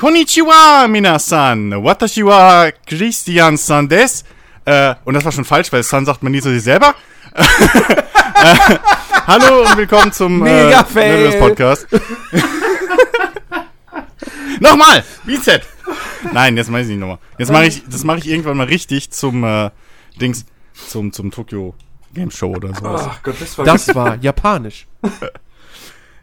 Konnichiwa, minasan. Watashi wa Christian-san des. Äh, und das war schon falsch, weil San sagt man nie zu sich selber. äh, hallo und willkommen zum Mega äh, fail. Nervous Podcast. nochmal, Reset. Nein, jetzt mache ich nicht nochmal. Jetzt mache ich, das mache ich irgendwann mal richtig zum äh, Dings, zum zum Tokyo Game Show oder sowas. Ach Gott, das war Das war japanisch.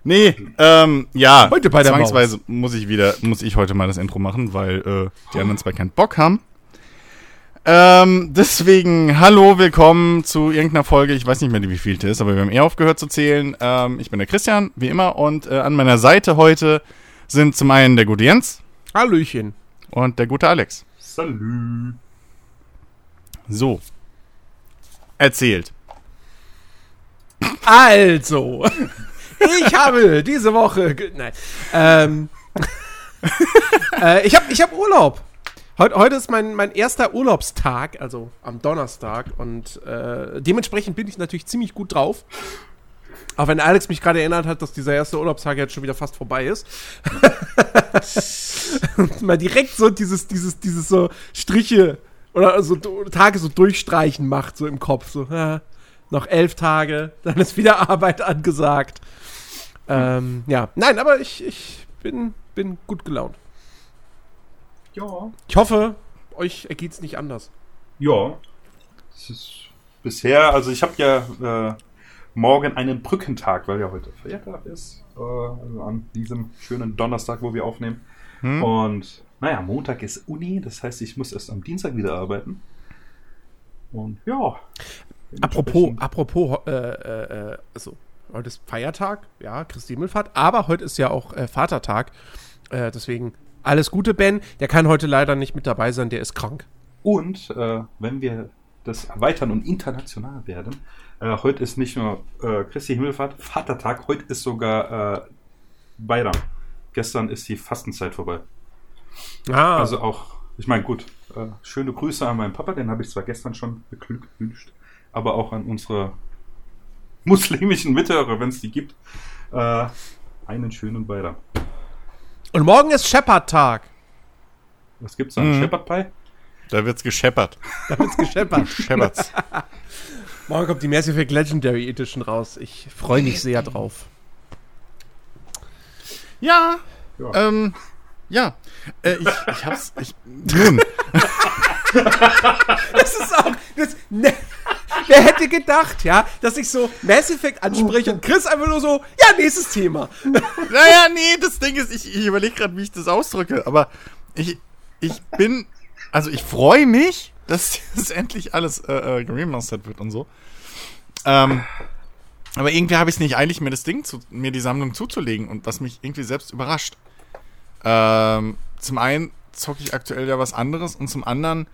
Nee, ähm, ja. Heute bei der Zwangsweise muss ich wieder, muss ich heute mal das Intro machen, weil äh, die anderen zwei keinen Bock haben. Ähm, deswegen, hallo, willkommen zu irgendeiner Folge. Ich weiß nicht mehr, wie viel es ist, aber wir haben eh aufgehört zu zählen. Ähm, ich bin der Christian, wie immer, und äh, an meiner Seite heute sind zum einen der gute Jens Hallöchen. und der gute Alex. Salü. So. Erzählt. Also, ich habe diese Woche. Nein. Ähm, äh, ich habe ich hab Urlaub. Heut, heute ist mein, mein erster Urlaubstag, also am Donnerstag. Und äh, dementsprechend bin ich natürlich ziemlich gut drauf. Auch wenn Alex mich gerade erinnert hat, dass dieser erste Urlaubstag jetzt schon wieder fast vorbei ist. Mal direkt so dieses, dieses, dieses so Striche oder so Tage so durchstreichen macht, so im Kopf. So, ah, noch elf Tage, dann ist wieder Arbeit angesagt. Ähm, ja, nein, aber ich, ich bin, bin gut gelaunt. Ja. Ich hoffe, euch ergeht es nicht anders. Ja. Es ist bisher, also ich habe ja äh, morgen einen Brückentag, weil ja heute Feiertag ist. Äh, also an diesem schönen Donnerstag, wo wir aufnehmen. Hm? Und naja, Montag ist Uni, das heißt, ich muss erst am Dienstag wieder arbeiten. Und ja. Apropos, apropos, äh, äh, äh, also, heute ist Feiertag, ja, Christi Himmelfahrt, aber heute ist ja auch äh, Vatertag. Äh, deswegen alles Gute, Ben. Der kann heute leider nicht mit dabei sein, der ist krank. Und äh, wenn wir das erweitern und international werden, äh, heute ist nicht nur äh, Christi Himmelfahrt, Vatertag, heute ist sogar äh, Bayram. Gestern ist die Fastenzeit vorbei. Ah, Also auch, ich meine, gut, äh, schöne Grüße an meinen Papa, den habe ich zwar gestern schon beglückwünscht, aber auch an unsere muslimischen Mithörer, wenn es die gibt, äh, einen schönen Bayram. und morgen ist Shepherd-Tag. Was gibt's da? Mhm. Shepherd Pie? Da wird's gescheppert. Da wird's gescheppert. Scheppert's. morgen kommt die Mass Effect Legendary Edition raus. Ich freue mich sehr drauf. ja, Ja. ähm, ja. Äh, ich, ich hab's, ich, nun. Das ist auch. Das, ne, wer hätte gedacht, ja, dass ich so Mass Effect anspreche und Chris einfach nur so, ja, nächstes Thema. Naja, nee, das Ding ist, ich, ich überlege gerade, wie ich das ausdrücke, aber ich, ich bin, also ich freue mich, dass das endlich alles äh, äh, geremastert wird und so. Ähm, aber irgendwie habe ich es nicht eilig, mir das Ding, zu, mir die Sammlung zuzulegen und was mich irgendwie selbst überrascht. Ähm, zum einen zocke ich aktuell ja was anderes und zum anderen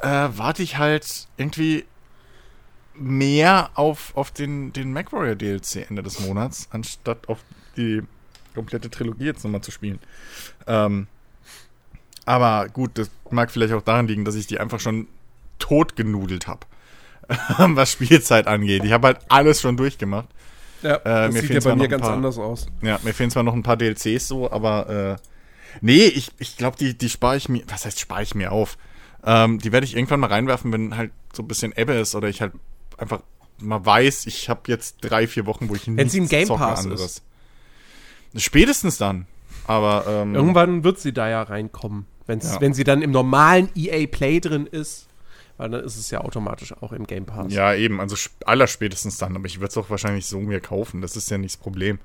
äh, warte ich halt irgendwie mehr auf, auf den, den MacWarrior DLC Ende des Monats, anstatt auf die komplette Trilogie jetzt nochmal zu spielen. Ähm, aber gut, das mag vielleicht auch daran liegen, dass ich die einfach schon tot genudelt habe, was Spielzeit angeht. Ich habe halt alles schon durchgemacht. Ja, das mir sieht ja bei mir ganz anders aus. Ja, mir fehlen zwar noch ein paar DLCs so, aber äh, nee, ich, ich glaube, die, die spare ich mir, was heißt spare ich mir auf? Ähm, die werde ich irgendwann mal reinwerfen, wenn halt so ein bisschen Ebbe ist oder ich halt einfach mal weiß, ich habe jetzt drei, vier Wochen, wo ich Wenn sie im Game Pass anderes. Spätestens dann. Aber ähm, Irgendwann wird sie da ja reinkommen. Wenn's, Ja. Wenn sie dann im normalen EA Play drin ist, weil dann ist es ja automatisch auch im Game Pass. Ja, eben, also sp- allerspätestens dann. Aber ich würde es auch wahrscheinlich so mir kaufen. Das ist ja nicht das Problem.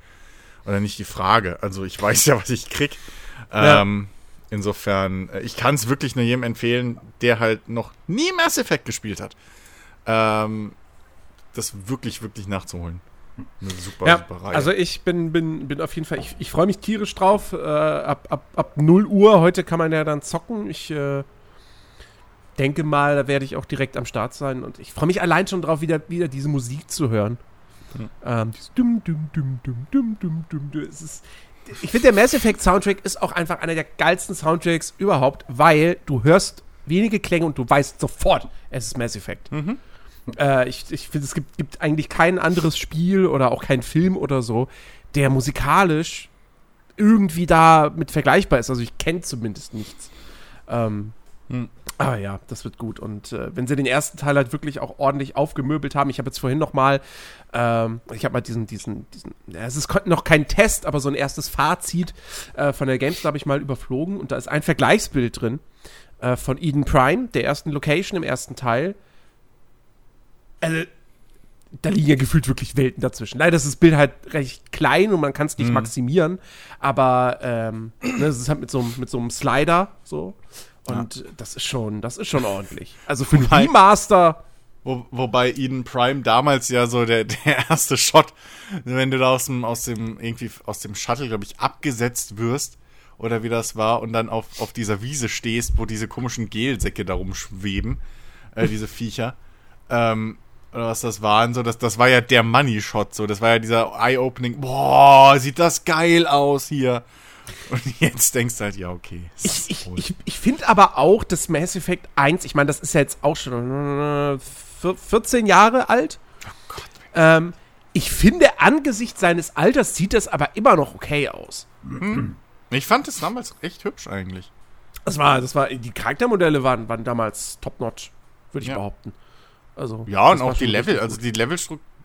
Oder nicht die Frage. Also ich weiß ja, was ich krieg. Ja. Ähm, insofern, äh, ich kann es wirklich nur jedem empfehlen, der halt noch nie Mass Effect gespielt hat. Ähm, das wirklich, wirklich nachzuholen. Eine super, Ja, super Reihe. also ich bin, bin, bin auf jeden Fall, ich, ich freue mich tierisch drauf. Äh, ab, ab, ab 0 Uhr, heute kann man ja dann zocken. Ich äh, denke mal, da werde ich auch direkt am Start sein. Und ich freue mich allein schon drauf, wieder, wieder diese Musik zu hören. Ähm, dieses dum, dum, dum, dum, dum, dum, dum, dum. Es ist, ich finde, der Mass Effect Soundtrack ist auch einfach einer der geilsten Soundtracks überhaupt, weil du hörst wenige Klänge und du weißt sofort, es ist Mass Effect. Äh, ich ich finde, es gibt, gibt eigentlich kein anderes Spiel oder auch kein Film oder so, der musikalisch irgendwie da mit vergleichbar ist. Also ich kenne zumindest nichts. Ähm, Hm. Aber ja, das wird gut. Und äh, wenn sie den ersten Teil halt wirklich auch ordentlich aufgemöbelt haben, ich habe jetzt vorhin noch mal, ähm, ich habe mal diesen, diesen, diesen, ja, es ist noch kein Test, aber so ein erstes Fazit äh, von der GameStar habe ich mal überflogen und da ist ein Vergleichsbild drin äh, von Eden Prime, der ersten Location im ersten Teil. Also, da liegen ja gefühlt wirklich Welten dazwischen. Leider ist das Bild halt recht klein und man kann es nicht Mhm. maximieren, aber ähm, ne, es ist halt mit so, mit so einem Slider so. Und das ist schon, das ist schon ordentlich. Also für Wobei- Remaster, Wo, wobei Eden Prime damals ja so der, der erste Shot, wenn du da aus dem, aus dem, irgendwie aus dem Shuttle, glaube ich, abgesetzt wirst, oder wie das war, und dann auf, auf dieser Wiese stehst, wo diese komischen Gelsäcke da rumschweben, äh, diese Viecher, ähm, oder was das waren, so, das, das war ja der Money-Shot, so, das war ja dieser Eye-Opening, boah, sieht das geil aus hier. Und jetzt denkst du halt, ja, okay. Ich, ich, ich, ich finde aber auch, dass Mass Effect 1, ich meine, das ist ja jetzt auch schon äh, vier- 14 Jahre alt. ähm, ich finde, angesichts seines Alters sieht das aber immer noch okay aus. ich fand es damals echt hübsch eigentlich. Das war, das war, die Charaktermodelle waren, waren damals top-notch, würde ich Ja. behaupten. Also, Ja, und auch die Level, also die Level,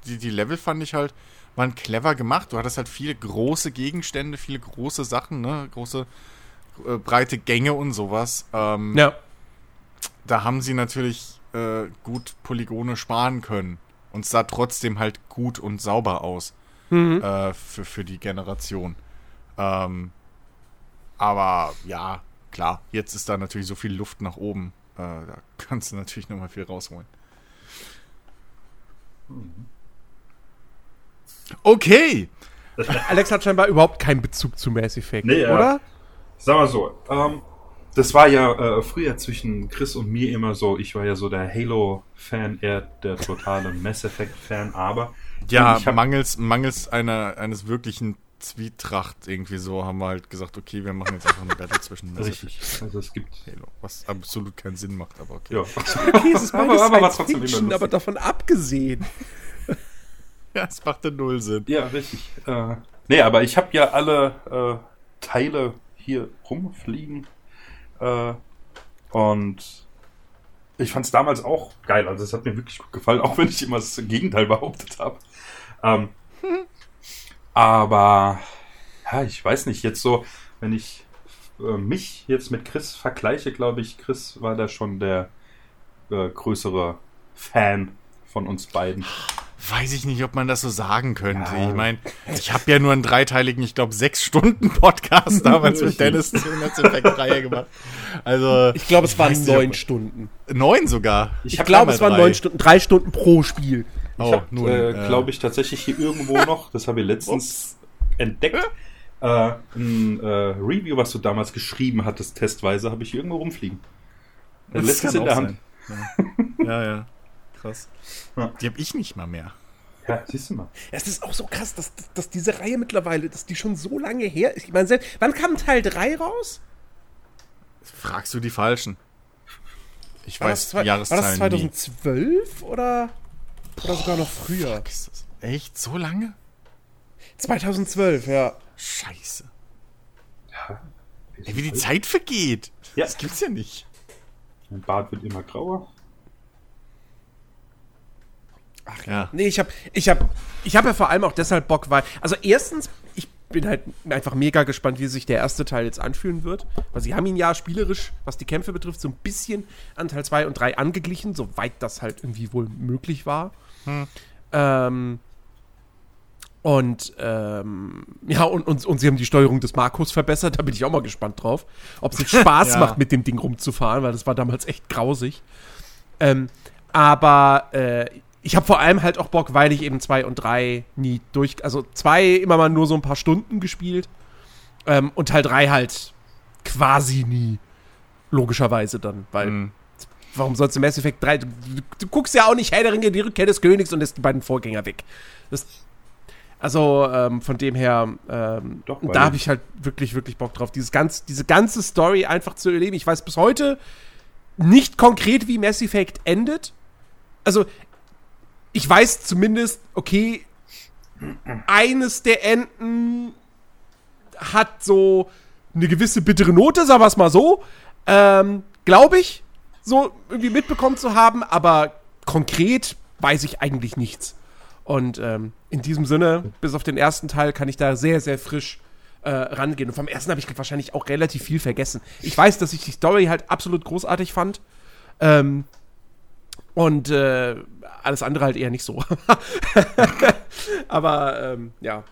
die, die Level fand ich halt, waren clever gemacht. Du hattest halt viele große Gegenstände, viele große Sachen, ne, große, äh, breite Gänge und sowas. Ähm, Ja, Da haben sie natürlich äh, gut Polygone sparen können. Und es sah trotzdem halt gut und sauber aus mhm. äh, für, für die Generation. Ähm, aber ja, klar, jetzt ist da natürlich so viel Luft nach oben. Äh, da kannst du natürlich nochmal viel rausholen. Okay. Alex hat scheinbar überhaupt keinen Bezug zu Mass Effect, Nee, ja. oder? Sag mal so, ähm, das war ja äh, früher zwischen Chris und mir immer so, ich war ja so der Halo-Fan, er der totale Mass Effect-Fan, aber Ja, ich hab, mangels, mangels einer, eines wirklichen Zwietracht irgendwie so haben wir halt gesagt, okay, wir machen jetzt einfach eine Battle zwischen Mass richtig, also es gibt, Halo, was absolut keinen Sinn macht, aber okay. ja, Okay, es ist Aber- beides aber Science trotzdem Fiction, aber davon abgesehen. Ja, es machte null Sinn. ja, richtig. Äh, nee, aber ich habe ja alle äh, Teile hier rumfliegen äh, und ich fand es damals auch geil, also es hat mir wirklich gut gefallen, auch wenn ich immer das Gegenteil behauptet habe. Ähm, aber ja, ich weiß nicht, jetzt so, wenn ich äh, mich jetzt mit Chris vergleiche, glaube ich, Chris war da schon der äh, größere Fan von uns beiden. Weiß ich nicht, ob man das so sagen könnte. Ja. Ich meine, ich habe ja nur einen dreiteiligen, ich glaube, sechs Stunden Podcast damals mit Dennis zu Mass Effect 3 gemacht. Also Ich glaube, es waren neun ob- Stunden. neun sogar. Ich hab glaube, es waren drei. neun Stunden, drei Stunden pro Spiel. Ich Oh, habe, nun, äh, äh, glaube ich, tatsächlich hier irgendwo noch, das habe ich letztens entdeckt, äh, ein äh, Review, was du damals geschrieben hattest, testweise, habe ich hier irgendwo rumfliegen. Das letztens kann in der Hand. sein. Ja, ja. ja. Krass. Ja. Die habe ich nicht mal mehr. Ja, siehst du mal. Es ist auch so krass, dass, dass, diese Reihe mittlerweile, dass die schon so lange her ist. Ich meine, selbst- wann kam Teil 3 raus? Fragst du die Falschen? Ich War weiß das, zwei- die war Jahreszahlen das 2012 oder, oder sogar noch nie. früher? Fuck, ist das echt so lange? 2012, ja. Scheiße. Ja. Ey, wie die Zeit vergeht. Ja. Das gibt's ja nicht. Mein Bart wird immer grauer. Ach Ja. Nee, ich habe ich hab, ich hab ja vor allem auch deshalb Bock, weil, also erstens, ich bin halt einfach mega gespannt, wie sich der erste Teil jetzt anfühlen wird. Weil sie haben ihn ja spielerisch, was die Kämpfe betrifft, so ein bisschen an Teil 2 und 3 angeglichen, soweit das halt irgendwie wohl möglich war. Ähm, und ähm, ja, und, und, und sie haben die Steuerung des Markus verbessert, da bin ich auch mal gespannt drauf. Ob es jetzt Spaß Ja. macht, mit dem Ding rumzufahren, weil das war damals echt grausig. Ähm, aber äh, ich habe vor allem halt auch Bock, weil ich eben zwei und drei nie durch, also zwei immer mal nur so ein paar Stunden gespielt ähm, und Teil drei halt quasi nie. Logischerweise dann, weil Mhm. warum sollst du Mass Effect 3? Du, du guckst ja auch nicht Herr der Ringe, die Rückkehr des Königs und lässt die beiden Vorgänger weg. Das, also ähm, von dem her, ähm, Doch, da habe ich halt wirklich, wirklich Bock drauf, dieses ganz, diese ganze Story einfach zu erleben. Ich weiß bis heute nicht konkret, wie Mass Effect endet. Also, ich weiß zumindest, okay, eines der Enden hat so eine gewisse bittere Note, sagen wir es mal so. Ähm, Glaube ich, so irgendwie mitbekommen zu haben, aber konkret weiß ich eigentlich nichts. Und ähm, in diesem Sinne, bis auf den ersten Teil, kann ich da sehr, sehr frisch äh, rangehen. Und vom ersten habe ich wahrscheinlich auch relativ viel vergessen. Ich weiß, dass ich die Story halt absolut großartig fand. Ähm, und äh, alles andere halt eher nicht so. Aber ähm, ja.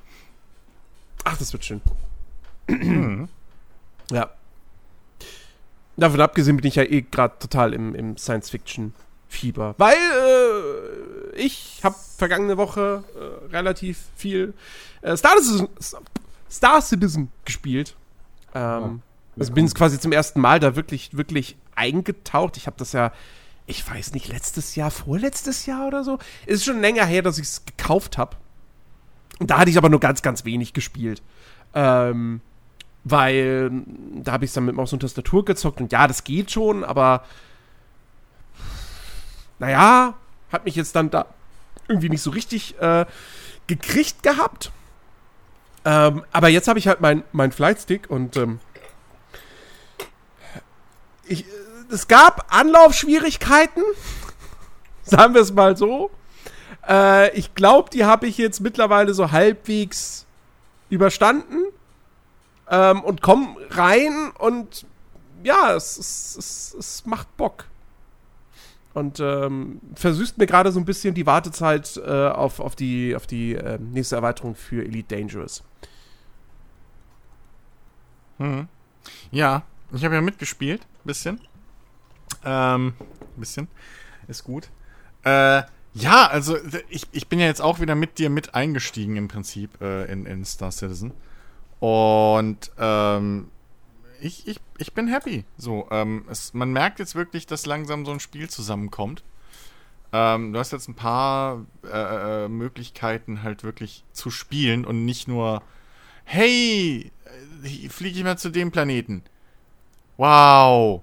Ach, das wird schön. ja. Davon abgesehen bin ich ja eh gerade total im, im Science-Fiction-Fieber. Weil äh, ich habe vergangene Woche äh, relativ viel äh, Star, Citizen, Star Citizen gespielt. Ähm, oh, also bin es quasi zum ersten Mal da wirklich, wirklich eingetaucht. Ich habe das ja, ich weiß nicht, letztes Jahr, vorletztes Jahr oder so. Es ist schon länger her, dass ich es gekauft habe. Und da hatte ich aber nur ganz, ganz wenig gespielt. Ähm, weil da habe ich es dann mit Maus und Tastatur gezockt und ja, das geht schon, aber naja, hat mich jetzt dann da irgendwie nicht so richtig äh, gekriegt gehabt. Ähm, aber jetzt habe ich halt meinen mein Flightstick und ähm, ich, es gab Anlaufschwierigkeiten, sagen wir es mal so. Äh, ich glaube, die habe ich jetzt mittlerweile so halbwegs überstanden ähm, und komm rein und ja, es, es, es, es macht Bock. Und ähm, versüßt mir gerade so ein bisschen die Wartezeit äh, auf, auf die, auf die äh, nächste Erweiterung für Elite Dangerous. Hm. Ja, ich habe ja mitgespielt, bisschen. Ähm, bisschen. Ist gut. Äh, ja, also ich, ich bin ja jetzt auch wieder mit dir mit eingestiegen im Prinzip äh, in, in Star Citizen. Und ähm, ich, ich, ich bin happy. So, ähm, es, man merkt jetzt wirklich, dass langsam so ein Spiel zusammenkommt. Ähm, du hast jetzt ein paar äh, äh, Möglichkeiten, halt wirklich zu spielen und nicht nur, hey, äh, fliege ich mal zu dem Planeten. Wow.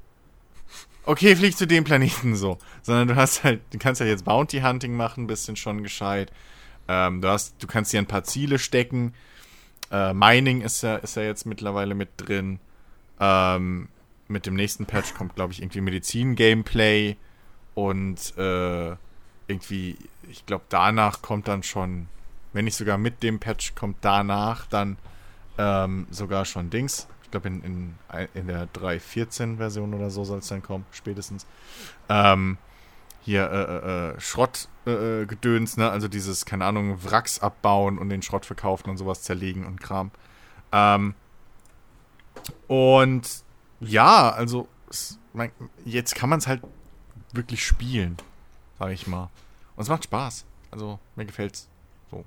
Okay, flieg zu dem Planeten so. Sondern du hast halt, du kannst ja jetzt Bounty Hunting machen, bisschen schon gescheit. Ähm, du hast, du kannst dir ein paar Ziele stecken äh, Mining ist ja, ist ja jetzt mittlerweile mit drin. Ähm, mit dem nächsten Patch kommt, glaube ich, irgendwie Medizin-Gameplay und äh, irgendwie, ich glaube, danach kommt dann schon, wenn nicht sogar mit dem Patch, kommt danach dann ähm, sogar schon Dings. Ich glaube, in, in, in der 3.14-Version oder so soll es dann kommen, spätestens. Ähm, hier äh, äh, äh Schrottgedöns, äh, ne? Also dieses, keine Ahnung, Wracks abbauen und den Schrott verkaufen und sowas zerlegen und Kram. Ähm, und ja, also es, mein, jetzt kann man es halt wirklich spielen, sage ich mal. Und es macht Spaß. Also mir gefällt's so.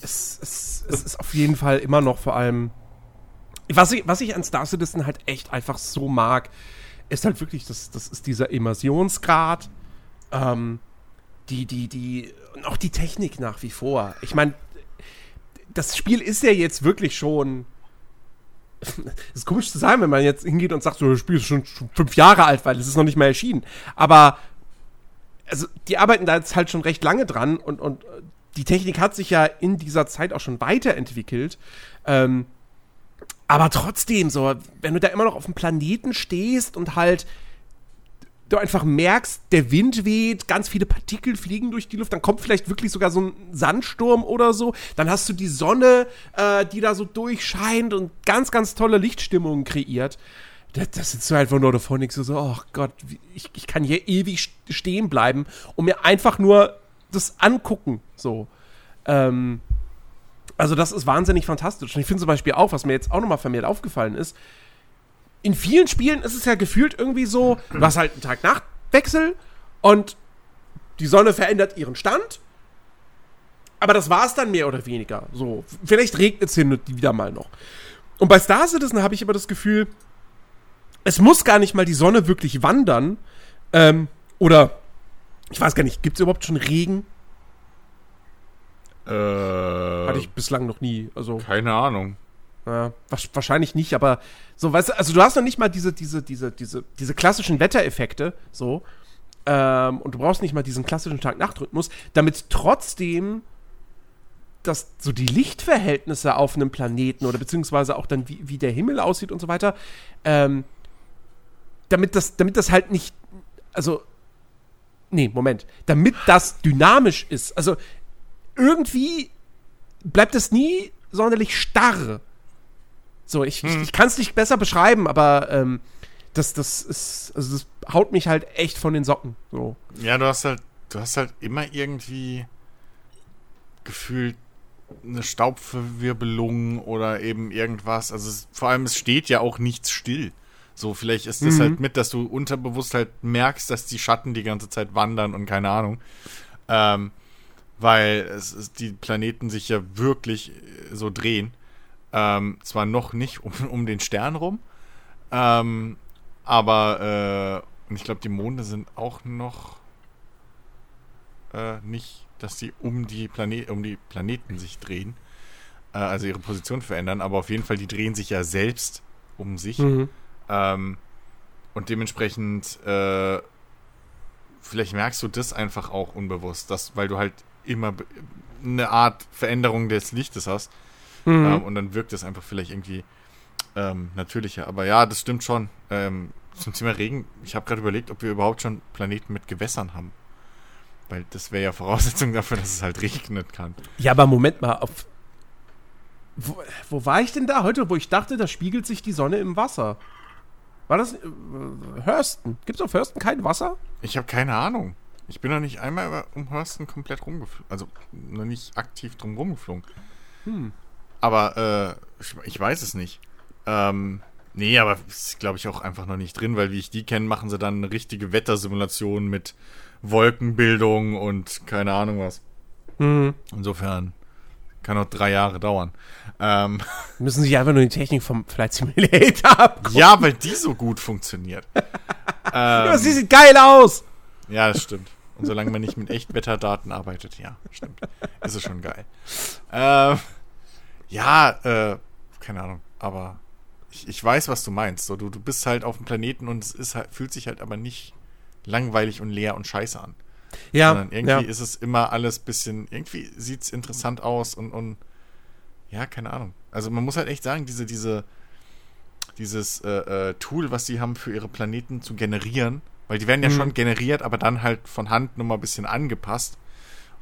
Es, es, es ist auf jeden Fall immer noch vor allem was ich, was ich an Star Citizen halt echt einfach so mag, ist halt wirklich, das, das ist dieser Immersionsgrad, ähm, die, die, die, und auch die Technik nach wie vor. Ich meine, das Spiel ist ja jetzt wirklich schon. Es ist komisch zu sagen, wenn man jetzt hingeht und sagt, so, das Spiel ist schon, schon fünf Jahre alt, weil es ist noch nicht mal erschienen. Aber also, die arbeiten da jetzt halt schon recht lange dran und, und die Technik hat sich ja in dieser Zeit auch schon weiterentwickelt. Ähm, aber trotzdem, so, wenn du da immer noch auf dem Planeten stehst und halt du einfach merkst, der Wind weht, ganz viele Partikel fliegen durch die Luft, dann kommt vielleicht wirklich sogar so ein Sandsturm oder so. Dann hast du die Sonne, äh, die da so durchscheint und ganz, ganz tolle Lichtstimmungen kreiert. Das, das sitzt du einfach nur davor und so, so, oh Gott, ich, ich kann hier ewig stehen bleiben und mir einfach nur das angucken, so. Ähm, also das ist wahnsinnig fantastisch. Und ich finde zum Beispiel auch, was mir jetzt auch nochmal vermehrt aufgefallen ist, in vielen Spielen ist es ja gefühlt irgendwie so, du hast halt einen Tag-Nacht-Wechsel und die Sonne verändert ihren Stand. Aber das war es dann mehr oder weniger. So, vielleicht regnet es hin wieder mal noch. Und bei Star Citizen habe ich immer das Gefühl, es muss gar nicht mal die Sonne wirklich wandern. Ähm, oder, ich weiß gar nicht, gibt es überhaupt schon Regen? Äh, Hatte ich bislang noch nie. Also, keine Ahnung. Ja, wahrscheinlich nicht, aber so, weißt du, also du hast noch nicht mal diese, diese, diese, diese, diese klassischen Wettereffekte, so. Ähm, und du brauchst nicht mal diesen klassischen Tag-Nacht-Rhythmus, damit trotzdem dass so die Lichtverhältnisse auf einem Planeten oder beziehungsweise auch dann, wie, wie der Himmel aussieht und so weiter, ähm, damit das, damit das halt nicht, also, nee, Moment, damit das dynamisch ist. Also, irgendwie bleibt es nie sonderlich starr. So, ich, hm. ich, ich kann es nicht besser beschreiben, aber ähm, das, das ist, also das haut mich halt echt von den Socken. So. Ja, du hast halt, du hast halt immer irgendwie gefühlt eine Staubverwirbelung oder eben irgendwas. Also es, vor allem, es steht ja auch nichts still. So, vielleicht ist das mhm. halt mit, dass du unterbewusst halt merkst, dass die Schatten die ganze Zeit wandern und keine Ahnung. Ähm, weil es, es, die Planeten sich ja wirklich äh, so drehen. Ähm, zwar noch nicht um, um den Stern rum, ähm, aber äh, ich glaube, die Monde sind auch noch äh, nicht dass sie um die, Plane um die Planeten sich drehen, äh, also ihre Position verändern, aber auf jeden Fall, die drehen sich ja selbst um sich. Mhm. Ähm, und dementsprechend, äh, vielleicht merkst du das einfach auch unbewusst, dass, weil du halt immer eine Art Veränderung des Lichtes hast. Mhm. Ähm, und dann wirkt es einfach vielleicht irgendwie ähm, natürlicher. Aber ja, das stimmt schon. Ähm, zum Thema Regen, ich habe gerade überlegt, ob wir überhaupt schon Planeten mit Gewässern haben. Weil das wäre ja Voraussetzung dafür, dass es halt regnen kann. Ja, aber Moment mal, auf. Wo, wo, war ich denn da heute, wo ich dachte, da spiegelt sich die Sonne im Wasser? War das äh, Hörsten? Gibt es auf Hörsten kein Wasser? Ich habe keine Ahnung. Ich bin noch nicht einmal um Hörsten komplett rumgeflogen. Also noch nicht aktiv drum rumgeflogen. Hm. Aber äh, ich, ich, weiß es nicht. Ähm, nee, aber ist glaube ich auch einfach noch nicht drin, weil wie ich die kenne, machen sie dann eine richtige Wettersimulation mit Wolkenbildung und keine Ahnung was. Mhm. Insofern kann auch drei Jahre dauern. Ähm, Müssen Sie einfach nur die Technik vom Flight Simulator abgucken. Ja, weil die so gut funktioniert. ähm, ja, sie sieht geil aus. Ja, das stimmt. Und solange man nicht mit Echtwetterdaten arbeitet, ja, stimmt. Ist es schon geil. Ähm, ja, äh, keine Ahnung, aber ich, ich weiß, was du meinst. So, du, du bist halt auf dem Planeten und es ist halt, fühlt sich halt aber nicht langweilig und leer und scheiße an. Ja. Sondern irgendwie ja. ist es immer alles bisschen, irgendwie sieht es interessant aus und, und ja, keine Ahnung. Also man muss halt echt sagen, diese, diese, dieses äh, äh, Tool, was sie haben für ihre Planeten zu generieren, weil die werden ja mhm. schon generiert, aber dann halt von Hand nochmal ein bisschen angepasst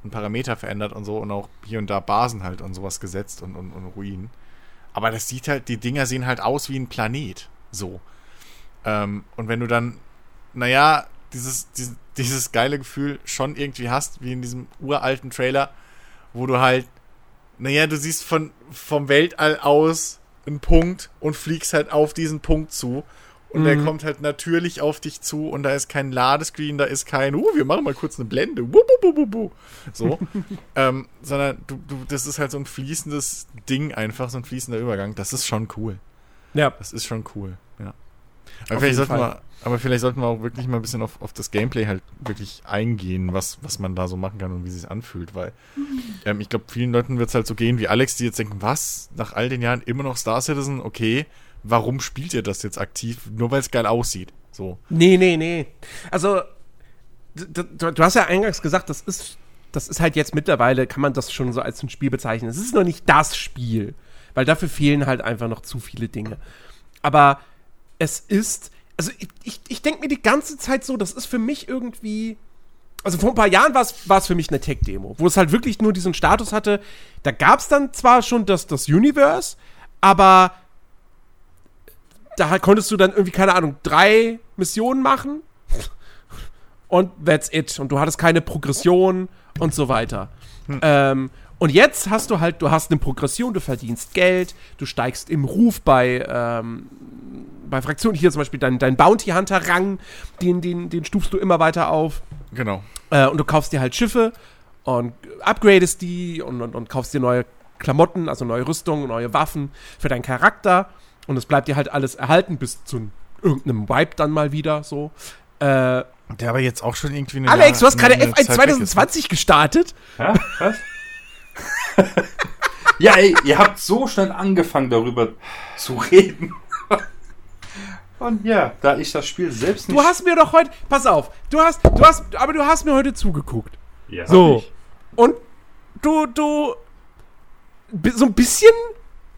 und Parameter verändert und so und auch hier und da Basen halt und sowas gesetzt und, und, und Ruinen. Aber das sieht halt, die Dinger sehen halt aus wie ein Planet. So. Ähm, und wenn du dann, naja, dieses, dieses, dieses geile Gefühl schon irgendwie hast, wie in diesem uralten Trailer, wo du halt, naja, du siehst von, vom Weltall aus einen Punkt und fliegst halt auf diesen Punkt zu. Und mhm. der kommt halt natürlich auf dich zu und da ist kein Ladescreen, da ist kein, uh, wir machen mal kurz eine Blende, wuh, wuh, wuh, wuh, so, ähm, sondern du, du, das ist halt so ein fließendes Ding einfach, so ein fließender Übergang. Das ist schon cool. Ja. Das ist schon cool, ja. Aber vielleicht sollten wir aber vielleicht sollten wir auch wirklich mal ein bisschen auf, auf das Gameplay halt wirklich eingehen, was, was man da so machen kann und wie es sich anfühlt, weil ähm, ich glaube, vielen Leuten wird es halt so gehen wie Alex, die jetzt denken, was? Nach all den Jahren immer noch Star Citizen? Okay, warum spielt ihr das jetzt aktiv? Nur weil es geil aussieht. So. Nee, nee, nee. Also, du, du hast ja eingangs gesagt, das ist, das ist halt jetzt mittlerweile, kann man das schon so als ein Spiel bezeichnen. Es ist noch nicht das Spiel, weil dafür fehlen halt einfach noch zu viele Dinge. Aber es ist also ich, ich, ich denke mir die ganze Zeit so, das ist für mich irgendwie. Also vor ein paar Jahren war es für mich eine Tech-Demo, wo es halt wirklich nur diesen Status hatte. Da gab es dann zwar schon das, das Universe, aber da konntest du dann irgendwie, keine Ahnung, drei Missionen machen und that's it. Und du hattest keine Progression und so weiter. Hm. Ähm, und jetzt hast du halt, du hast eine Progression, du verdienst Geld, du steigst im Ruf bei, ähm, bei Fraktionen, hier zum Beispiel dein, dein Bounty Hunter-Rang, den, den, den stufst du immer weiter auf. Genau. Äh, und du kaufst dir halt Schiffe und upgradest die und, und, und kaufst dir neue Klamotten, also neue Rüstungen, neue Waffen für deinen Charakter. Und es bleibt dir halt alles erhalten bis zu irgendeinem Wipe dann mal wieder so. Äh, der aber jetzt auch schon irgendwie eine Alex, du hast gerade F1 2020 gestartet. Ja, was? ja, ey, ihr habt so schnell angefangen darüber zu reden. Und ja, da ich das Spiel selbst nicht. Du hast mir doch heute. Pass auf, du hast. Du hast. Aber du hast mir heute zugeguckt. Ja. So. Und du, du. so ein bisschen,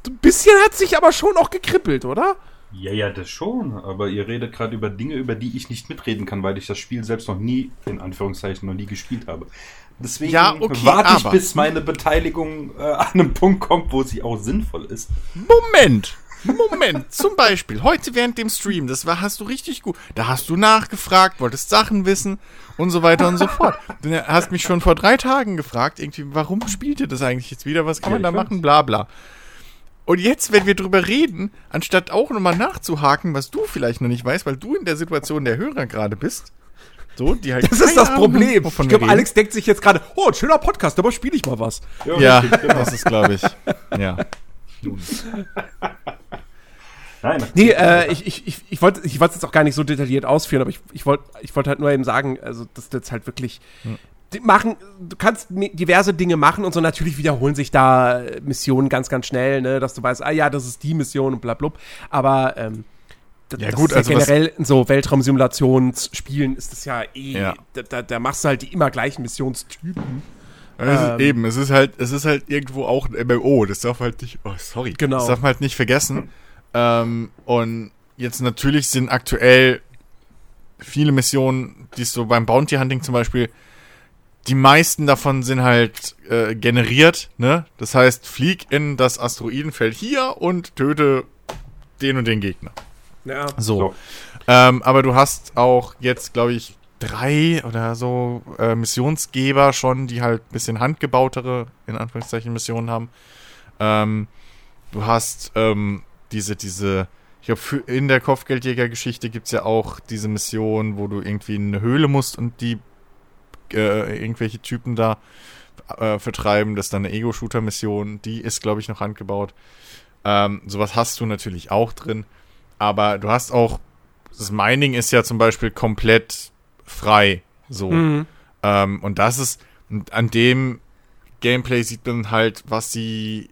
so ein bisschen hat sich aber schon auch gekribbelt, oder? Ja, ja, das schon. Aber ihr redet gerade über Dinge, über die ich nicht mitreden kann, weil ich das Spiel selbst noch nie, in Anführungszeichen, noch nie gespielt habe. Deswegen Ja, okay, warte ich, aber- bis meine Beteiligung äh, an einem Punkt kommt, wo sie auch sinnvoll ist. Moment. Moment, zum Beispiel, heute während dem Stream, das war, hast du richtig gut, da hast du nachgefragt, wolltest Sachen wissen und so weiter und so fort. Du hast mich schon vor drei Tagen gefragt, irgendwie, warum spielt ihr das eigentlich jetzt wieder, was kann Ja, man da machen, bla bla. Und jetzt, wenn wir drüber reden, anstatt auch nochmal nachzuhaken, was du vielleicht noch nicht weißt, weil du in der Situation der Hörer gerade bist, so, die halt Das ist das Problem. Ahnung, wovon ich glaube. Alex denkt sich jetzt gerade, oh, ein schöner Podcast, aber spiele ich mal was. Ja, richtig, genau. das ist, glaube ich, ja. Nein, Nee, äh, ich, ich, ich, ich wollte ich wollte es jetzt auch gar nicht so detailliert ausführen, aber ich, ich wollte ich wollte halt nur eben sagen, also dass du jetzt halt wirklich die machen, du kannst diverse Dinge machen und so natürlich wiederholen sich da äh, Missionen ganz, ganz schnell, ne, dass du weißt, ah ja, das ist die Mission und bla blub. Aber ähm, Ja, das gut, ist ja also generell in so Weltraumsimulationsspielen ist das ja eh, Ja. Da, da, da machst du halt die immer gleichen Missionstypen. Es ist Ähm. eben, es ist halt, es ist halt irgendwo auch ein MMO. Das darf halt nicht, oh sorry, Genau. das darf man halt nicht vergessen. Ähm, und jetzt natürlich sind aktuell viele Missionen, die so beim Bounty Hunting zum Beispiel, die meisten davon sind halt äh, generiert. Ne, das heißt, flieg in das Asteroidenfeld hier und töte den und den Gegner. Ja. So. So. Ähm, aber du hast auch jetzt, glaube ich, drei oder so äh, Missionsgeber schon, die halt ein bisschen handgebautere, in Anführungszeichen, Missionen haben. Ähm, du hast ähm, diese, diese, ich glaube, in der Kopfgeldjäger-Geschichte gibt es ja auch diese Mission, wo du irgendwie in eine Höhle musst und die äh, irgendwelche Typen da äh, vertreiben. Das ist dann eine Ego-Shooter-Mission. Die ist, glaube ich, noch handgebaut. Ähm, sowas hast du natürlich auch drin. Aber du hast auch, das Mining ist ja zum Beispiel komplett frei. So. Mhm. Ähm, und das ist, an dem Gameplay sieht man halt, was sie,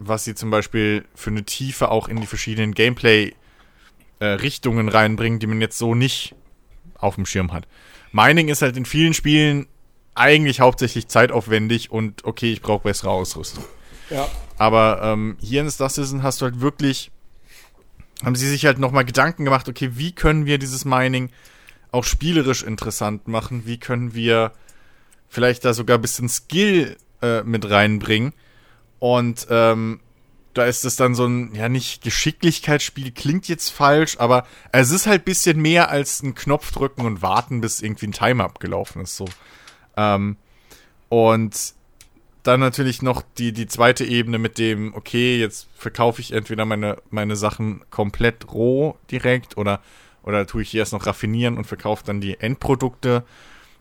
was sie zum Beispiel für eine Tiefe auch in die verschiedenen Gameplay-Richtungen reinbringen, die man jetzt so nicht auf dem Schirm hat. Mining ist halt in vielen Spielen eigentlich hauptsächlich zeitaufwendig und okay, ich brauche bessere Ausrüstung. Ja. Aber ähm, hier in Star Citizen hast du halt wirklich, haben sie sich halt nochmal Gedanken gemacht, okay, wie können wir dieses Mining auch spielerisch interessant machen? Wie können wir vielleicht da sogar ein bisschen Skill äh, mit reinbringen? Und ähm, da ist es dann so ein, ja, nicht Geschicklichkeitsspiel, klingt jetzt falsch, aber es ist halt ein bisschen mehr als ein Knopf drücken und warten, bis irgendwie ein Timer abgelaufen ist, so. Ähm, und dann natürlich noch die, die zweite Ebene mit dem, okay, jetzt verkaufe ich entweder meine, meine Sachen komplett roh direkt oder, oder tue ich die erst noch raffinieren und verkaufe dann die Endprodukte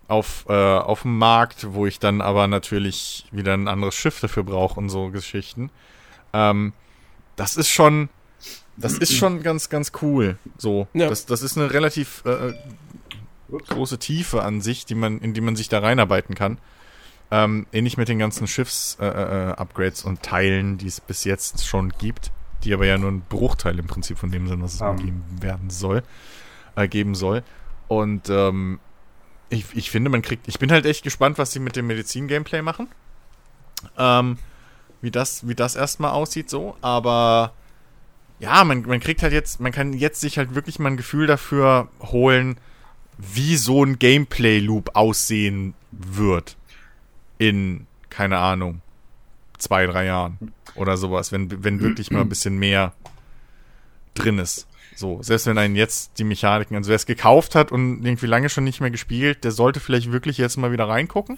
auf, äh, auf dem Markt, wo ich dann aber natürlich wieder ein anderes Schiff dafür brauche und so Geschichten. Ähm, das ist schon, das ist schon ganz, ganz cool. So, Ja. das, das ist eine relativ äh, große Tiefe an sich, die man, in die man sich da reinarbeiten kann. Ähm, ähnlich mit den ganzen Schiffs-Upgrades und Teilen, die es bis jetzt schon gibt, die aber ja nur ein Bruchteil im Prinzip von dem sind, was es Ähm. geben werden soll, äh, geben soll. Und ähm, ich, ich finde, man kriegt. Ich bin halt echt gespannt, was sie mit dem Medizin-Gameplay machen. Ähm, wie das, wie das erstmal aussieht, so. Aber ja, man, man kriegt halt jetzt, man kann jetzt sich halt wirklich mal ein Gefühl dafür holen, wie so ein Gameplay-Loop aussehen wird. In, keine Ahnung, zwei, drei Jahren oder sowas, wenn, wenn wirklich mal ein bisschen mehr drin ist. So, selbst wenn einen jetzt die Mechaniken, also wer es gekauft hat und irgendwie lange schon nicht mehr gespielt, der sollte vielleicht wirklich jetzt mal wieder reingucken.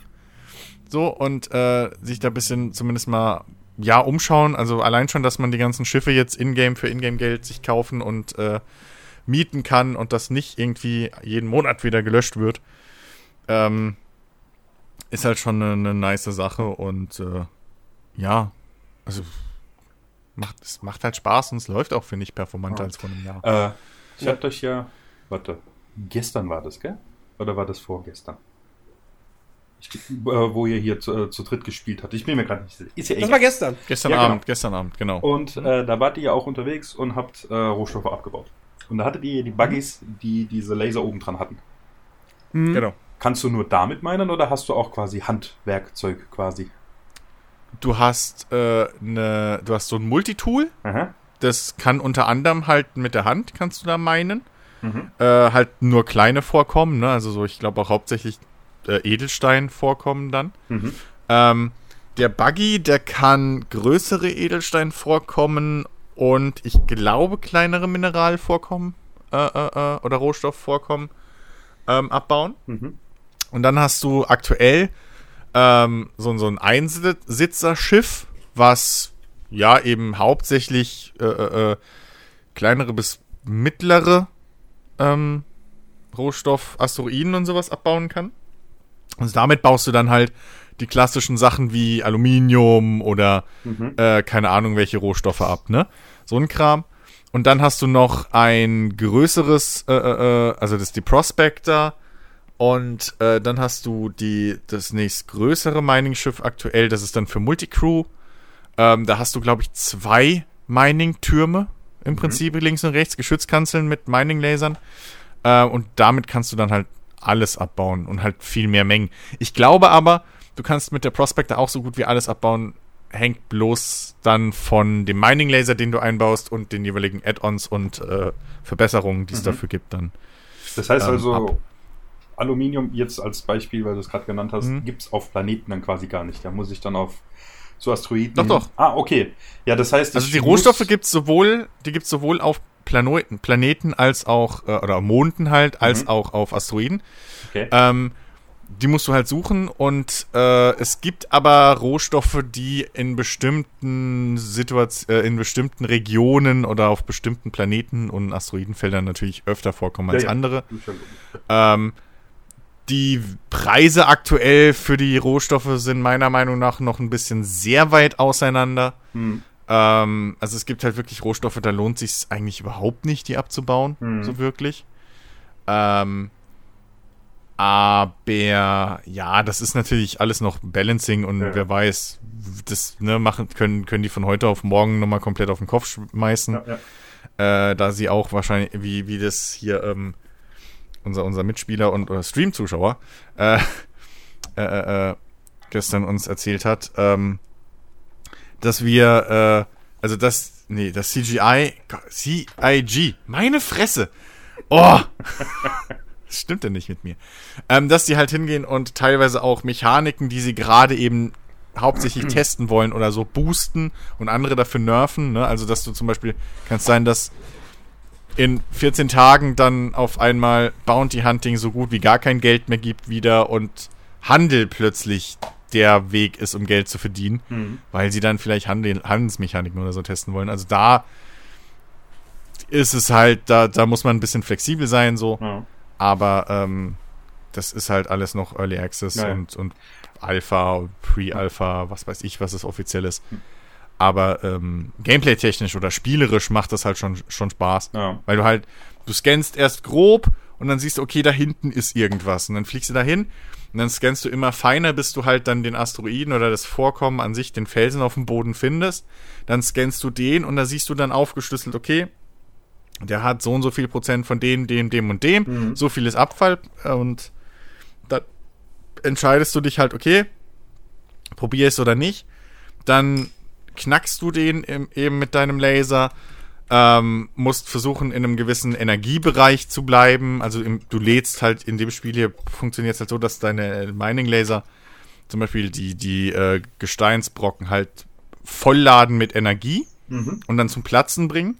So, und äh, sich da ein bisschen zumindest mal, ja, umschauen. Also allein schon, dass man die ganzen Schiffe jetzt in-game für Ingame-Geld sich kaufen und äh, mieten kann und das nicht irgendwie jeden Monat wieder gelöscht wird. Ähm, ist halt schon eine, eine nice Sache und äh, ja, also macht, es macht halt Spaß und es läuft auch, finde ich, performanter Ja. als vor einem Jahr. Äh, ich Ja. hab euch ja, warte, gestern war das, gell? Oder war das vorgestern? Ich, äh, wo ihr hier zu, äh, zu dritt gespielt habt. Ich bin mir gerade nicht sicher. Ist ja Das egal. war gestern. Gestern ja, genau. Abend, gestern Abend, genau. Und äh, da wart ihr ja auch unterwegs und habt äh, Rohstoffe abgebaut. Und da hattet ihr die Buggies, die diese Laser oben dran hatten. Mhm. Genau. Kannst du nur damit meinen oder hast du auch quasi Handwerkzeug quasi? Du hast äh, ne, du hast so ein Multitool, Aha. das kann unter anderem halt mit der Hand kannst du da meinen. Mhm. Äh, halt nur kleine vorkommen, ne? Also so, ich glaube auch hauptsächlich äh, Edelstein vorkommen dann. Mhm. Ähm, der Buggy, der kann größere Edelstein vorkommen und ich glaube kleinere Mineralvorkommen äh, äh, äh, oder Rohstoffvorkommen ähm, abbauen. Mhm. Und dann hast du aktuell ähm, so, so ein Einsitzerschiff, was ja eben hauptsächlich äh, äh, äh, kleinere bis mittlere ähm, Rohstoff, Asteroiden und sowas abbauen kann. Also damit baust du dann halt die klassischen Sachen wie Aluminium oder Mhm. äh, keine Ahnung welche Rohstoffe ab, ne? So ein Kram. Und dann hast du noch ein größeres, äh, äh, äh, also das ist die Prospector. Und äh, dann hast du die, das nächstgrößere Mining-Schiff aktuell, das ist dann für Multicrew. Ähm, da hast du, glaube ich, zwei Mining-Türme im Prinzip links und rechts, Geschützkanzeln mit Mining-Lasern. Äh, und damit kannst du dann halt alles abbauen und halt viel mehr Mengen. Ich glaube aber, du kannst mit der Prospector auch so gut wie alles abbauen. Hängt bloß dann von dem Mining Laser, den du einbaust und den jeweiligen Add-ons und äh, Verbesserungen, die es Mhm. dafür gibt, dann. Das heißt Ähm, also, ab. Aluminium jetzt als Beispiel, weil du es gerade genannt hast, Mhm. gibt es auf Planeten dann quasi gar nicht. Da muss ich dann auf so Asteroiden. Doch, doch. Ah, okay. Ja, das heißt, Also die Rohstoffe gibt's sowohl, die gibt's sowohl auf Planeten, Planeten als auch, äh, oder Monden halt, als Mhm. auch auf Asteroiden. Okay. Ähm, die musst du halt suchen und äh, es gibt aber Rohstoffe, die in bestimmten Situationen, äh, in bestimmten Regionen oder auf bestimmten Planeten und Asteroidenfeldern natürlich öfter vorkommen als Ja, andere. Ist ja logisch. Ähm, die Preise aktuell für die Rohstoffe sind meiner Meinung nach noch ein bisschen sehr weit auseinander. Hm. Ähm, also es gibt halt wirklich Rohstoffe, da lohnt sich eigentlich überhaupt nicht, die abzubauen, Mhm. so wirklich. Ähm, aber ja, das ist natürlich alles noch Balancing und Ja. wer weiß, das ne, machen können, können die von heute auf morgen nochmal komplett auf den Kopf schmeißen. Ja, ja. Äh, da sie auch wahrscheinlich, wie, wie das hier ähm, unser, unser Mitspieler und Stream-Zuschauer äh, äh, äh, gestern uns erzählt hat, ähm, dass wir, äh, also das, nee, das CGI, CIG, meine Fresse, oh, das stimmt denn nicht mit mir, ähm, dass die halt hingehen und teilweise auch Mechaniken, die sie gerade eben hauptsächlich testen wollen oder so boosten und andere dafür nerven, ne? also dass du zum Beispiel, kann es sein, dass in 14 Tagen dann auf einmal Bounty Hunting so gut wie gar kein Geld mehr gibt wieder und Handel plötzlich der Weg ist, um Geld zu verdienen, Hm. weil sie dann vielleicht Handel, Handelsmechaniken oder so testen wollen. Also da ist es halt, da, da muss man ein bisschen flexibel sein, so. Ja. Aber ähm, das ist halt alles noch Early Access Ja, ja. und, und Alpha, Pre-Alpha, was weiß ich, was es offiziell ist. Aber ähm, gameplay-technisch oder spielerisch macht das halt schon, schon Spaß. Ja. Weil du halt, du scannst erst grob und dann siehst du, okay, da hinten ist irgendwas. Und dann fliegst du dahin und dann scannst du immer feiner, bis du halt dann den Asteroiden oder das Vorkommen an sich, den Felsen auf dem Boden findest. Dann scannst du den und da siehst du dann aufgeschlüsselt, okay, der hat so und so viel Prozent von dem, dem, dem und dem. Mhm. So viel ist Abfall und da entscheidest du dich halt, okay, probier es oder nicht. Dann knackst du den eben mit deinem Laser, ähm, musst versuchen, in einem gewissen Energiebereich zu bleiben. Also im, du lädst halt in dem Spiel hier funktioniert es halt so, dass deine Mining-Laser zum Beispiel die, die äh, Gesteinsbrocken halt vollladen mit Energie Mhm. und dann zum Platzen bringen.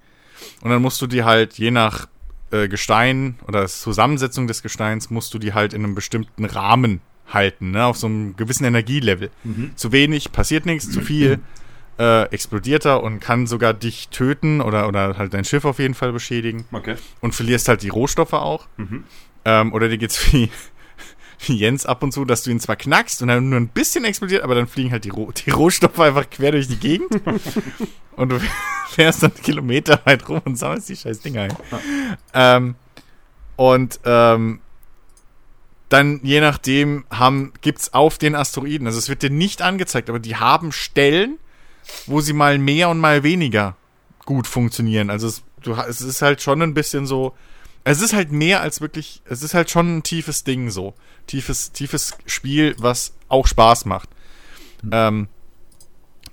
Und dann musst du die halt je nach äh, Gestein oder Zusammensetzung des Gesteins musst du die halt in einem bestimmten Rahmen halten, ne, auf so einem gewissen Energielevel. Mhm. Zu wenig passiert nichts, zu viel äh, explodiert er und kann sogar dich töten oder, oder halt dein Schiff auf jeden Fall beschädigen Okay. und verlierst halt die Rohstoffe auch. Mhm. Ähm, oder dir geht's wie, wie Jens ab und zu, dass du ihn zwar knackst und dann nur ein bisschen explodiert, aber dann fliegen halt die, Roh die Rohstoffe einfach quer durch die Gegend. und du fährst dann Kilometer weit rum und sammelst die scheiß Dinger ein. Ähm, und ähm, dann je nachdem haben, gibt's auf den Asteroiden, also es wird dir nicht angezeigt, aber die haben Stellen, wo sie mal mehr und mal weniger gut funktionieren. Also es, du, es ist halt schon ein bisschen so, es ist halt mehr als wirklich, es ist halt schon ein tiefes Ding so. Tiefes, tiefes Spiel, was auch Spaß macht. Ähm,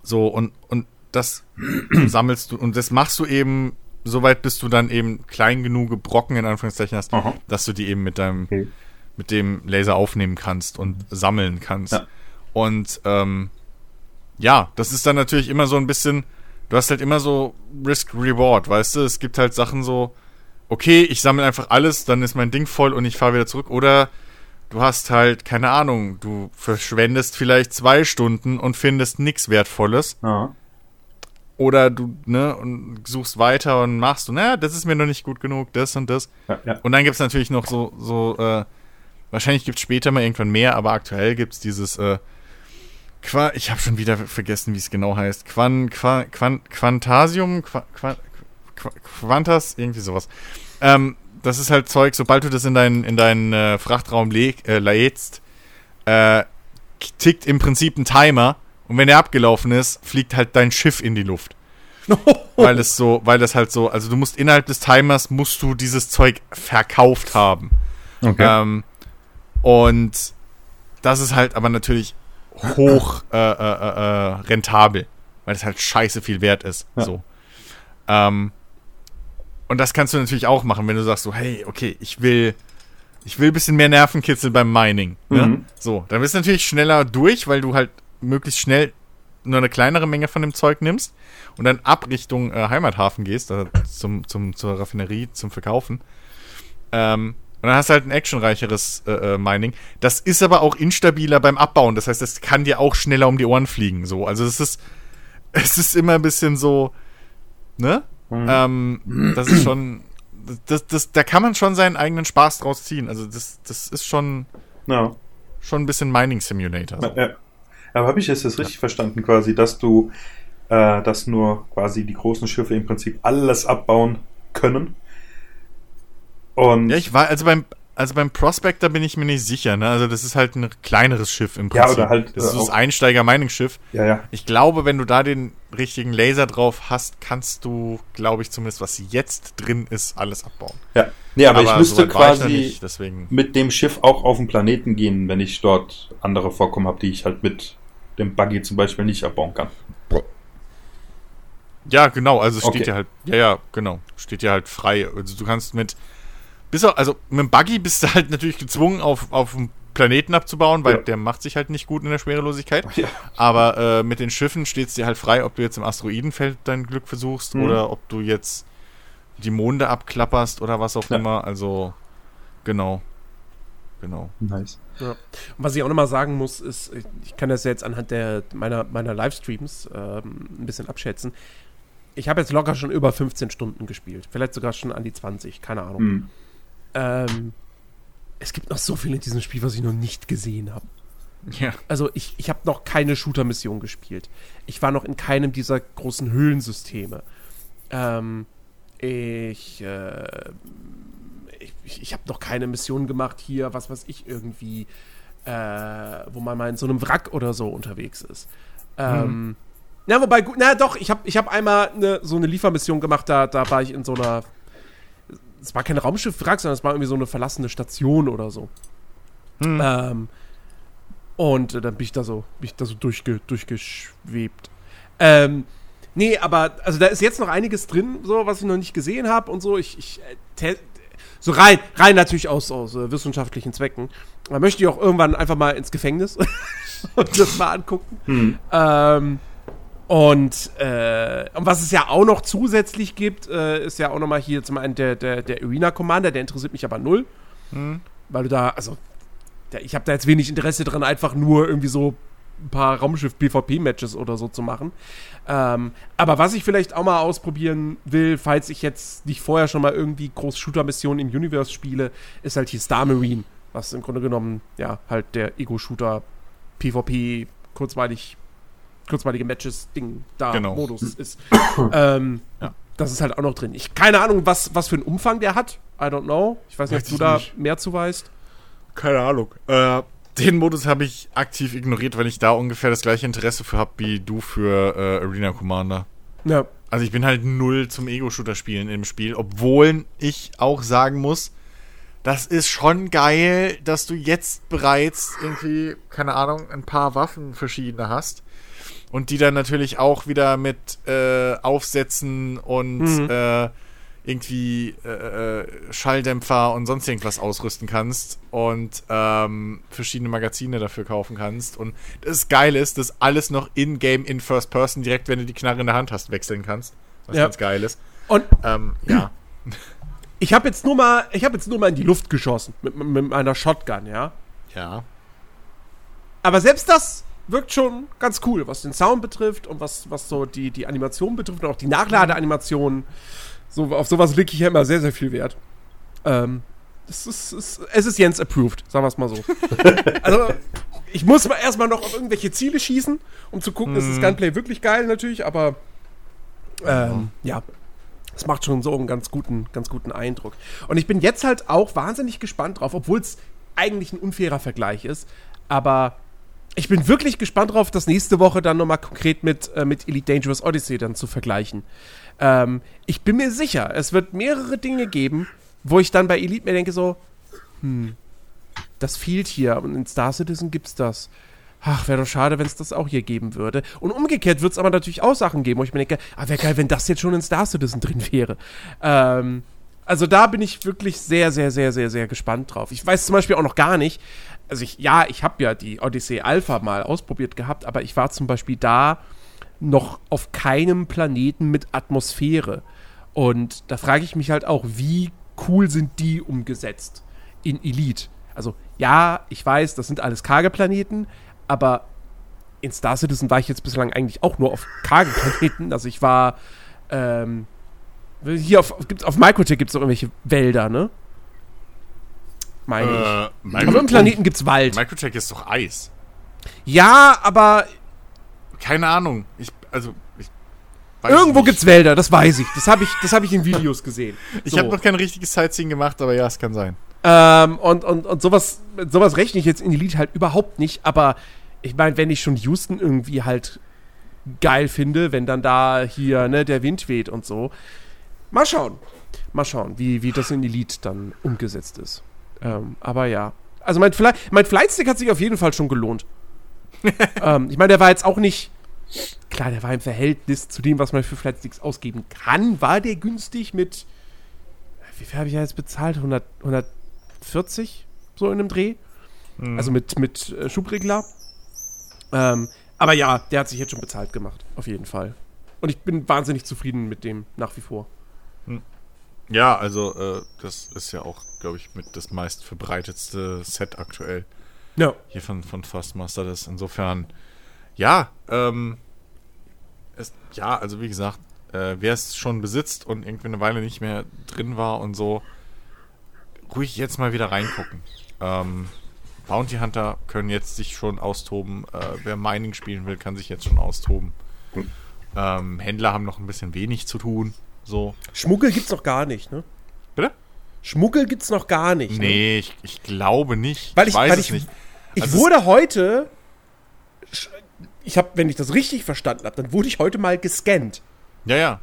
So, und, und das sammelst du, und das machst du eben, soweit bis du dann eben klein genug Brocken in Anführungszeichen hast, Aha. dass du die eben mit deinem, Okay. mit dem Laser aufnehmen kannst und sammeln kannst. Ja. Und ähm, ja, das ist dann natürlich immer so ein bisschen, du hast halt immer so Risk-Reward, weißt du? Es gibt halt Sachen so, okay, ich sammle einfach alles, dann ist mein Ding voll und ich fahre wieder zurück. Oder du hast halt, keine Ahnung, du verschwendest vielleicht zwei Stunden und findest nichts Wertvolles. Ja. Oder du, ne, und suchst weiter und machst du, naja, das ist mir noch nicht gut genug, das und das. Ja, ja. Und dann gibt's natürlich noch so, so, äh, wahrscheinlich gibt's später mal irgendwann mehr, aber aktuell gibt's dieses, äh, Qua ich habe schon wieder vergessen, wie es genau heißt. Quan, Qua, Quan, Quantasium, Qua, Qua, Qua, Quantas, irgendwie sowas. Ähm, das ist halt Zeug, sobald du das in deinen in deinen äh, Frachtraum leg, äh, lädst, äh, tickt im Prinzip ein Timer und wenn der abgelaufen ist, fliegt halt dein Schiff in die Luft. weil es so, weil das halt so, also du musst innerhalb des Timers musst du dieses Zeug verkauft haben. Okay. Ähm, und das ist halt aber natürlich hoch äh, äh, äh, äh, rentabel, weil es halt scheiße viel wert ist. Ja. So. Ähm, und das kannst du natürlich auch machen, wenn du sagst so, hey, okay, ich will, ich will ein bisschen mehr Nervenkitzel beim Mining. Ne? Mhm. So, dann bist du natürlich schneller durch, weil du halt möglichst schnell nur eine kleinere Menge von dem Zeug nimmst und dann ab Richtung äh, Heimathafen gehst, also zum, zum, zur Raffinerie, zum Verkaufen. Ähm, und dann hast du halt ein actionreicheres äh, äh, Mining. Das ist aber auch instabiler beim Abbauen. Das heißt, das kann dir auch schneller um die Ohren fliegen. So, also es ist, es ist immer ein bisschen so, ne? Mhm. Ähm, das ist schon, das, das, da kann man schon seinen eigenen Spaß draus ziehen. Also das, das ist schon, ja. schon ein bisschen Mining Simulator. So. Ja. Aber habe ich jetzt das richtig verstanden, quasi, dass du, äh, dass nur quasi die großen Schiffe im Prinzip alles abbauen können? Und Ja, ich war, also beim, also beim Prospector bin ich mir nicht sicher, ne? Also das ist halt ein kleineres Schiff im Ja, Prinzip. oder halt, das ist äh, so das Einsteiger-Mining-Schiff. ja, ja. Ich glaube, wenn du da den richtigen Laser drauf hast, kannst du, glaube ich, zumindest was jetzt drin ist, alles abbauen. ja. Nee, aber, ich müsste war ich quasi nicht, deswegen. mit dem Schiff auch auf den Planeten gehen, wenn ich dort andere Vorkommen habe, die ich halt mit dem Buggy zum Beispiel nicht abbauen kann. Ja, genau, also steht Okay. ja halt, ja, ja, genau, steht ja halt frei. Also du kannst mit, bis auf, also mit dem Buggy bist du halt natürlich gezwungen, auf, auf dem Planeten abzubauen, weil Ja. der macht sich halt nicht gut in der Schwerelosigkeit. Ja. Aber äh, mit den Schiffen steht es dir halt frei, ob du jetzt im Asteroidenfeld dein Glück versuchst Mhm. oder ob du jetzt die Monde abklapperst oder was auch Ja. immer. Also, genau. Genau. Nice. Ja. Und was ich auch nochmal sagen muss, ist, ich- kann das ja jetzt anhand der, meiner, meiner Livestreams ähm, ein bisschen abschätzen. Ich habe jetzt locker schon über 15 Stunden gespielt. Vielleicht sogar schon an die 20, keine Ahnung. Hm. Ähm, es gibt noch so viel in diesem Spiel, was ich noch nicht gesehen habe. Ja. Also ich, ich habe noch keine Shooter-Mission gespielt. Ich war noch in keinem dieser großen Höhlensysteme. Ähm, ich, äh, ich, ich, ich habe noch keine Mission gemacht hier, was weiß ich, irgendwie, äh, wo man mal in so einem Wrack oder so unterwegs ist. Ähm, Na, wobei, gut, na doch, ich habe ich hab einmal ne, so eine Liefermission gemacht, da, da war ich in so einer, es war kein Raumschiff-Wrack, sondern es war irgendwie so eine verlassene Station oder so. Hm. Ähm, und äh, dann bin ich da so, bin ich da so durchge, durchgeschwebt. Ähm, nee, aber also da ist jetzt noch einiges drin, so was ich noch nicht gesehen habe und so. Ich, ich äh, so rein, rein natürlich aus, aus äh, wissenschaftlichen Zwecken. Da möchte ich auch irgendwann einfach mal ins Gefängnis und das mal angucken. Hm. Ähm, und, äh, und was es ja auch noch zusätzlich gibt, äh, ist ja auch noch mal hier zum einen der, der, der Arena Commander, der interessiert mich aber null. Hm. Weil du da, also, der, ich habe da jetzt wenig Interesse dran, einfach nur irgendwie so ein paar Raumschiff-PvP-Matches oder so zu machen. Ähm, aber was ich vielleicht auch mal ausprobieren will, falls ich jetzt nicht vorher schon mal irgendwie groß Shooter-Missionen im Universe spiele, ist halt hier Star Marine, was im Grunde genommen, ja, halt der Ego-Shooter, PvP, kurzweilig, kurzweilige Matches-Ding da Genau. Modus ist. ähm, Ja. Das ist halt auch noch drin. Ich keine Ahnung, was, was für einen Umfang der hat. I don't know. Ich weiß nicht, Weiß ob du da nicht. mehr zu weißt. Keine Ahnung. Äh, den Modus habe ich aktiv ignoriert, weil ich da ungefähr das gleiche Interesse für habe wie du für äh, Arena Commander. Ja. Also ich bin halt null zum Ego-Shooter-Spielen im Spiel, obwohl ich auch sagen muss, das ist schon geil, dass du jetzt bereits irgendwie, keine Ahnung, ein paar Waffen verschiedene hast. Und die dann natürlich auch wieder mit äh, Aufsätzen und Mhm. äh, irgendwie äh, äh, Schalldämpfer und sonst irgendwas ausrüsten kannst und ähm, verschiedene Magazine dafür kaufen kannst. Und das Geile ist, dass alles noch in-game, in First Person, direkt wenn du die Knarre in der Hand hast, wechseln kannst. Was Ja. ganz geil ist. Und Ähm, ja. ich habe jetzt nur mal, ich habe jetzt nur mal in die Luft geschossen mit, mit meiner Shotgun, ja. Ja. Aber selbst das wirkt schon ganz cool, was den Sound betrifft und was, was so die, die Animation betrifft und auch die Nachladeanimationen. So, auf sowas lege ich ja immer sehr, sehr viel Wert. Ähm, es ist, es, es ist Jens approved, sagen wir es mal so. also, ich muss mal erstmal noch auf irgendwelche Ziele schießen, um zu gucken, ist das Gunplay wirklich geil natürlich, aber ähm, ja. Es macht schon so einen ganz guten, ganz guten Eindruck. Und ich bin jetzt halt auch wahnsinnig gespannt drauf, obwohl es eigentlich ein unfairer Vergleich ist. Aber ich bin wirklich gespannt drauf, das nächste Woche dann nochmal konkret mit, äh, mit Elite Dangerous Odyssey dann zu vergleichen. Ähm, ich bin mir sicher, es wird mehrere Dinge geben, wo ich dann bei Elite mir denke so, hm, das fehlt hier. Und in Star Citizen gibt's das. Ach, wäre doch schade, wenn es das auch hier geben würde. Und umgekehrt wird es aber natürlich auch Sachen geben, wo ich mir denke, ah, wäre geil, wenn das jetzt schon in Star Citizen drin wäre. Ähm, also da bin ich wirklich sehr, sehr, sehr, sehr, sehr gespannt drauf. Ich weiß zum Beispiel auch noch gar nicht, also ich, ja, ich habe ja die Odyssey Alpha mal ausprobiert gehabt, aber ich war zum Beispiel da noch auf keinem Planeten mit Atmosphäre. Und da frage ich mich halt auch, wie cool sind die umgesetzt in Elite? Also ja, ich weiß, das sind alles karge Planeten, aber in Star Citizen war ich jetzt bislang eigentlich auch nur auf kargen Planeten. Also ich war ähm, hier auf, gibt's, auf Microtech gibt es auch irgendwelche Wälder, ne? Meine ich. Äh, Auf Micro irgendeinem Planeten gibt's Wald. Microtech ist doch Eis. Ja, aber Keine Ahnung. Ich, also, ich weiß irgendwo nicht. gibt's Wälder, das weiß ich. Das habe ich, das hab ich in Videos gesehen. Ich So. habe noch kein richtiges Sightseeing gemacht, aber ja, es kann sein. Ähm, und, und, und sowas, sowas rechne ich jetzt in Elite halt überhaupt nicht, aber ich meine, wenn ich schon Houston irgendwie halt geil finde, wenn dann da hier, ne, der Wind weht und so. Mal schauen. Mal schauen, wie, wie das in Elite dann umgesetzt ist. Ähm, aber ja. Also mein, Fly mein Flightstick hat sich auf jeden Fall schon gelohnt. ähm, ich meine, der war jetzt auch nicht. Klar, der war im Verhältnis zu dem, was man für Flightsticks ausgeben kann, war der günstig mit. Wie viel habe ich ja jetzt bezahlt? 100, 140? So in einem Dreh? Also mit, mit äh, Schubregler. Ähm, aber ja, der hat sich jetzt schon bezahlt gemacht. Auf jeden Fall. Und ich bin wahnsinnig zufrieden mit dem nach wie vor. Ja, also, äh, das ist ja auch, glaube ich, mit das meist verbreitetste Set aktuell. Ja. Hier von, von Fastmaster. Das insofern, ja, ähm, es, ja, also wie gesagt, äh, wer es schon besitzt und irgendwie eine Weile nicht mehr drin war und so, ruhig jetzt mal wieder reingucken. Ähm, Bounty Hunter können jetzt sich schon austoben. Äh, wer Mining spielen will, kann sich jetzt schon austoben. Ähm, Händler haben noch ein bisschen wenig zu tun. So. Schmuggel gibt's noch gar nicht, ne? Bitte? Schmuggel gibt's noch gar nicht. Ne? Nee, ich, ich glaube nicht. Weil ich, weiß weil es ich, nicht. ich Also wurde heute. Ich habe, wenn ich das richtig verstanden habe, dann wurde ich heute mal gescannt. Ja, ja.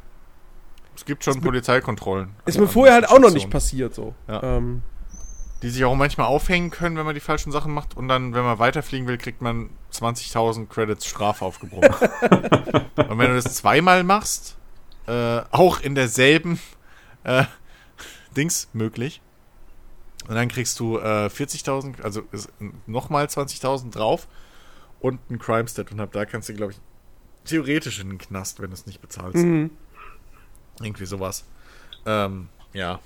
Es gibt schon Polizeikontrollen. Ist an- mir vorher halt auch noch nicht passiert so. Ja. Ähm, Die sich auch manchmal aufhängen können, wenn man die falschen Sachen macht. Und dann, wenn man weiterfliegen will, kriegt man 20.000 Credits Strafe aufgebrummt. und wenn du das zweimal machst, äh, auch in derselben äh, Dings möglich. Und dann kriegst du äh, 40.000, also nochmal 20.000 drauf und ein Crime Stat. Und ab da kannst du, glaube ich, theoretisch in den Knast, wenn du es nicht bezahlst. mhm. Irgendwie sowas. Ähm, ja.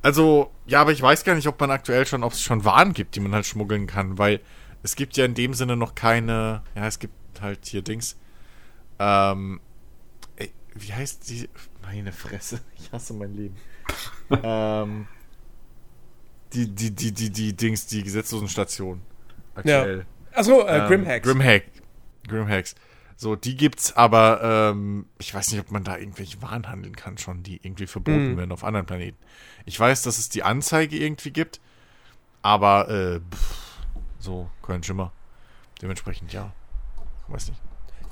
Also, ja, aber ich weiß gar nicht, ob man aktuell schon, ob es schon Waren gibt, die man halt schmuggeln kann, weil es gibt ja in dem Sinne noch keine, ja, es gibt halt hier Dings. Ähm, wie heißt die? Meine Fresse, ich hasse mein Leben. ähm, die, die, die, die, die Dings, die gesetzlosen Stationen. Aktuell. Achso, äh, Ähm, Grimhacks. Grimhack. Grimhacks. So, die gibt's, aber ähm, ich weiß nicht, ob man da irgendwelche Waren handeln kann schon, die irgendwie verboten Mhm. werden auf anderen Planeten. Ich weiß, dass es die Anzeige irgendwie gibt, aber äh, pff, so, kein Schimmer. Dementsprechend, ja. Weiß nicht.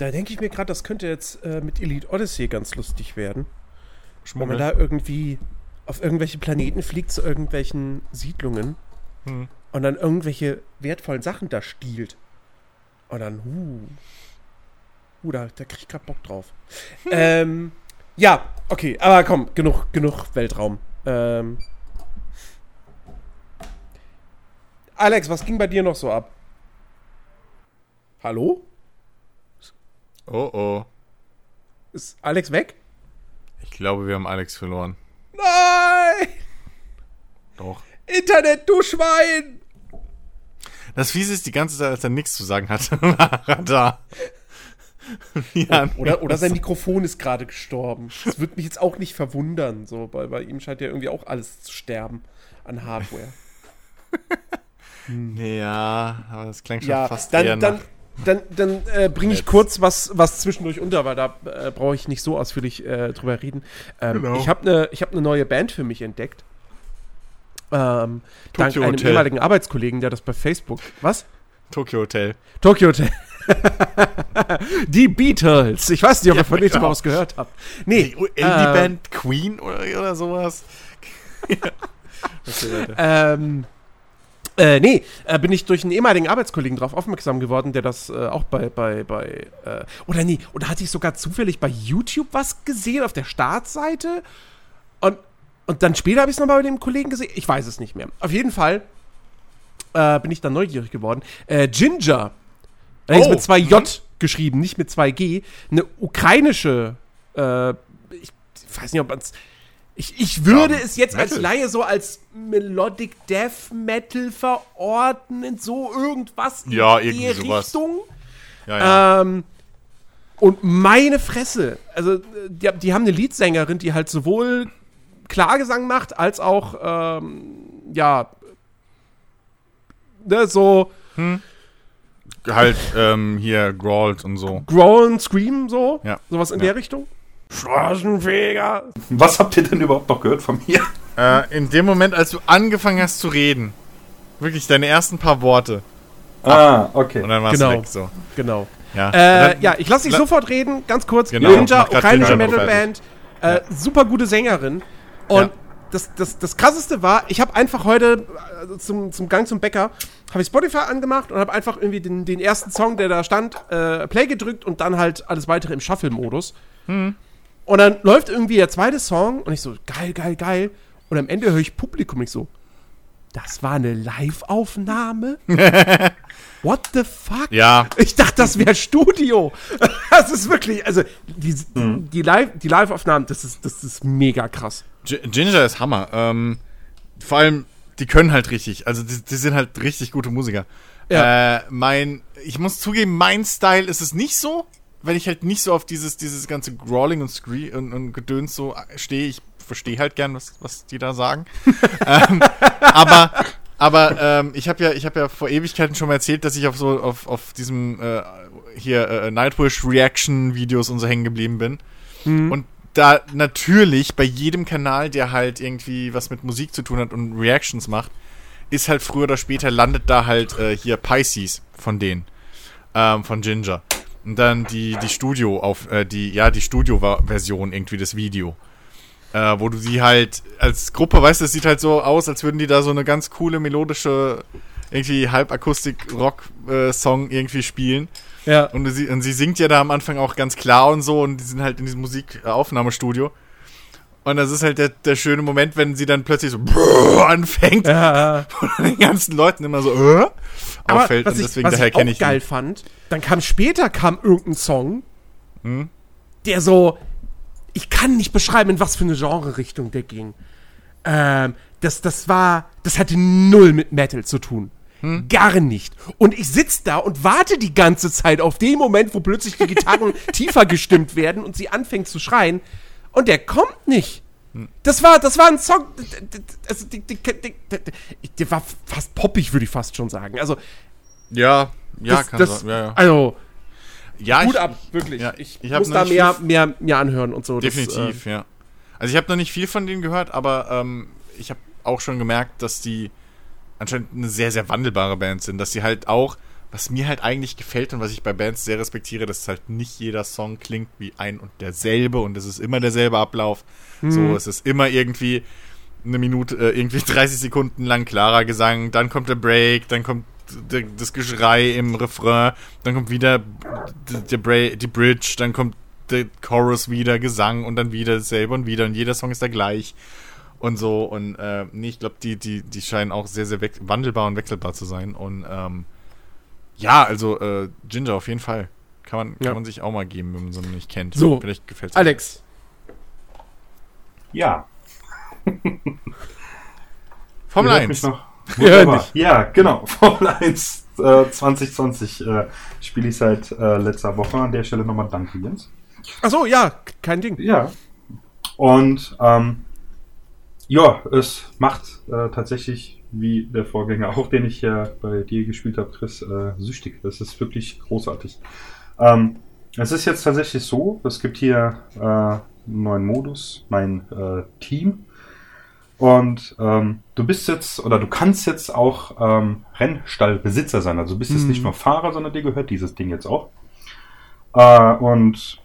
Da denke ich mir gerade, das könnte jetzt äh, mit Elite Odyssey ganz lustig werden. Wenn man Schmuggel. da irgendwie auf irgendwelche Planeten fliegt zu irgendwelchen Siedlungen Hm. und dann irgendwelche wertvollen Sachen da stiehlt. Und dann, huh. Uh, da, da krieg ich grad Bock drauf. ähm, ja, okay, aber komm, genug, genug Weltraum. Ähm, Alex, was ging bei dir noch so ab? Hallo? Oh oh. Ist Alex weg? Ich glaube, wir haben Alex verloren. Nein! Doch. Internet, du Schwein! Das Fiese ist, die ganze Zeit, als er nichts zu sagen hatte, war er da. ja, Oder, oder sein Mikrofon ist gerade gestorben. Das würde mich jetzt auch nicht verwundern. So, bei, bei ihm scheint ja irgendwie auch alles zu sterben an Hardware. Ja, aber das klingt schon ja, fast eher dann, nach. dann, dann, dann äh, bringe ich kurz was, was zwischendurch unter, weil da äh, brauche ich nicht so ausführlich äh, drüber reden. Ähm, Genau. Ich habe eine hab ne neue Band für mich entdeckt. Ähm, dank einem Hotel. ehemaligen Arbeitskollegen, der das bei Facebook. Was? Tokyo Hotel. Tokyo Hotel. Die Beatles. Ich weiß nicht, ob ihr von denen mal genau. was gehört habt. Nee, Die Indie-Band Queen oder, oder sowas. okay. Ähm, äh, nee, äh, bin ich durch einen ehemaligen Arbeitskollegen drauf aufmerksam geworden, der das äh, auch bei, bei, bei, äh, oder nee, oder hatte ich sogar zufällig bei YouTube was gesehen auf der Startseite und, und dann später habe ich es nochmal bei dem Kollegen gesehen, ich weiß es nicht mehr. Auf jeden Fall äh, bin ich dann neugierig geworden. Äh, Ginger, allerdings Oh, mit zwei. J geschrieben, nicht mit zwei G, eine ukrainische, äh, ich weiß nicht, ob man es ich, ich würde Ja, es jetzt als Metal. Laie so als Melodic Death Metal verordnen, so irgendwas in Ja, die. Richtung. Ja, ja. Ähm, und meine Fresse, also die, die haben eine Leadsängerin, die halt sowohl Klagesang macht, als auch, ähm, ja, ne, so halt ähm, hier Growled und so. Growl and Scream, so, Ja. sowas in der Richtung. Straßenfeger. Was habt ihr denn überhaupt noch gehört von mir? Äh, in dem Moment, als du angefangen hast zu reden, wirklich deine ersten paar Worte, Ah, okay. und dann warst Genau. du weg, so. Genau. Ja, Äh, Dann- ja, ich lasse dich la- sofort reden, ganz kurz. Genau, Ninja, ukrainische Metalband, äh, super gute Sängerin. Und Ja. das, das, das krasseste war, ich habe einfach heute äh, zum, zum Gang zum Bäcker, habe ich Spotify angemacht und habe einfach irgendwie den, den ersten Song, der da stand, äh, Play gedrückt und dann halt alles weitere im Shuffle-Modus. Hm. Und dann läuft irgendwie der zweite Song und ich so, geil, geil, geil. Und am Ende höre ich Publikum ich so, das war eine Live-Aufnahme? What the fuck? ja, Ich dachte, das wäre Studio. Das ist wirklich, also die, die Live- die Live-Aufnahmen, das ist, das ist mega krass. Gi- Ginger ist Hammer. Ähm, vor allem, die können halt richtig. Also, die, die sind halt richtig gute Musiker. Ja. Äh, mein, ich muss zugeben, mein Style ist es nicht so, weil ich halt nicht so auf dieses, dieses ganze Growling und Scree und, und Gedöns so stehe. Ich verstehe halt gern, was, was die da sagen. ähm, aber aber ähm, ich habe ja, ich habe ja vor Ewigkeiten schon mal erzählt, dass ich auf so auf, auf diesem äh, hier äh, Nightwish Reaction Videos und so hängen geblieben bin. Und da natürlich bei jedem Kanal, der halt irgendwie was mit Musik zu tun hat und Reactions macht, ist halt früher oder später landet da halt äh, hier Pisces von denen, ähm, von Ginger. Und dann die, die Studio auf, äh, die, ja, die Studio-Version irgendwie des Video. Äh, wo du sie halt als Gruppe, weißt du, es sieht halt so aus, als würden die da so eine ganz coole, melodische, irgendwie Halbakustik-Rock-Song irgendwie spielen. Ja. Und sie, und sie singt ja da am Anfang auch ganz klar und so und die sind halt in diesem Musikaufnahmestudio. Und das ist halt der, der schöne Moment, wenn sie dann plötzlich so anfängt ja. und den ganzen Leuten immer so äh, Aber auffällt. was und ich, deswegen was daher ich kenne auch ich geil ihn. fand, dann kam später kam irgendein Song, Hm? der so, ich kann nicht beschreiben, in was für eine Genre-Richtung der ging. Ähm, das, das war, das hatte null mit Metal zu tun. Hm? Gar nicht. Und ich sitz da und warte die ganze Zeit auf den Moment, wo plötzlich die Gitarren tiefer gestimmt werden und sie anfängt zu schreien. Und der kommt nicht. Das war, das war ein Song, also, der war fast poppig, würde ich fast schon sagen. Also, Ja, ja, das, kann das, sein. Ja, ja. Also, ja Hut ich, ab, wirklich. ja, ich ich muss da mehr, mehr, mehr anhören und so. Das, Definitiv, ja. Also ich habe noch nicht viel von denen gehört, aber ähm, ich habe auch schon gemerkt, dass die anscheinend eine sehr, sehr wandelbare Band sind. Dass sie halt auch, was mir halt eigentlich gefällt und was ich bei Bands sehr respektiere, dass halt nicht jeder Song klingt wie ein und derselbe und es ist immer derselbe Ablauf. So, es ist immer irgendwie eine Minute, äh, irgendwie 30 Sekunden lang klarer Gesang, dann kommt der Break, dann kommt das Geschrei im Refrain, dann kommt wieder der Bra die Bridge, dann kommt der Chorus wieder, Gesang und dann wieder dasselbe und wieder und jeder Song ist da gleich und so und äh, nee, ich glaube, die, die, die scheinen auch sehr, sehr wandelbar und wechselbar zu sein und ähm, ja, also äh, Ginger auf jeden Fall. Kann man, ja. kann man sich auch mal geben, wenn man so nicht kennt. So, Vielleicht gefällt Alex. Ja. Formel 1. Ja, ja, genau. Formel 1 äh, 2020 äh, spiele ich seit äh, letzter Woche. An der Stelle nochmal danke, Jens. Achso, ja, kein Ding. Ja. Und ähm, ja, es macht äh, tatsächlich, wie der Vorgänger auch, den ich ja bei dir gespielt habe, Chris, äh, süchtig. Das ist wirklich großartig. Ähm, es ist jetzt tatsächlich so, es gibt hier äh, einen neuen Modus, mein äh, Team. Und ähm, du bist jetzt, oder du kannst jetzt auch ähm, Rennstallbesitzer sein. Also du bist mhm. jetzt nicht nur Fahrer, sondern dir gehört dieses Ding jetzt auch. Äh, und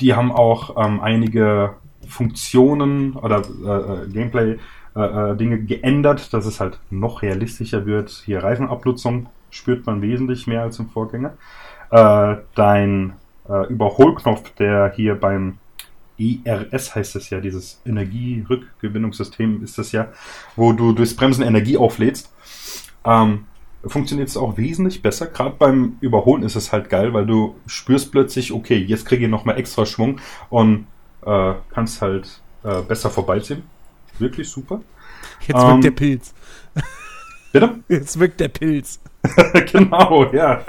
die haben auch ähm, einige Funktionen oder äh, äh Gameplay äh, äh, Dinge geändert, dass es halt noch realistischer wird. Hier Reifenabnutzung spürt man wesentlich mehr als im Vorgänger. Äh, dein äh, Überholknopf, der hier beim ERS heißt es ja, dieses Energierückgewinnungssystem ist das ja, wo du durchs Bremsen Energie auflädst. Ähm, funktioniert es auch wesentlich besser. Gerade beim Überholen ist es halt geil, weil du spürst plötzlich, okay, jetzt kriege ich nochmal extra Schwung und äh, kannst halt äh, besser vorbeiziehen. Wirklich super. Jetzt wirkt ähm, der Pilz. Bitte? Jetzt wirkt der Pilz. genau, ja.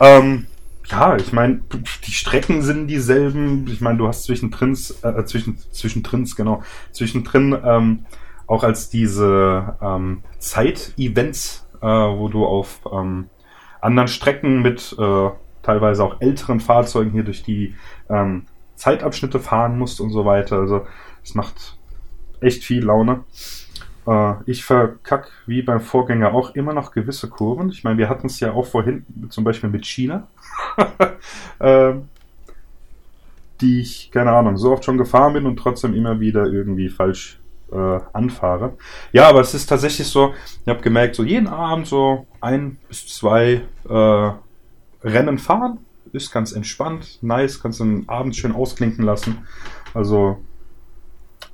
ähm, ja, ich meine, die Strecken sind dieselben. Ich meine, du hast zwischendrin, äh, zwischen, zwischendrin, genau, zwischendrin ähm, auch als diese ähm, Zeit-Events, äh, wo du auf ähm, anderen Strecken mit äh, teilweise auch älteren Fahrzeugen hier durch die ähm, Zeitabschnitte fahren musst und so weiter. Also es macht echt viel Laune. Äh, ich verkack wie beim Vorgänger auch immer noch gewisse Kurven. Ich meine, wir hatten es ja auch vorhin, zum Beispiel mit China. ähm, die ich, keine Ahnung, so oft schon gefahren bin und trotzdem immer wieder irgendwie falsch äh, anfahre. Ja, aber es ist tatsächlich so, ich habe gemerkt, so jeden Abend so ein bis zwei äh, Rennen fahren, ist ganz entspannt, nice, kannst du den Abend schön ausklinken lassen. Also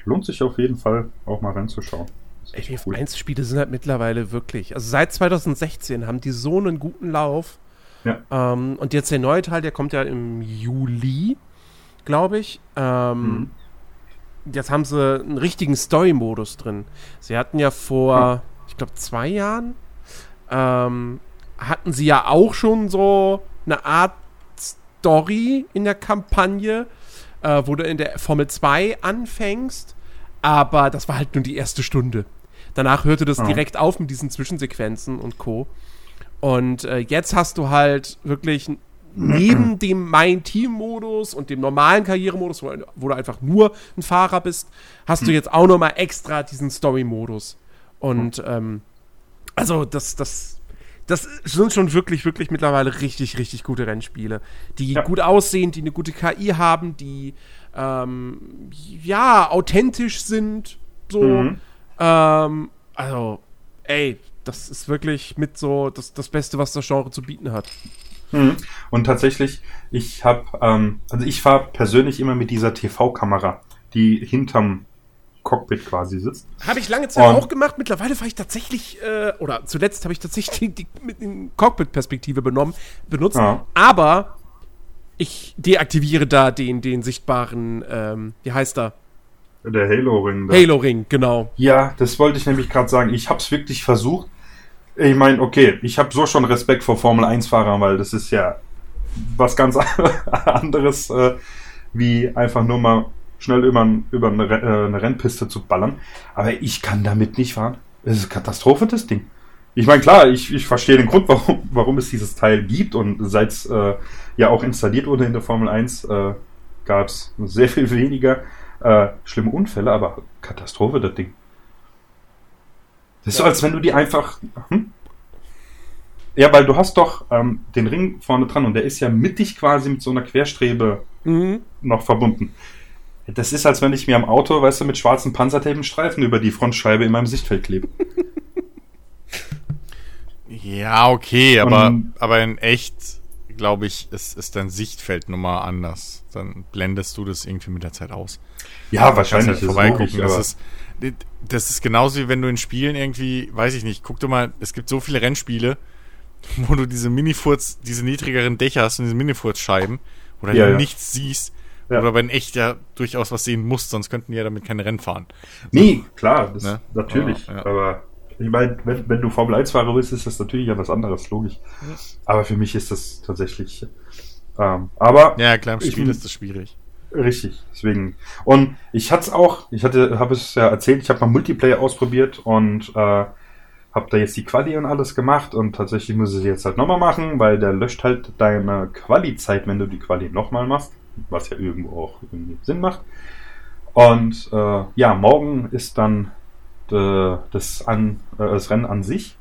lohnt sich auf jeden Fall auch mal reinzuschauen. Ey, die F1-Spiele sind halt mittlerweile wirklich. Also seit 2016 haben die so einen guten Lauf. Ja. Ähm, und jetzt der neue Teil, der kommt ja im Juli, glaube ich. Ähm, mhm. Jetzt haben sie einen richtigen Story-Modus drin. Sie hatten ja vor, mhm. ich glaube, zwei Jahren, ähm, hatten sie ja auch schon so eine Art Story in der Kampagne, äh, wo du in der Formel 2 anfängst. Aber das war halt nur die erste Stunde. Danach hörte das oh. direkt auf mit diesen Zwischensequenzen und Co. Und äh, jetzt hast du halt wirklich neben dem Mein Team-Modus und dem normalen Karrieremodus, wo, wo, du einfach nur ein Fahrer bist, hast du hm. jetzt auch nochmal extra diesen Story-Modus. Und ähm, also das, das, das sind schon wirklich, wirklich mittlerweile richtig, richtig gute Rennspiele, die ja. gut aussehen, die eine gute KI haben, die ähm, ja authentisch sind, so. Mhm. Ähm, also, ey, das ist wirklich mit so das, das Beste, was das Genre zu bieten hat. Mhm. Und tatsächlich, ich habe, ähm, also ich fahre persönlich immer mit dieser TV-Kamera, die hinterm Cockpit quasi sitzt. Habe ich lange Zeit und auch gemacht. Mittlerweile fahre ich tatsächlich, äh, oder zuletzt habe ich tatsächlich die, die, die Cockpit-Perspektive benommen, benutzt. Ja. Aber ich deaktiviere da den, den sichtbaren, ähm, wie heißt er? Der Halo-Ring. Halo-Ring, genau. Ja, das wollte ich nämlich gerade sagen. Ich habe es wirklich versucht. Ich meine, okay, ich habe so schon Respekt vor Formel-1-Fahrern, weil das ist ja was ganz anderes, äh, wie einfach nur mal schnell über, über eine, äh, eine, Rennpiste zu ballern. Aber ich kann damit nicht fahren. Es ist Katastrophe, das Ding. Ich meine, klar, ich, ich verstehe den Grund, warum, warum es dieses Teil gibt und seit es äh, ja auch installiert wurde in der Formel 1, äh, gab es sehr viel weniger äh, schlimme Unfälle, aber Katastrophe, das Ding. Das ist ja. so, als wenn du die einfach. Hm? Ja, weil du hast doch ähm, den Ring vorne dran und der ist ja mittig quasi mit so einer Querstrebe mhm. noch verbunden. Das ist, als wenn ich mir am Auto, weißt du, mit schwarzen Panzertape Streifen über die Frontscheibe in meinem Sichtfeld klebe. Ja, okay, aber, aber in echt, glaube ich, ist, ist dein Sichtfeld nochmal anders. Dann blendest du das irgendwie mit der Zeit aus. Ja, wahrscheinlich halt ist es vorbeigucken. logisch, das, ist, das ist genauso wie wenn du in Spielen irgendwie, weiß ich nicht, guck dir mal, es gibt so viele Rennspiele, wo du diese Minifurz, diese niedrigeren Dächer hast und diese Minifurzscheiben, wo du Ja, halt ja. nichts siehst, Ja. aber in echt ja durchaus was sehen musst, sonst könnten die ja damit keine Rennen fahren. Nee, klar, das, Ne? natürlich. Ja, ja. Aber ich meine, wenn, wenn du Formel 1-Fahrer bist, ist das natürlich ja was anderes, logisch. Aber für mich ist das tatsächlich. Ähm, aber Ja, klar, im Ich- Spiel ist das schwierig. richtig, deswegen. Und ich hatte es auch, ich hatte, habe es ja erzählt, ich habe mal Multiplayer ausprobiert und äh, habe da jetzt die Quali und alles gemacht und tatsächlich muss ich es jetzt halt nochmal machen, weil der löscht halt deine Quali-Zeit, wenn du die Quali nochmal machst, was ja irgendwo auch irgendwie Sinn macht. Und äh, ja, morgen ist dann das, an, äh, das Rennen an sich.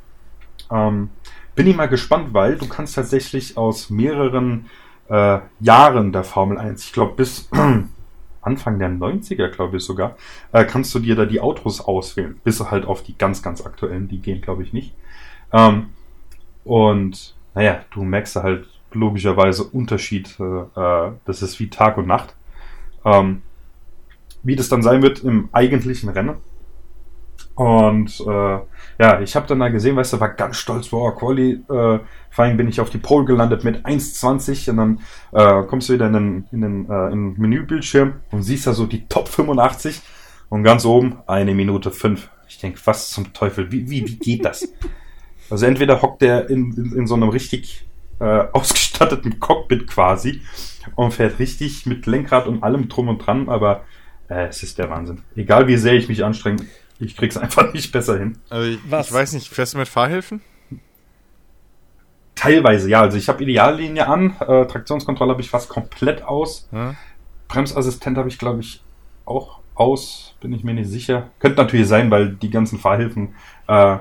Ähm, bin ich mal gespannt, weil du kannst tatsächlich aus mehreren äh, Jahren der Formel 1, ich glaube bis Anfang der 90er, glaube ich sogar, äh, kannst du dir da die Autos auswählen. Bis halt auf die ganz, ganz aktuellen, die gehen, glaube ich, nicht. Ähm, und naja, du merkst halt logischerweise Unterschied. Äh, äh, das ist wie Tag und Nacht. Ähm, wie das dann sein wird im eigentlichen Rennen. Und äh, ja, ich habe dann da gesehen, weißt du, war ganz stolz, wow, Quali, äh, vor allem bin ich auf die Pole gelandet mit 1,20 und dann äh, kommst du wieder in den, in den, äh, in Menübildschirm und siehst da so die Top 85 und ganz oben eine Minute fünf. Ich denke, was zum Teufel, wie, wie, wie geht das? Also entweder hockt der in, in, in so einem richtig äh, ausgestatteten Cockpit quasi und fährt richtig mit Lenkrad und allem drum und dran, aber äh, es ist der Wahnsinn. Egal wie sehr ich mich anstrenge, ich krieg's einfach nicht besser hin. Also ich, Was? ich weiß nicht, fährst du mit Fahrhilfen? Teilweise, ja. Also ich habe Ideallinie an, äh, Traktionskontrolle habe ich fast komplett aus. Ja? Bremsassistent habe ich, glaube ich, auch aus, bin ich mir nicht sicher. Könnte natürlich sein, weil die ganzen Fahrhilfen, äh,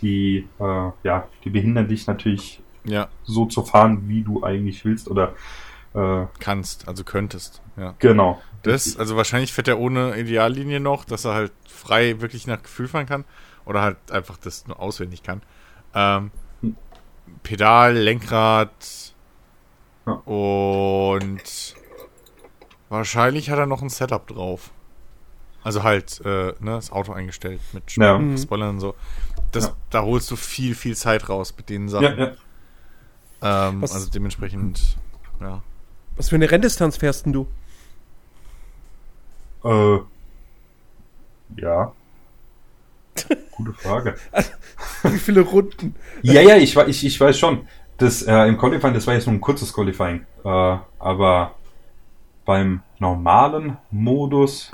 die, äh, ja, die behindern dich natürlich ja, so zu fahren, wie du eigentlich willst. Oder äh, kannst, also könntest. Ja. genau. Das, also wahrscheinlich fährt er ohne Ideallinie noch, dass er halt frei wirklich nach Gefühl fahren kann. Oder halt einfach das nur auswendig kann. Ähm, Hm. Pedal, Lenkrad Ja. und wahrscheinlich hat er noch ein Setup drauf. Also halt, äh, ne, das Auto eingestellt mit Ja. Mhm. Spoilern und so. Das, Ja. Da holst du viel, viel Zeit raus mit den Sachen. Ja, ja. Ähm, also dementsprechend, ja. Was für eine Renndistanz fährst denn du? Äh, ja. Gute Frage. Wie viele Runden? Ja, ja, ich, ich, ich weiß schon. Das äh, im Qualifying, das war jetzt nur ein kurzes Qualifying. Äh, aber beim normalen Modus,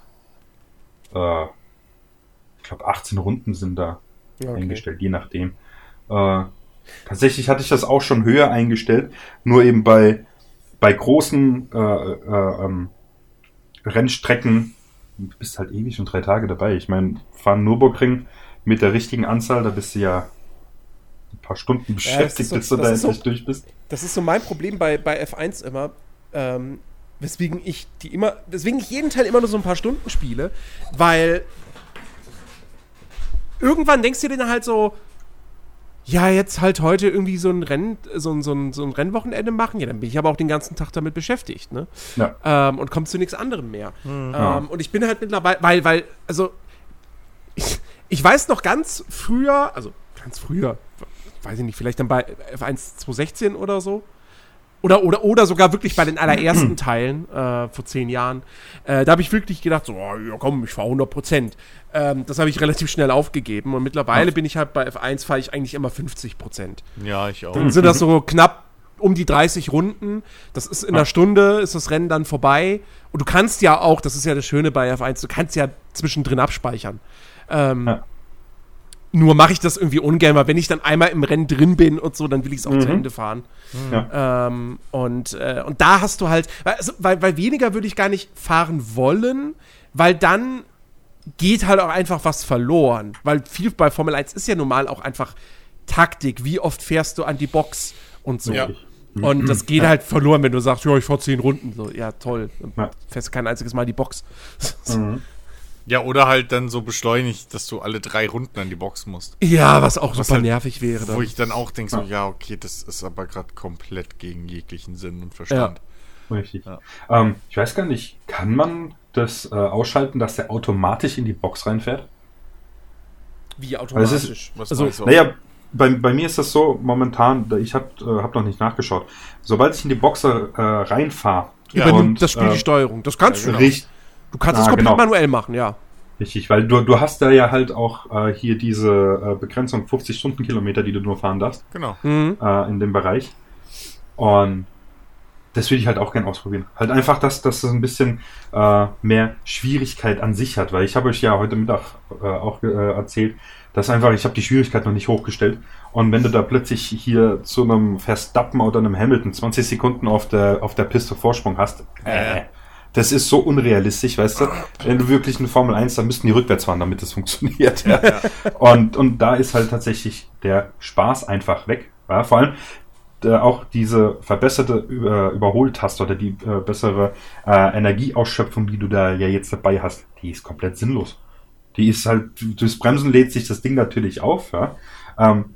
äh, ich glaube 18 Runden sind da eingestellt, je nachdem. Äh, tatsächlich hatte ich das auch schon höher eingestellt, nur eben bei, bei großen äh, äh, ähm, Rennstrecken du bist halt ewig und drei Tage dabei. Ich meine, fahren Nürburgring mit der richtigen Anzahl, da bist du ja ein paar Stunden beschäftigt, so- bis du da ist so- endlich durch bist. Das ist so mein Problem bei, bei F1 immer, ähm, weswegen ich die immer, weswegen ich jeden Teil immer nur so ein paar Stunden spiele, weil irgendwann denkst du dir dann halt so, ja, jetzt halt heute irgendwie so ein Rennen, so ein, so ein, so ein Rennwochenende machen, ja, dann bin ich aber auch den ganzen Tag damit beschäftigt, ne? Ja. Ähm, und kommst zu nichts anderem mehr. Ja. Ähm, und ich bin halt mittlerweile, weil, weil, also, ich, ich weiß noch ganz früher, also ganz früher, weiß ich nicht, vielleicht dann bei F1 2016 oder so. Oder, oder, oder sogar wirklich bei den allerersten Teilen äh, vor zehn Jahren. Äh, da habe ich wirklich gedacht, so, oh, ja komm, ich fahre 100 Prozent. Ähm, das habe ich relativ schnell aufgegeben. Und mittlerweile bin ich halt bei F1 fahre ich eigentlich immer 50 Prozent. Ja, ich auch. Dann sind das so knapp um die 30 Runden. Das ist in einer Stunde, ist das Rennen dann vorbei. Und du kannst ja auch, das ist ja das Schöne bei F1, du kannst ja zwischendrin abspeichern. Ähm, Ja. Nur mache ich das irgendwie ungern, weil wenn ich dann einmal im Rennen drin bin und so, dann will ich es auch zu Mhm. Ende fahren. Ja. Ähm, und, äh, und da hast du halt, weil, also, weil, weil weniger würde ich gar nicht fahren wollen, weil dann geht halt auch einfach was verloren. Weil viel bei Formel 1 ist ja normal auch einfach Taktik. Wie oft fährst du an die Box und so. Ja. Und das geht halt verloren, wenn du sagst, ja, ich fahr zehn Runden. So, ja, toll. Dann Ja. fährst du kein einziges Mal die Box. Mhm. Ja, oder halt dann so beschleunigt, dass du alle drei Runden an die Box musst. Ja, was auch Was super halt- nervig wäre. Wo Dann. ich dann auch denke, so, ja, okay, das ist aber gerade komplett gegen jeglichen Sinn und Verstand. Richtig. Ja. Ähm, ich weiß gar nicht, kann man das äh, ausschalten, dass der automatisch in die Box reinfährt? Wie Also automatisch. Was Also, meinst du? Naja, bei, bei mir ist das so momentan, ich habe äh, hab noch nicht nachgeschaut. Sobald ich in die Boxer äh, reinfahre, übernimmt das Spiel äh, die Steuerung. Das kannst du. richtig, Du kannst Ah, es komplett genau. manuell machen, ja. richtig, weil du, du hast da ja halt auch äh, hier diese äh, Begrenzung 50 Stundenkilometer, die du nur fahren darfst. Genau. Mhm. äh, in dem Bereich. Und das würde ich halt auch gerne ausprobieren. Halt einfach, dass, dass es ein bisschen äh, mehr Schwierigkeit an sich hat, weil ich habe euch ja heute Mittag äh, auch äh, erzählt, dass einfach, ich habe die Schwierigkeit noch nicht hochgestellt. Und wenn du da plötzlich hier zu einem Verstappen oder einem Hamilton 20 Sekunden auf der, auf der Piste Vorsprung hast, äh, das ist so unrealistisch, weißt du? Wenn du wirklich eine Formel 1, dann müssten die rückwärts fahren, damit das funktioniert. Ja. Und, und da ist halt tatsächlich der Spaß einfach weg. Ja, vor allem äh, auch diese verbesserte Über Überholtaste oder die äh, bessere äh, Energieausschöpfung, die du da ja jetzt dabei hast, die ist komplett sinnlos. Die ist halt, durchs Bremsen lädt sich das Ding natürlich auf, ja. Ähm,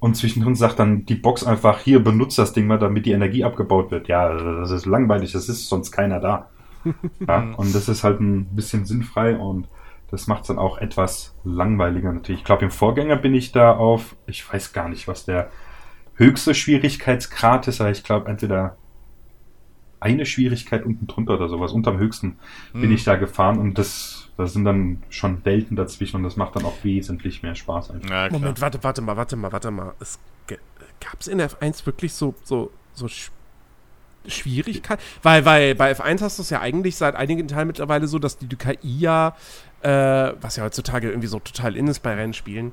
und zwischendrin sagt dann die Box einfach, hier benutzt das Ding mal, damit die Energie abgebaut wird. Ja, das ist langweilig, das ist sonst keiner da. Ja, und das ist halt ein bisschen sinnfrei und das macht es dann auch etwas langweiliger natürlich. Ich glaube, im Vorgänger bin ich da auf, ich weiß gar nicht, was der höchste Schwierigkeitsgrad ist, aber ich glaube entweder eine Schwierigkeit unten drunter oder sowas. Unterm höchsten bin Hm. ich da gefahren und das, da sind dann schon Welten dazwischen und das macht dann auch wesentlich mehr Spaß einfach. Ja. Moment, warte, warte mal, warte mal, warte mal. Es gab es in F1 wirklich so, so, so Sch Schwierigkeiten? Weil, weil bei F1 hast du es ja eigentlich seit einigen Teilen mittlerweile so, dass die KI ja, äh, was ja heutzutage irgendwie so total in ist bei Rennspielen,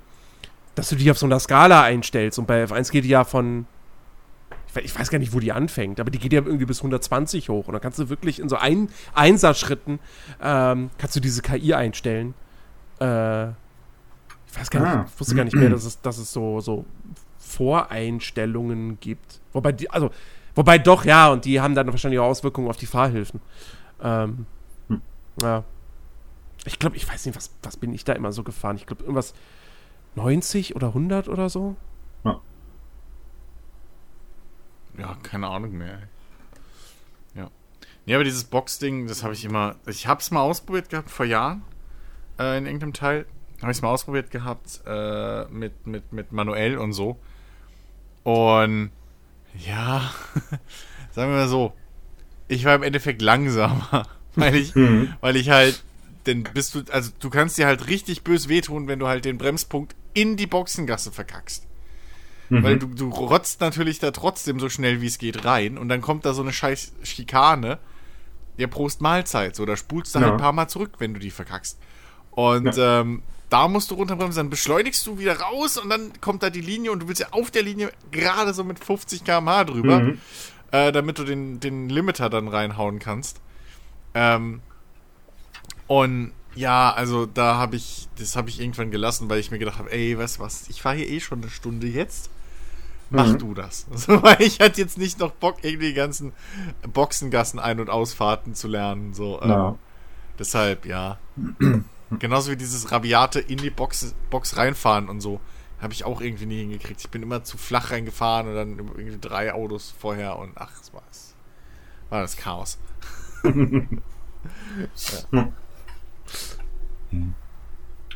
dass du die auf so einer Skala einstellst und bei F1 geht die ja von ich we- ich weiß gar nicht, wo die anfängt, aber die geht ja irgendwie bis 120 hoch. Und dann kannst du wirklich in so ein Einserschritten ähm, kannst du diese KI einstellen. Äh, ich weiß gar nicht, Ah. ich wusste gar nicht mehr, dass es, dass es so, so Voreinstellungen gibt. Wobei die, also, wobei doch, ja, und die haben dann wahrscheinlich auch Auswirkungen auf die Fahrhilfen. Ähm, Hm. ja. Ich glaube, ich weiß nicht, was, was bin ich da immer so gefahren? Ich glaube, irgendwas 90 oder 100 oder so. Ja, keine Ahnung mehr. Ja. Nee, aber dieses Box-Ding, das habe ich immer. Ich habe es mal ausprobiert gehabt vor Jahren. Äh, in irgendeinem Teil. Habe ich es mal ausprobiert gehabt. Äh, mit, mit, mit manuell und so. Und. Ja. sagen wir mal so. Ich war im Endeffekt langsamer. Weil ich, Mhm. weil ich halt. Denn bist du. Also, du kannst dir halt richtig bös wehtun, wenn du halt den Bremspunkt in die Boxengasse verkackst. Mhm. Weil du, du rotzt natürlich da trotzdem so schnell wie es geht rein und dann kommt da so eine scheiß Schikane. Ja, Prost Mahlzeit. So, da spulst du Ja. halt ein paar Mal zurück, wenn du die verkackst. Und ähm, da musst du runterbremsen, dann beschleunigst du wieder raus und dann kommt da die Linie und du willst ja auf der Linie gerade so mit 50 km/h drüber, Mhm. äh, damit du den, den Limiter dann reinhauen kannst. Ähm, und ja, also da habe ich, das habe ich irgendwann gelassen, weil ich mir gedacht habe, ey, weißt du was, ich fahre hier eh schon eine Stunde jetzt. Mach Mhm. du das. Also, weil ich hatte jetzt nicht noch Bock, irgendwie die ganzen Boxengassen ein- und ausfahrten zu lernen. So, ähm, Ja. Deshalb, ja. Genauso wie dieses rabiate in die Box, Box reinfahren und so. Habe ich auch irgendwie nie hingekriegt. Ich bin immer zu flach reingefahren und dann irgendwie drei Autos vorher und ach, es war, es war das Chaos.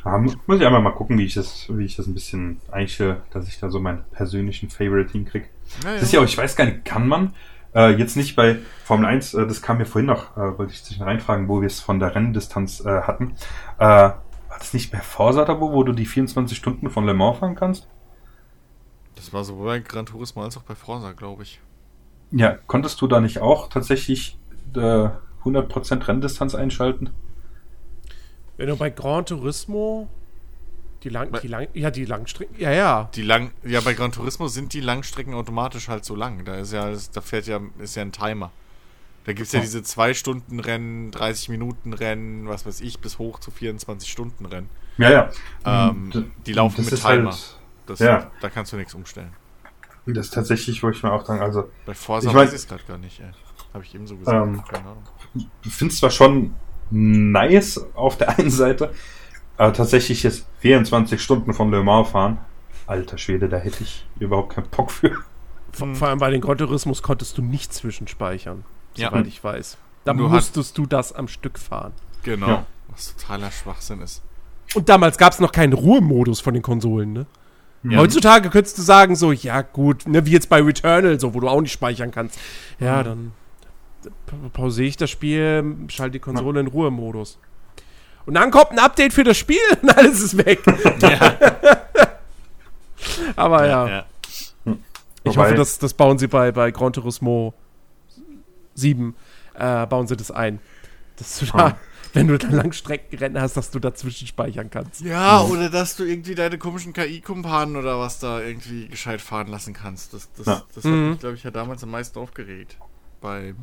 Ja, mu- muss ich einmal mal gucken, wie ich das, wie ich das ein bisschen einstelle, dass ich da so meinen persönlichen Favorite hinkriege. Ja, Das ist ja auch, ich weiß gar nicht, kann man äh, jetzt nicht bei Formel 1, äh, das kam mir vorhin noch, äh, wollte ich dich reinfragen, wo wir es von der Renndistanz äh, hatten. Äh, war das nicht bei Forsa da, wo, wo du die 24 Stunden von Le Mans fahren kannst? Das war sowohl bei Gran Turismo als auch bei Forza, glaube ich. Ja, konntest du da nicht auch tatsächlich äh, 100% Renndistanz einschalten? Wenn du bei Gran Turismo die lang, die lang, ja, die Langstrecken, ja, ja. Die lang, ja, bei Gran Turismo sind die Langstrecken automatisch halt so lang. Da ist ja, da fährt ja, ist ja ein Timer. Da gibt es ja Oh. diese 2-Stunden-Rennen, 30-Minuten-Rennen, was weiß ich, bis hoch zu 24-Stunden-Rennen. Ja, ja. Ähm, D- die laufen das mit ist Timer. Halt, Das, Ja. Da kannst du nichts umstellen. das ist tatsächlich, wo ich mir auch sagen, also Bei Forza Ich mein- weiß ich es gerade gar nicht, ey. Habe ich eben so gesagt. Ähm, Keine Ahnung. ich finde zwar schon nice auf der einen Seite, aber tatsächlich jetzt 24 Stunden von Le Mans fahren, alter Schwede, da hätte ich überhaupt keinen Bock für. Vor, vor allem bei den Gran Turismos konntest du nicht zwischenspeichern, Ja. soweit ich weiß. Da musstest du das am Stück fahren. Genau. Ja. Was totaler Schwachsinn ist. Und damals gab es noch keinen Ruhemodus von den Konsolen, ne? Ja. Heutzutage könntest du sagen, so, ja gut, ne, wie jetzt bei Returnal, so, wo du auch nicht speichern kannst. Ja, dann pa- pausiere ich das Spiel, schalte die Konsole in Ruhemodus. Und dann kommt ein Update für das Spiel und alles ist weg. Ja, Aber ja, ja. ich Wobei- hoffe, das, das bauen sie bei, bei Gran Turismo 7, äh, bauen sie das ein. Dass du da, wenn du dann Langstreckenrennen hast, dass du dazwischen speichern kannst. Ja, oder dass du irgendwie deine komischen KI-Kumpanen oder was da irgendwie gescheit fahren lassen kannst. Das, das, Ja. das hat Mhm. mich, glaube ich, ja damals am meisten aufgeregt. Beim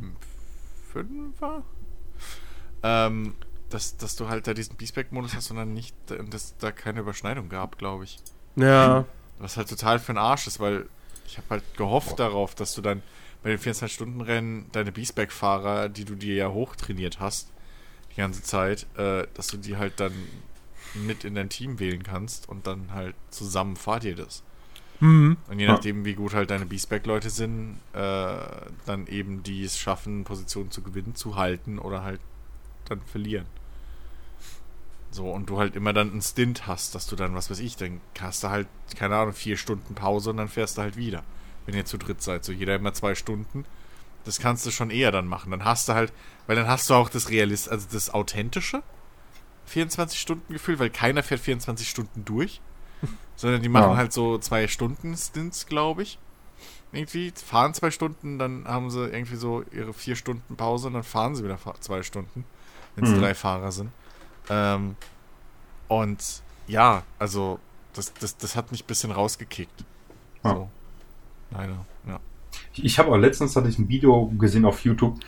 Fünfer? Ähm, dass, dass du halt da diesen B-Spec-Modus hast und dann nicht, und dass da keine Überschneidung gab, glaube ich. Ja. Was halt total für ein Arsch ist, weil ich habe halt gehofft darauf, dass du dann bei den 24-Stunden-Rennen deine B-Spec-Fahrer, die du dir ja hochtrainiert hast, die ganze Zeit, äh, dass du die halt dann mit in dein Team wählen kannst und dann halt zusammen fahrt ihr das. Mhm. Und je Ja. nachdem, wie gut halt deine B-Spec-Leute sind, äh, dann eben die es schaffen, Positionen zu gewinnen, zu halten oder halt dann verlieren. So, und du halt immer dann einen Stint hast, dass du dann, was weiß ich, dann hast du halt, keine Ahnung, vier Stunden Pause und dann fährst du halt wieder. Wenn ihr zu dritt seid. So jeder immer zwei Stunden. Das kannst du schon eher dann machen. Dann hast du halt, weil dann hast du auch das Realist, also das authentische 24 Stunden Gefühl, weil keiner fährt 24 Stunden durch. Sondern die machen Ja. halt so zwei Stunden Stints, glaube ich. Irgendwie fahren zwei Stunden, dann haben sie irgendwie so ihre vier Stunden Pause und dann fahren sie wieder zwei Stunden, wenn es Mhm. drei Fahrer sind. Ähm, und ja, also das, das, das hat mich ein bisschen rausgekickt. Ja. So. Leider, ja. Ich, ich habe auch letztens hatte ich ein Video gesehen auf YouTube.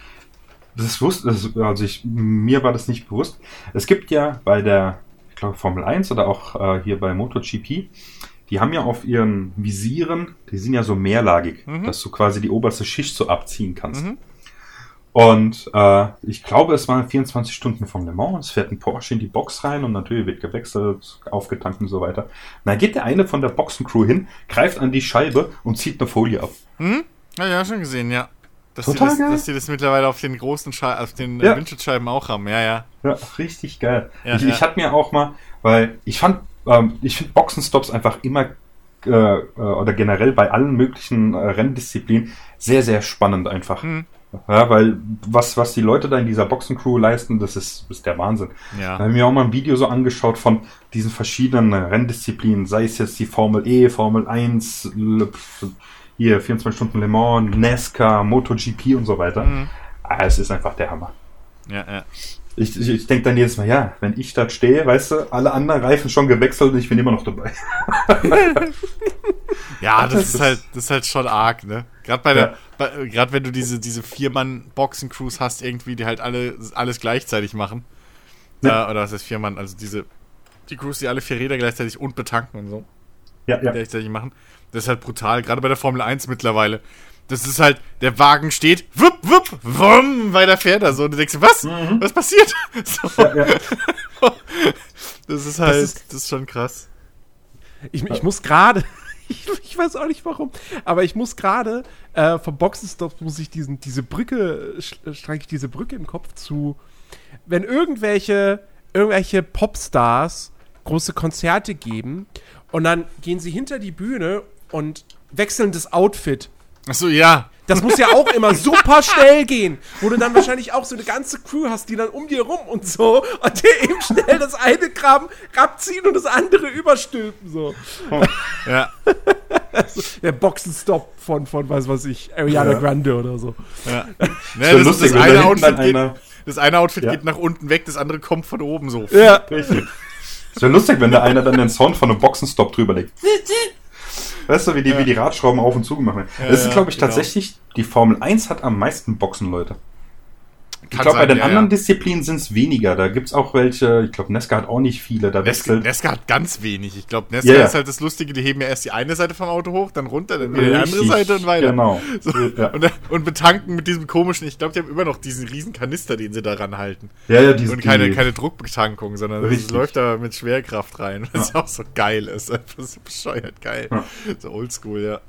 Das wusste, also ich, mir war das nicht bewusst. Es gibt ja bei der, ich glaube Formel 1 oder auch äh, hier bei MotoGP, die haben ja auf ihren Visieren, die sind ja so mehrlagig, Mhm. dass du quasi die oberste Schicht so abziehen kannst. Mhm. Und äh, ich glaube, es waren 24 Stunden vom Le Mans. Es fährt ein Porsche in die Box rein und natürlich wird gewechselt, aufgetankt und so weiter. Und dann geht der eine von der Boxencrew hin, greift an die Scheibe und zieht eine Folie ab. Hm? Ja, ja, schon gesehen, ja. Dass Total die das, geil. dass die das mittlerweile auf den großen Schei auf den Ja. Windschutzscheiben auch haben, ja, ja. Ja, richtig geil. Ja, ich ja. ich hatte mir auch mal, weil ich fand, ähm, ich finde Boxenstops einfach immer äh, äh, oder generell bei allen möglichen äh, Renndisziplinen sehr, sehr spannend einfach. Hm. Ja, weil was, was die Leute da in dieser Boxencrew leisten, das ist, ist der Wahnsinn. Da Ja. habe ich mir auch mal ein Video so angeschaut von diesen verschiedenen Renndisziplinen, sei es jetzt die Formel E, Formel 1, Le- pf, hier 24 Stunden Le Mans, NASCAR, MotoGP und so weiter. Mhm. Ah, es ist einfach der Hammer. Ja, ja. Ich, ich, ich denke dann jedes Mal, ja, wenn ich da stehe, weißt du, alle anderen Reifen schon gewechselt und ich bin immer noch dabei. Ja, das, Das ist ist- halt, das ist halt schon arg, ne? Gerade bei der, Ja. Bei, gerade wenn du diese, diese Vier-Mann-Boxen-Crews hast, irgendwie, die halt alle alles gleichzeitig machen. Ja. Äh, oder was heißt Vier-Mann? Also diese, die Crews, die alle vier Räder gleichzeitig und betanken und so. Ja, ja. gleichzeitig machen. Das ist halt brutal, gerade bei der Formel 1 mittlerweile. Das ist halt, der Wagen steht, wupp, wupp, wumm, weiter fährt er so. Und du denkst, was? Mhm. Was passiert? So, ja, ja. das ist halt, das ist- ist, schon krass. Ich, ich muss gerade, ich, ich weiß auch nicht warum, aber ich muss gerade äh, vom Boxenstopp muss ich diesen, diese Brücke, streiche ich diese Brücke im Kopf zu, wenn irgendwelche, irgendwelche Popstars große Konzerte geben und dann gehen sie hinter die Bühne und wechseln das Outfit. Achso, ja. Das muss ja auch immer super schnell gehen, wo du dann wahrscheinlich auch so eine ganze Crew hast, die dann um dir rum und so und dir eben schnell das eine Graben abziehen und das andere überstülpen so. Ja, Der Boxenstopp von, von was weiß ich, Ariana Ja. Grande oder so. ja. Ist ja das, lustig, das, eine Outfit geht, einer. das eine Outfit Ja. geht nach unten weg, das andere kommt von oben so. Ja. Richtig. Ist ja lustig, wenn da einer dann den Sound von einem Boxenstopp drüber legt. Weißt du, wie die, wie die Radschrauben auf und zu gemacht werden. Ja, das ist, ja, glaube ich, genau. tatsächlich, die Formel 1 hat am meisten Boxenleute. Ich glaube, bei den ja, anderen ja. Disziplinen sind es weniger. Da gibt es auch welche, ich glaube, Nesca hat auch nicht viele. Da Nesca, wechselt. Nesca hat ganz wenig. Ich glaube, Nesca ja. ist halt das Lustige, die heben ja erst die eine Seite vom Auto hoch, dann runter, dann wieder die andere Seite und weiter. Genau. So, Ja. und, und betanken mit diesem komischen, ich glaube, die haben immer noch diesen riesen Kanister, den sie da ranhalten. Ja, ja, diese, Und keine, die, keine Druckbetankung, sondern es läuft da mit Schwerkraft rein, was auch so geil ist. Einfach so bescheuert geil. So oldschool, ja.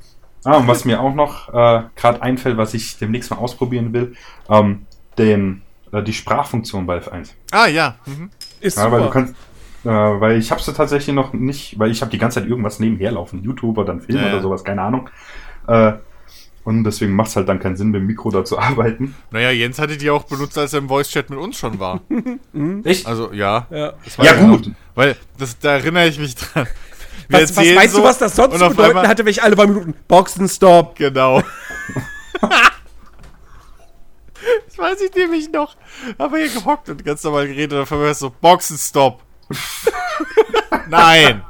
Ah, und was mir auch noch äh, gerade einfällt, was ich demnächst mal ausprobieren will, ähm, den, äh, die Sprachfunktion bei F1. Ah, ja. Mhm. Ist Ja, weil du super. kannst, äh, weil ich habe sie tatsächlich noch nicht, weil ich habe die ganze Zeit irgendwas nebenher laufen, YouTube oder ein Film Ja, ja. oder sowas, keine Ahnung. Äh, und deswegen macht es halt dann keinen Sinn, mit dem Mikro da zu arbeiten. Naja, Jens hatte die auch benutzt, als er im Voice-Chat mit uns schon war. Echt? Also, ja. Ja. Ja, gut. Noch, weil, das, da erinnere ich mich dran. Wir Was, was meinst so du, was das sonst zu bedeuten hatte, wenn ich alle paar Minuten Boxenstopp? Genau. das weiß ich nämlich noch. Haben wir hier gehockt und ganz normal geredet und auf einmal so, Boxenstopp. Nein.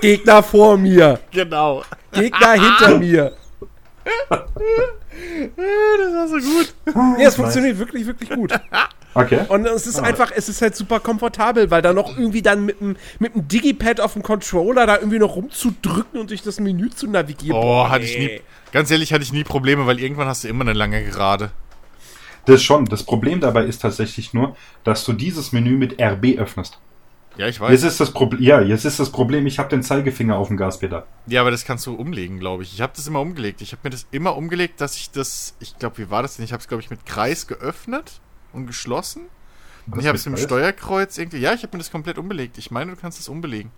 Gegner vor mir. Genau. Gegner hinter mir. Das war so gut. Nee, es funktioniert wirklich, wirklich gut. Okay. Und es ist einfach, es ist halt super komfortabel, weil da noch irgendwie dann mit dem, mit dem Digipad auf dem Controller da irgendwie noch rumzudrücken und durch das Menü zu navigieren. Oh, hatte ich nie. Ganz ehrlich, hatte ich nie Probleme, weil irgendwann hast du immer eine lange Gerade. Das schon. Das Problem dabei ist tatsächlich nur, dass du dieses Menü mit RB öffnest. Ja, ich Jetzt weiß. ist das Problem, ja, jetzt ist das Problem, ich habe den Zeigefinger auf dem Gaspedal. Ja, aber das kannst du umlegen, glaube ich. Ich habe das immer umgelegt. Ich habe mir das immer umgelegt, dass ich das, ich glaube, wie war das denn? Ich habe es, glaube ich, mit Kreis geöffnet und geschlossen. Und Was ich habe es mit dem? Steuerkreuz irgendwie. Ja, ich habe mir das komplett umbelegt. Ich meine, du kannst es umbelegen.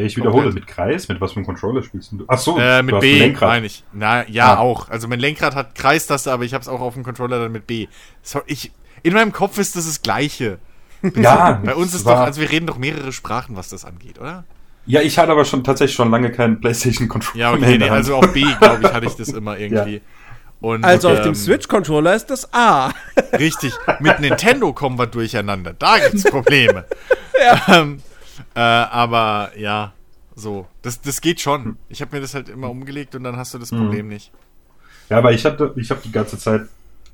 Ja, ich wiederhole, Komplett. mit Kreis, mit was für einem Controller spielst du? Ach so, Äh, mit B, Lenkrad. meine ich. Na, ja, Ah. auch. Also mein Lenkrad hat Kreistaste, aber ich habe es auch auf dem Controller dann mit B. So, ich, in meinem Kopf ist das das Gleiche. Ja, Bei uns ist doch, also wir reden doch mehrere Sprachen, was das angeht, oder? Ja, ich hatte aber schon tatsächlich schon lange keinen PlayStation Controller Ja, okay, nee, also auf B, glaube ich, hatte ich das immer irgendwie. Und, Also auf ähm, dem Switch-Controller ist das A. Richtig, mit Nintendo kommen wir durcheinander. Da gibt's Probleme. ähm, äh, aber ja, so. Das, das geht schon. Ich habe mir das halt immer umgelegt und dann hast du das Mhm. Problem nicht. Ja, aber ich hatte, ich habe die ganze Zeit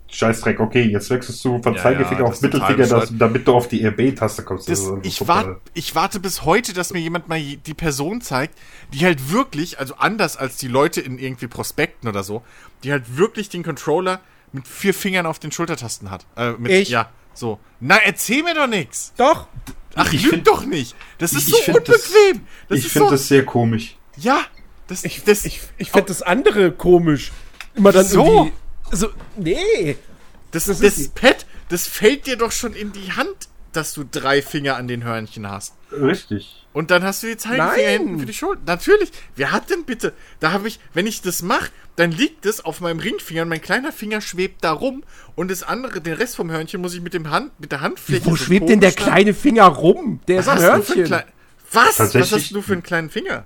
Scheißdreck, okay, jetzt wechselst du von Ja, Zeigefinger ja, auf Mittelfinger, das, bescheuert. damit du auf die RB-Taste kommst. Das, Also, ich, wart, ich warte bis heute, dass mir jemand mal die Person zeigt, die halt wirklich, also anders als die Leute in irgendwie Prospekten oder so, die halt wirklich den Controller mit vier Fingern auf den Schultertasten hat. Äh, mit, Ich? Ja, so. Na, erzähl mir doch nix. Doch. Ach, Ich lüg find- doch nicht. Das ist ich so unbequem. Das ich finde so, das sehr komisch. Ja, das, Ich, das, ich, ich finde das andere komisch. Immer dann irgendwie. So, nee. das, das das, ist- Pad, das fällt dir doch schon in die Hand, dass du drei Finger an den Hörnchen hast. Richtig. Und dann hast du die Zeigefinger hinten für die Schulter. Natürlich. Wer hat denn bitte? Da habe ich, wenn ich das mache, dann liegt es auf meinem Ringfinger und mein kleiner Finger schwebt da rum und das andere, den Rest vom Hörnchen muss ich mit dem Hand, mit der Handfläche. Wo so schwebt denn der kleine Finger rum? Der ist Was ein hast, du für ein Hörnchen. klein, was? Was hast du für einen kleinen Finger?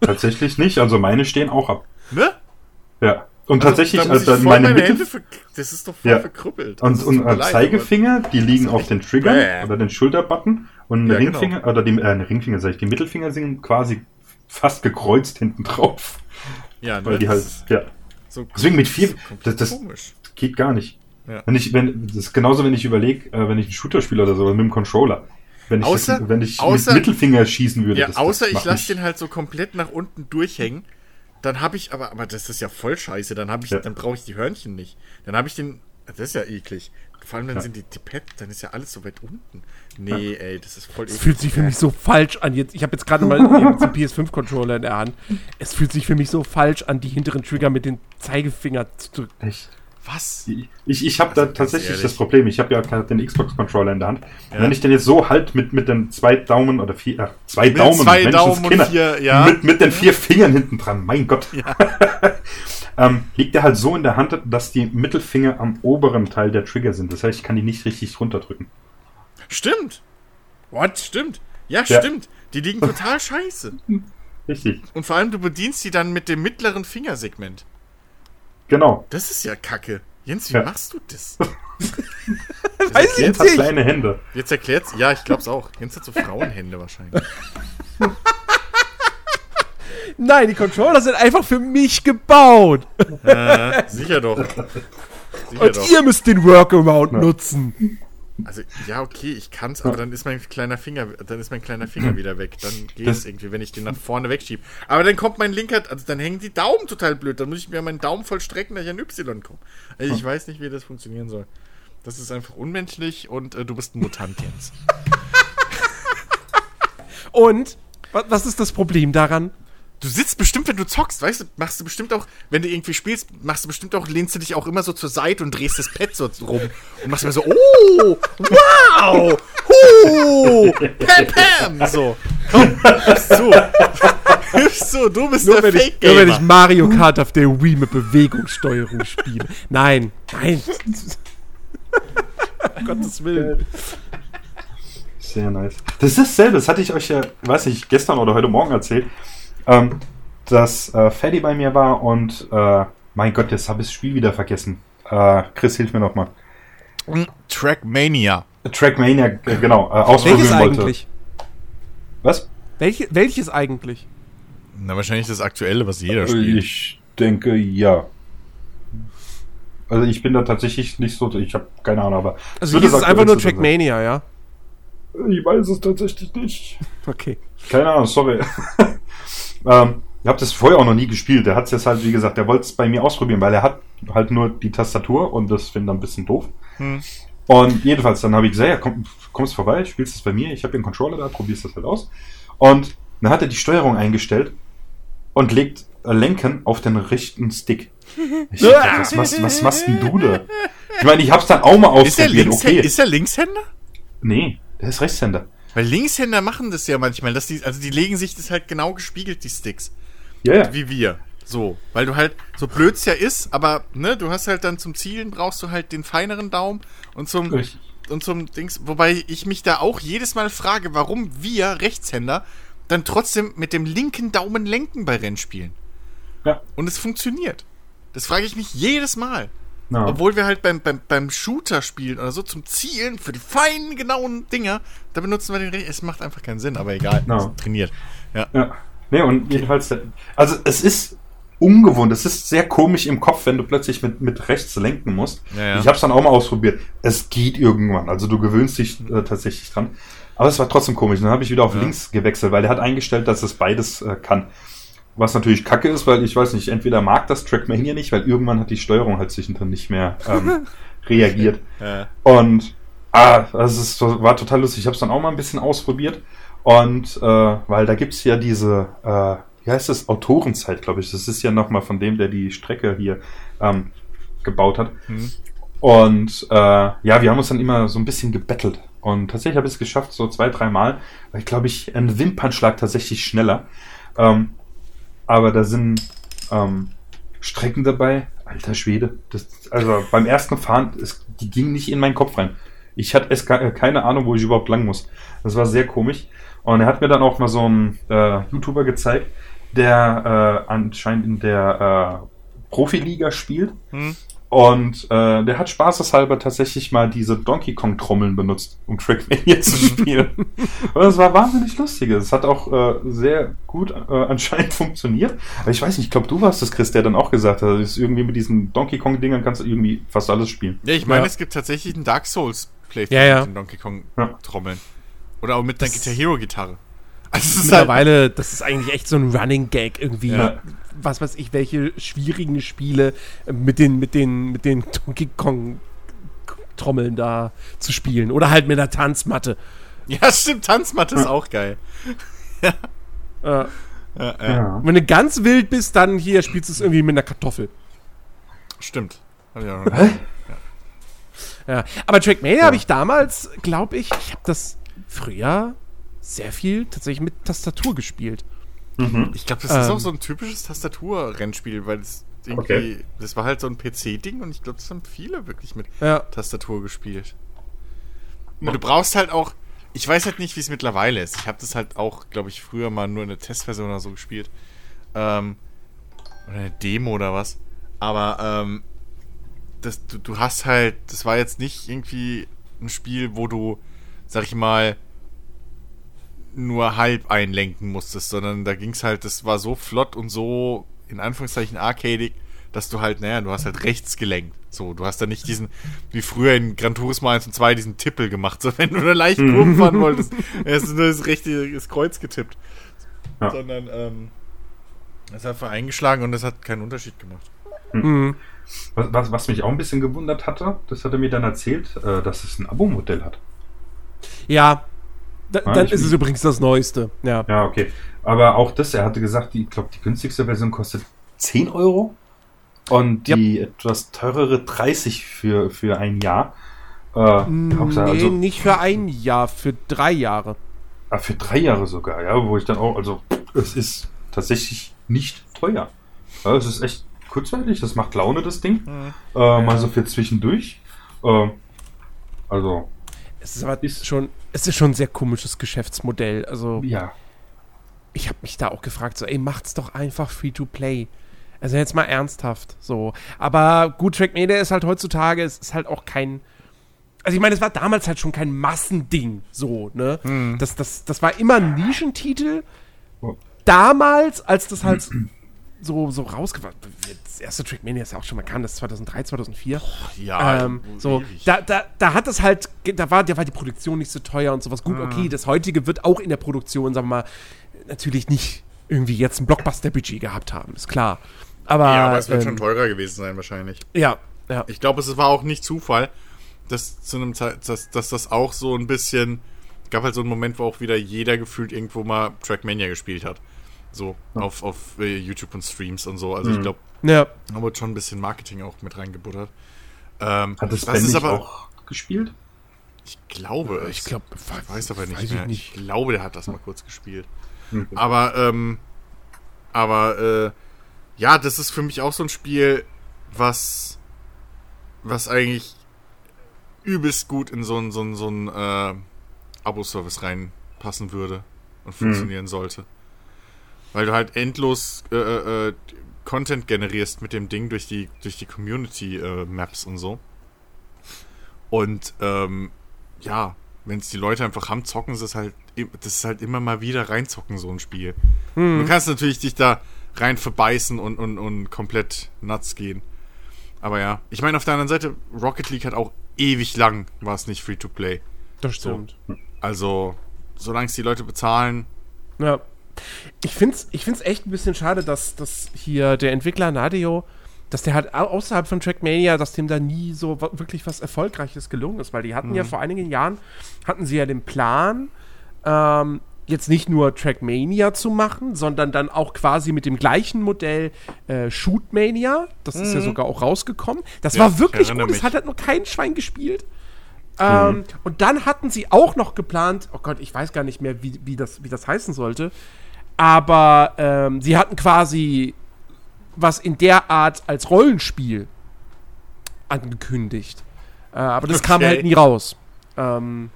Tatsächlich nicht, also meine stehen auch ab. Ne? Ja. Und Also, tatsächlich, da also meine, meine ver das ist doch voll Ja. verkrüppelt. und, Das und mir äh, Zeigefinger, die liegen ist auf den Triggern bäh. oder den Schulterbutton und Ja, Ringfinger, oder die, äh, Ringfinger sag ich, die Mittelfinger sind quasi fast gekreuzt hinten drauf. Ja, ne, Weil die das halt, ja, so deswegen mit vier, das, das komisch. geht gar nicht. Ja. Wenn ich, wenn, das ist genauso, wenn ich überlege, äh, wenn ich einen Shooter spiele oder so, mit dem Controller. Wenn ich, Außer- das, wenn ich außer- mit Mittelfinger schießen würde. Ja, das- außer ich lasse den halt so komplett nach unten durchhängen. Dann habe ich aber, aber das ist ja voll scheiße. Dann habe ich, Ja. dann brauche ich die Hörnchen nicht. Dann habe ich den, das ist ja eklig. Vor allem dann Ja. sind die, die Pad, dann ist ja alles so weit unten. Nee, ey, das ist voll Es fühlt sich für mich so falsch an. Jetzt, ich habe jetzt gerade mal den PS5-Controller in der Hand. Es fühlt sich für mich so falsch an, die hinteren Trigger mit den Zeigefinger zu drücken. Echt. Was? Ich, ich habe da Also, tatsächlich ehrlich. das Problem. Ich habe ja gerade den Xbox-Controller in der Hand. Ja. Wenn ich den jetzt so halt mit, mit den zwei Daumen oder vier, äh, zwei Mit Daumen, zwei Daumen und vier, ja. mit, mit den vier Fingern hinten dran, mein Gott, ähm, liegt der halt so in der Hand, dass die Mittelfinger am oberen Teil der Trigger sind. Das heißt, ich kann die nicht richtig runterdrücken. Stimmt. What? Stimmt. Ja, Ja. stimmt. Die liegen total scheiße. Richtig, Und vor allem, du bedienst die dann mit dem mittleren Fingersegment. genau. Das ist ja kacke. Jens, wie Ja. machst du das? Weiß ich Jens hat nicht. kleine Hände. Jetzt erklärt's. Ja, ich glaub's auch. Jens hat so Frauenhände wahrscheinlich. Nein, die Controller sind einfach für mich gebaut. Äh, sicher doch. Sicher Und doch. ihr müsst den Workaround nutzen. Also, ja, okay, ich kann's, aber dann ist mein kleiner Finger, dann ist mein kleiner Finger wieder weg. Dann geht es irgendwie, wenn ich den nach vorne wegschiebe. Aber dann kommt mein linker, also dann hängen die Daumen total blöd. Dann muss ich mir meinen Daumen voll strecken, dass ich an Y komme. Also ich weiß nicht, wie das funktionieren soll. Das ist einfach unmenschlich und äh, du bist ein Mutant, Jens. Und, wa- was ist das Problem daran? Du sitzt bestimmt, wenn du zockst, weißt du, machst du bestimmt auch, wenn du irgendwie spielst, machst du bestimmt auch, lehnst du dich auch immer so zur Seite und drehst das Pad so rum und machst immer so, oh, wow, hu, pam, pam, so. Komm, gib's zu. Gib's zu, du bist Nur der wenn, ich, fake nur wenn ich Mario Kart auf der Wii mit Bewegungssteuerung spiele. Nein, nein. um Gottes Willen. Sehr nice. Das ist dasselbe, das hatte ich euch ja, weiß nicht, gestern oder heute Morgen erzählt, ähm, dass äh, Freddy bei mir war und, äh, mein Gott, jetzt habe ich das Spiel wieder vergessen. Äh, Chris, hilf mir nochmal. Trackmania. Trackmania, äh, genau, äh, ausprobieren Welches wollte. eigentlich? Was? Welche, welches eigentlich? Na, wahrscheinlich das Aktuelle, was jeder spielt. Ich denke, ja. Also ich bin da tatsächlich nicht so, ich habe keine Ahnung, aber... Also hier ist es einfach nur. Trackmania, ja? Ich weiß es tatsächlich nicht. Okay. Keine Ahnung, sorry. Ähm, ich habe das vorher auch noch nie gespielt. Der hat es jetzt halt, wie gesagt, der wollte es bei mir ausprobieren, weil er hat halt nur die Tastatur und das finde ich ein bisschen doof. Hm. Und jedenfalls, dann habe ich gesagt, ja, komm, kommst vorbei, spielst es bei mir, ich habe den Controller da, probierst das halt aus. Und dann hat er die Steuerung eingestellt und legt Lenken auf den rechten Stick. Ich dachte, was, was, was machst denn du da? Ich meine, ich habe es dann auch mal Ist der, ausprobiert, Linkshänder, okay. ist der Linkshänder? Nee, der ist Rechtshänder. Weil Linkshänder machen das ja manchmal, dass die, also die legen sich das halt genau gespiegelt, die Sticks. Ja, ja. Wie wir. So. Weil du halt, so blöd's ja ist, aber, ne, du hast halt dann zum Zielen brauchst du halt den feineren Daumen und zum, Richtig. und zum Dings, wobei ich mich da auch jedes Mal frage, warum wir Rechtshänder dann trotzdem mit dem linken Daumen lenken bei Rennspielen. Ja. Und es funktioniert. Das frage ich mich jedes Mal. Ja. Obwohl wir halt beim, beim, beim Shooter spielen oder so zum Zielen für die feinen, genauen Dinger, da benutzen wir den Re Es macht einfach keinen Sinn, aber egal. Ist Trainiert. Ja. Ja. Nee, und jedenfalls, also es ist ungewohnt, es ist sehr komisch im Kopf, wenn du plötzlich mit, mit rechts lenken musst. Ja, ja. Ich habe es dann auch mal ausprobiert. Es geht irgendwann, also du gewöhnst dich äh, tatsächlich dran. Aber es war trotzdem komisch. Dann habe ich wieder auf Ja. links gewechselt, weil der hat eingestellt, dass es beides äh, kann. Was natürlich kacke ist, weil ich weiß nicht, entweder mag das Trackmania nicht, weil irgendwann hat die Steuerung halt zwischendrin nicht mehr ähm, reagiert. Ja. Und ah, das ist, so- war total lustig. Ich habe es dann auch mal ein bisschen ausprobiert. Und äh, weil da gibt's ja diese, äh, wie heißt das, Autorenzeit, glaube ich. Das ist ja nochmal von dem, der die Strecke hier ähm, gebaut hat. Hm. Und äh, ja, wir haben uns dann immer so ein bisschen gebettelt. Und tatsächlich habe ich es geschafft, so zwei, dreimal. Weil ich glaube, ich ein Wimpernschlag tatsächlich schneller. Ähm, aber da sind ähm, Strecken dabei. Alter Schwede. Das, also beim ersten Fahren, es, die ging nicht in meinen Kopf rein. Ich hatte es ke- keine Ahnung, wo ich überhaupt lang muss. Das war sehr komisch. Und er hat mir dann auch mal so einen äh, YouTuber gezeigt, der äh, anscheinend in der äh, Profiliga spielt. Hm. Und äh, der hat spaßeshalber tatsächlich mal diese Donkey Kong Trommeln benutzt, um Trackmania zu spielen. Und das war wahnsinnig lustig. Es hat auch äh, sehr gut äh, anscheinend funktioniert. Aber ich weiß nicht, ich glaube, du warst es, Chris, der dann auch gesagt hat, dass irgendwie mit diesen Donkey Kong Dingern kannst du irgendwie fast alles spielen. Ja, ich meine, Ja. es gibt tatsächlich einen Dark Souls Playthrough Ja, ja. mit den Donkey Kong Ja. Trommeln. Oder auch mit der Guitar Hero Gitarre. Also es ist halt, Mittlerweile, das ist eigentlich echt so ein Running Gag irgendwie. Ja. Was weiß ich, welche schwierigen Spiele mit den, mit den, mit den Donkey Kong Trommeln da zu spielen. Oder halt mit der Tanzmatte. ja, stimmt, Tanzmatte ist auch geil. Äh, Ja, ja. wenn du ganz wild bist, dann hier spielst du es irgendwie mit einer Kartoffel. Stimmt. Hab ich auch noch nicht. Ja. Aber Trackmania habe ich damals, glaube ich, ich habe das früher sehr viel tatsächlich mit Tastatur gespielt. Mhm. Ich glaube, das ist Ähm. auch so ein typisches Tastatur-Rennspiel, weil es irgendwie, Okay. das war halt so ein PC-Ding und ich glaube, das haben viele wirklich mit Ja. Tastatur gespielt. Aber du brauchst halt auch, ich weiß halt nicht, wie es mittlerweile ist. Ich habe das halt auch, glaube ich, früher mal nur in der Testversion oder so gespielt. Ähm, oder eine Demo oder was. Aber ähm, das, du, du hast halt, das war jetzt nicht irgendwie ein Spiel, wo du, sag ich mal, nur halb einlenken musstest, sondern da ging es halt, das war so flott und so, in Anführungszeichen, arcadig, dass du halt, naja, du hast halt rechts gelenkt. So, du hast da nicht diesen, wie früher in Gran Turismo 1 und 2, diesen Tippel gemacht. So, wenn du eine leichte Kurve fahren wolltest, hast du nur das rechte das Kreuz getippt. Ja. Sondern, ähm, das hat einfach eingeschlagen und das hat keinen Unterschied gemacht. Mhm. Was, was, was mich auch ein bisschen gewundert hatte, das hat er mir dann erzählt, äh, dass es ein Abo-Modell hat. Ja, da, Ah, dann ist es übrigens das Neueste. Ja. Ja, okay. Aber auch das, er hatte gesagt, die, ich glaube, die günstigste Version kostet 10 Euro und die etwas teurere 30 für, für ein Jahr. Äh, nee, also, nicht für ein Jahr, für drei Jahre. ah, für drei Jahre sogar, ja, wo ich dann auch, also es ist tatsächlich nicht teuer. Ja, es ist echt kurzweilig, das macht Laune, das Ding. Äh, Mal so für zwischendurch. Äh, also, Es ist aber Ist- schon, es ist schon ein sehr komisches Geschäftsmodell. Also ja. ich habe mich da auch gefragt, so, ey, macht's doch einfach Free-to-Play. Also jetzt mal ernsthaft, so. Aber gut, Trackmania ist halt heutzutage, es ist halt auch kein, also ich meine, es war damals halt schon kein Massending, so, ne? Das, das, das war immer ein Nischentitel. Oh. Damals, als das halt so, so rausgebracht, das erste Trackmania ist ja auch schon mal kam, das 2003, 2004. Ja, Ähm, so, da, da, da hat es halt, da war, da war die Produktion nicht so teuer und sowas. Gut, okay, das heutige wird auch in der Produktion, sagen wir mal, natürlich nicht irgendwie jetzt ein Blockbuster-Budget gehabt haben, ist klar. Aber, ja, aber es wird schon ähm, teurer gewesen sein, wahrscheinlich. ja, ja. Ich glaube, es war auch nicht Zufall, dass zu einem Zeit, dass, dass das auch so ein bisschen. gab halt so einen Moment, wo auch wieder jeder gefühlt irgendwo mal Trackmania gespielt hat. So, auf, auf äh, YouTube und Streams und so. Also ich glaube, ja. da wird schon ein bisschen Marketing auch mit reingebuttert. Ähm, Hat das Ben ist aber, auch gespielt? ich glaube, Ich glaube, ich weiß aber nicht weiß ich mehr. Ich, nicht. glaube, der hat das mal kurz gespielt. Okay. Aber, ähm, aber, äh, ja, das ist für mich auch so ein Spiel, was, was eigentlich übelst gut in so ein, so ein, so ein, äh, Abo-Service reinpassen würde und funktionieren sollte. Weil du halt endlos, äh, äh, äh, Content generierst mit dem Ding durch die, durch die Community-Maps und so. Und, ähm, ja, wenn es die Leute einfach haben, zocken sie es halt, das ist halt immer mal wieder reinzocken, so ein Spiel. Du kannst natürlich dich da rein verbeißen und, und, und komplett nuts gehen. Aber ja, ich meine, auf der anderen Seite, Rocket League hat auch ewig lang, war es nicht free to play. Das stimmt. Also, solange es die Leute bezahlen, Ja. Ich finde es ich find's echt ein bisschen schade, dass, dass hier der Entwickler Nadio, dass der halt au- außerhalb von Trackmania, dass dem da nie so wirklich was Erfolgreiches gelungen ist, weil die hatten ja vor einigen Jahren, hatten sie ja den Plan, ähm, jetzt nicht nur Trackmania zu machen, sondern dann auch quasi mit dem gleichen Modell äh, Shootmania. Das ist ja sogar auch rausgekommen. Das Ja, war ich wirklich gut. Es hat halt nur kein Schwein gespielt. Ähm, und dann hatten sie auch noch geplant, oh Gott, ich weiß gar nicht mehr, wie, wie, das, wie das heißen sollte, aber ähm, sie hatten quasi was in der Art als Rollenspiel angekündigt. Äh, aber das kam Okay. halt nie raus. Ähm,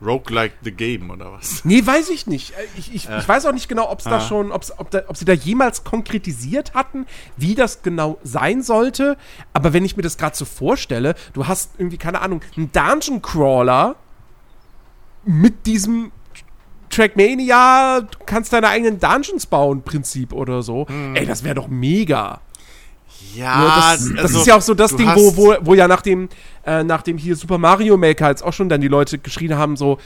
Roguelike the Game oder was? nee, weiß ich nicht. Äh, Ich, ich, ich weiß auch nicht genau, ob's da Ah. schon, ob's, ob, da, ob sie da jemals konkretisiert hatten, wie das genau sein sollte. Aber wenn ich mir das gerade so vorstelle, du hast irgendwie, keine Ahnung, einen Dungeon Crawler mit diesem Trackmania, du kannst deine eigenen Dungeons bauen, Prinzip oder so. Ey, das wäre doch mega. Ja, Ne, das, das also, ist ja auch so das Ding, wo, wo, wo ja nach dem, äh, nach dem hier Super Mario Maker jetzt auch schon dann die Leute geschrien haben, so,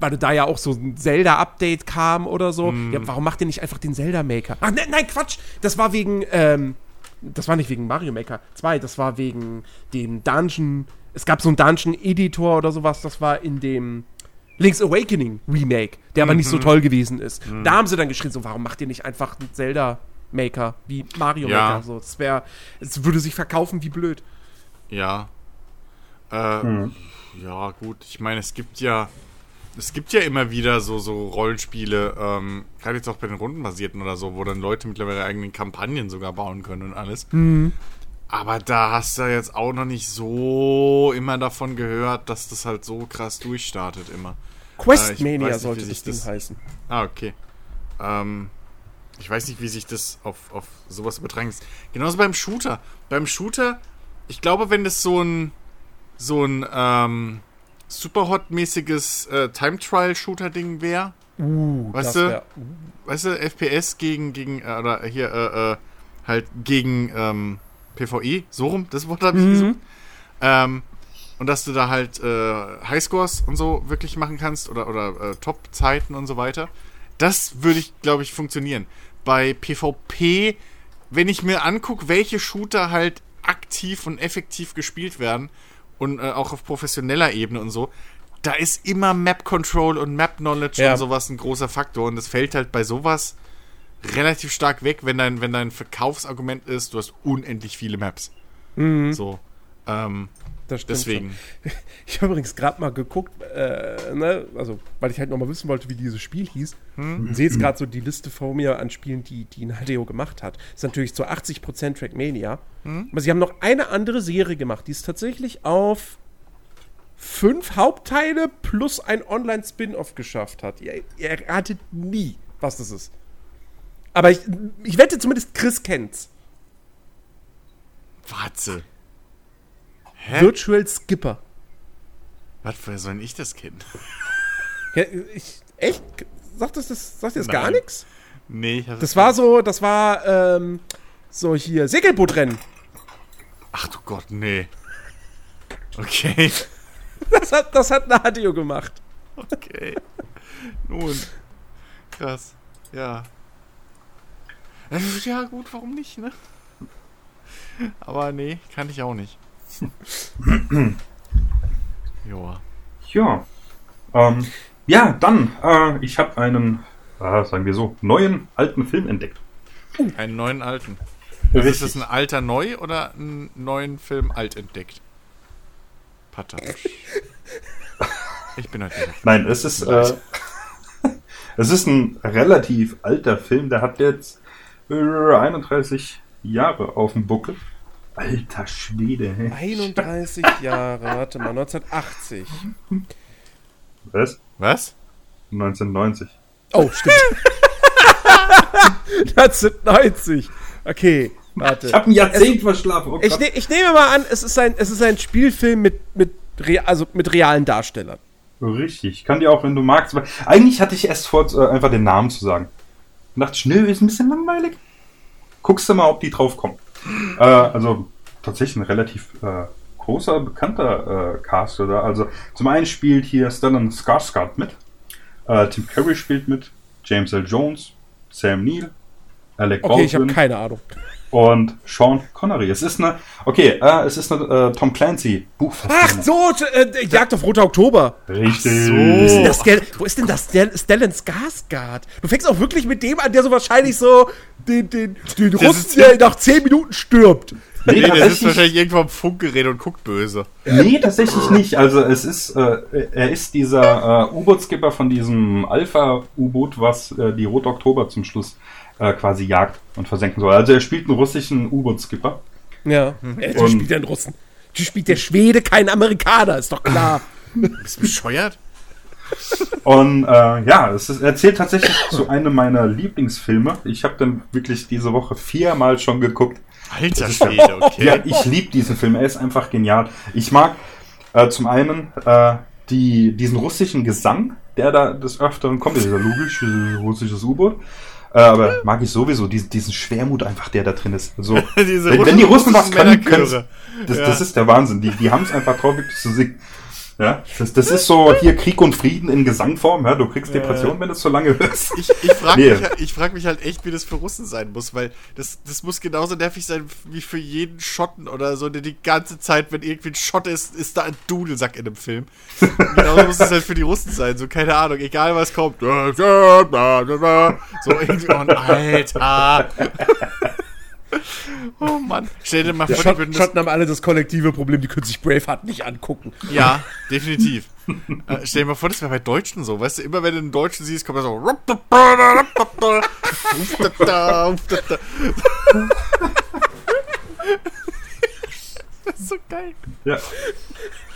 weil da ja auch so ein Zelda-Update kam oder so. Mhm. Ja, warum macht ihr nicht einfach den Zelda Maker? Ach, nein, nein, Quatsch! Das war wegen, ähm, das war nicht wegen Mario Maker 2, das war wegen dem Dungeon. Es gab so einen Dungeon-Editor oder sowas, das war in dem Link's Awakening Remake, der aber Mhm. nicht so toll gewesen ist. Da haben sie dann geschrien, so, warum macht ihr nicht einfach einen Zelda Maker wie Mario Ja. Maker? So, das wäre, es würde sich verkaufen wie blöd. Ja. Äh, Ja, gut. Ich meine, es gibt ja. Es gibt ja immer wieder so, so Rollenspiele, ähm, gerade jetzt auch bei den Rundenbasierten oder so, wo dann Leute mittlerweile eigene Kampagnen sogar bauen können und alles. Aber da hast du jetzt auch noch nicht so immer davon gehört, dass das halt so krass durchstartet immer. Questmania weiß nicht, sollte das sich Ding das- heißen. Ah, okay. Ähm, ich weiß nicht, wie sich das auf, auf sowas übertragen ist. Genauso beim Shooter. Beim Shooter, ich glaube, wenn das so ein so ein ähm, Superhot-mäßiges äh, Time-Trial-Shooter-Ding wäre, Uh, Weißt das du? wär- weißt du, FPS gegen, gegen äh, oder hier, äh, äh, halt gegen ähm, PvE, so rum, das Wort habe ich Mhm. gesucht. Ähm, und dass du da halt äh, Highscores und so wirklich machen kannst oder, oder äh, Top-Zeiten und so weiter. Das würde ich, glaube ich, funktionieren. Bei PvP, wenn ich mir angucke, welche Shooter halt aktiv und effektiv gespielt werden und äh, auch auf professioneller Ebene und so, da ist immer Map Control und Map Knowledge Ja. und sowas ein großer Faktor. Und das fällt halt bei sowas relativ stark weg, wenn dein, wenn dein Verkaufsargument ist, du hast unendlich viele Maps. So. Ähm, Das stimmt deswegen. schon. Ich habe übrigens gerade mal geguckt, äh, ne, also, weil ich halt noch mal wissen wollte, wie dieses Spiel hieß. Und sehe jetzt gerade so die Liste vor mir an Spielen, die, die Nadeo gemacht hat. Ist natürlich zu 80% Trackmania. Aber sie haben noch eine andere Serie gemacht, die es tatsächlich auf fünf Hauptteile plus ein Online-Spin-Off geschafft hat. Ihr, ihr erratet nie, was das ist. Aber ich, ich wette zumindest, Chris kennt's. Warte. Hä? Virtual Skipper. Was, woher soll denn ich das kennen? Ja, ich, echt? Sagt das, das, sagt das gar nichts? Nee, ich hab Das war so, das war ähm, so hier Segelbootrennen. Ach du Gott, nee. Okay. Das hat, das hat Nadio gemacht. Okay. Nun. Krass. Ja. Ja, gut, warum nicht, ne? Aber nee, kann ich auch nicht. Joa. Ja. Ähm, ja, dann, äh, ich habe einen, äh, sagen wir so, neuen alten Film entdeckt. Einen neuen alten. Also ist das ein alter neu oder einen neuen Film alt entdeckt? Patter. Ich bin heute wieder. Nein, es ist, äh, es ist ein relativ alter Film, der hat jetzt 31 Jahre auf dem Buckel. Alter Schwede, hey. 31 Jahre, warte mal, 1980. Was? Was? 1990. Oh, stimmt. 1990. Okay, warte. Ich habe ein Jahrzehnt verschlafen. Oh Ich, ne, ich nehme mal an, es ist ein, es ist ein Spielfilm mit, mit, also mit realen Darstellern. Richtig. Kann dir auch, wenn du magst. Eigentlich hatte ich erst vor, äh, einfach den Namen zu sagen. Und dachte, ich, nö, ist ein bisschen langweilig. Guckst du mal, ob die drauf kommen. Äh, also tatsächlich ein relativ äh, großer, bekannter äh, Cast. Oder? Also zum einen spielt hier Stellan Skarsgård mit. Äh, Tim Curry spielt mit. James L. Jones. Sam Neill. Alec Okay, ich habe keine Ahnung. Und Sean Connery. Es ist eine, okay, äh, es ist eine äh, Tom Clancy Ach Buchverfilmung. so, äh, Jagd auf Roter Oktober. Richtig. Wo ist denn, das, Stel- wo ist denn das Stel- Stellan Skarsgård? Du fängst auch wirklich mit dem an, der so wahrscheinlich so den, den, den Russen, der nach 10 Minuten stirbt. Nee, Nee, der sitzt wahrscheinlich irgendwo am Funkgerät und guckt böse. Nee, tatsächlich nicht. Also es ist, äh, er ist dieser äh, U-Boot-Skipper von diesem Alpha-U-Boot, was äh, die Rot Oktober zum Schluss äh, quasi jagt und versenken soll. Also er spielt einen russischen U-Boot-Skipper. Ja. Mhm. Äh, Und- die spielt der Russen. Die spielt der Schwede, kein Amerikaner, ist doch klar. Bist du bescheuert? Und äh, ja, es ist, er zählt tatsächlich zu einem meiner Lieblingsfilme. Ich habe dann wirklich diese Woche viermal schon geguckt. Alter Schwede, okay. Ja, ich liebe diesen Film. Er ist einfach genial. Ich mag äh, zum einen äh, die, diesen russischen Gesang, der da des Öfteren kommt. Dieser logisch äh, russisches U-Boot. Äh, aber mag ich sowieso diesen, diesen Schwermut einfach, der da drin ist. So, wenn, wenn die Russen was können, können das, Ja. das ist der Wahnsinn. Die, die haben es einfach drauf, wirklich zu singen. Ja, das, das ist so hier Krieg und Frieden in Gesangform. Ja, du kriegst Depression, wenn du es so lange hörst. Ich, ich frage Nee. mich, halt- ich frag mich halt echt, wie das für Russen sein muss, weil das, das muss genauso nervig sein wie für jeden Schotten oder so, der die ganze Zeit, wenn irgendwie ein Schott ist, ist da ein Dudelsack in dem Film. genauso muss es halt für die Russen sein, so keine Ahnung, egal was kommt. So irgendwie, oh, Alter. Oh Mann. Stell dir mal vor, die Schott, würden Schotten haben alle das kollektive Problem, die können sich Braveheart nicht angucken. Ja, definitiv. äh, stell dir mal vor, das wäre bei Deutschen so, weißt du, immer wenn du einen Deutschen siehst, kommt da so. Das ist so geil. Ja.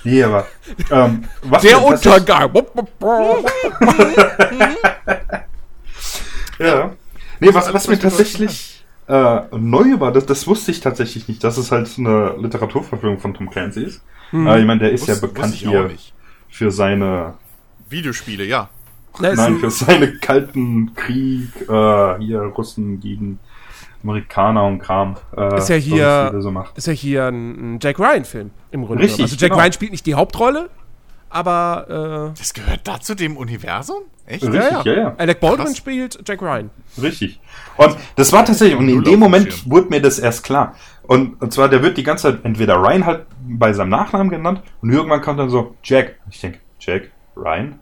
Nee, aber ähm, was Der Untergang. Ja. Nee, was, was mir was wir tatsächlich äh, neu war, das, das wusste ich tatsächlich nicht, dass es halt eine Literaturverfilmung von Tom Clancy ist. Äh, ich meine, der ist ja Wusste- bekannt hier für seine, Videospiele, ja. Nein, ein- für seine kalten Krieg, äh, hier Russen gegen Amerikaner und Kram. Äh, Ist ja hier, so macht. ist ja hier ein, ein Jack Ryan-Film im Grunde. Richtig. Also Jack genau. Ryan spielt nicht die Hauptrolle, aber Das gehört da zu dem Universum? Echt? Richtig, ja, ja. äh, Alec Baldwin Krass. spielt Jack Ryan. Richtig. Und das war tatsächlich, und in dem Moment wurde mir das erst klar. Und, und zwar, der wird die ganze Zeit entweder Ryan halt bei seinem Nachnamen genannt und irgendwann kommt dann so Jack. Ich denke, Jack Ryan?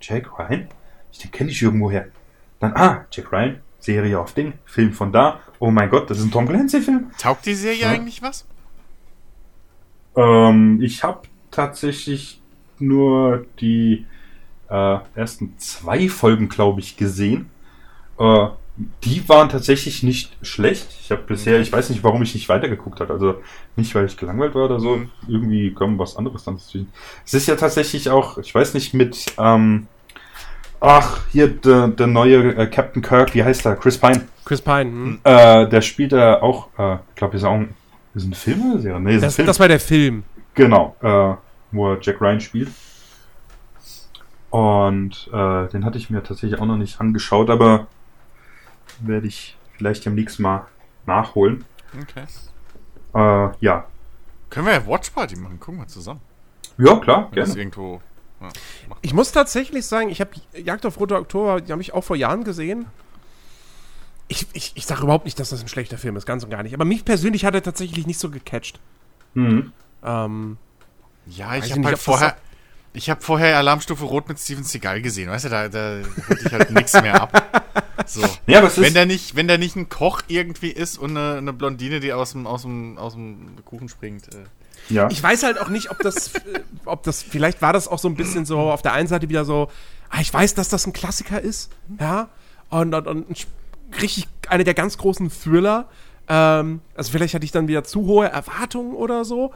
Jack Ryan? Ich denke, kenne ich irgendwoher. Dann, ah, Jack Ryan, Serie auf Ding, Film von da. Oh mein Gott, das ist ein Tom Clancy-Film. Taugt die Serie Ja. eigentlich was? Ähm, ich habe tatsächlich nur die äh, ersten zwei Folgen, glaube ich, gesehen. Äh, die waren tatsächlich nicht schlecht. Ich habe bisher, ich weiß nicht, warum ich nicht weitergeguckt habe. Also nicht, weil ich gelangweilt war oder so. Irgendwie kommt was anderes dann dazwischen. Es ist ja tatsächlich auch, ich weiß nicht, mit, ähm, ach, hier der, der neue äh, Captain Kirk, wie heißt er? Chris Pine. Chris Pine. Hm? Äh, der spielt da auch, äh, ich glaube, ist auch ein, ist ein Film oder Serie? Nee, ist ein Das, Film. das war der Film. Genau, äh, wo er Jack Ryan spielt. Und äh, den hatte ich mir tatsächlich auch noch nicht angeschaut, aber werde ich vielleicht demnächst mal nachholen. Okay. Äh, ja. Können wir ja Watch Party machen? Gucken wir zusammen. Ja, klar, Wenn das gerne. irgendwo. Ja, Ich muss tatsächlich sagen, ich habe Jagd auf Roter Oktober, die habe ich auch vor Jahren gesehen. Ich, ich, ich sage überhaupt nicht, dass das ein schlechter Film ist, ganz und gar nicht. Aber mich persönlich hat er tatsächlich nicht so gecatcht. Mhm. Ähm, ja, ich habe halt vorher. Ich habe vorher Alarmstufe Rot mit Steven Seagal gesehen, weißt du, da, da holt ich halt nichts mehr ab. So. Ja, aber es ist. Wenn der nicht, wenn der nicht ein Koch irgendwie ist und eine, eine Blondine, die aus dem, aus dem, aus dem Kuchen springt. Äh. ja. ich weiß halt auch nicht, ob das, ob das, vielleicht war das auch so ein bisschen so auf der einen Seite wieder so, ah, ich weiß, dass das ein Klassiker ist, ja, und, und, und richtig eine der ganz großen Thriller. Ähm, also vielleicht hatte ich dann wieder zu hohe Erwartungen oder so.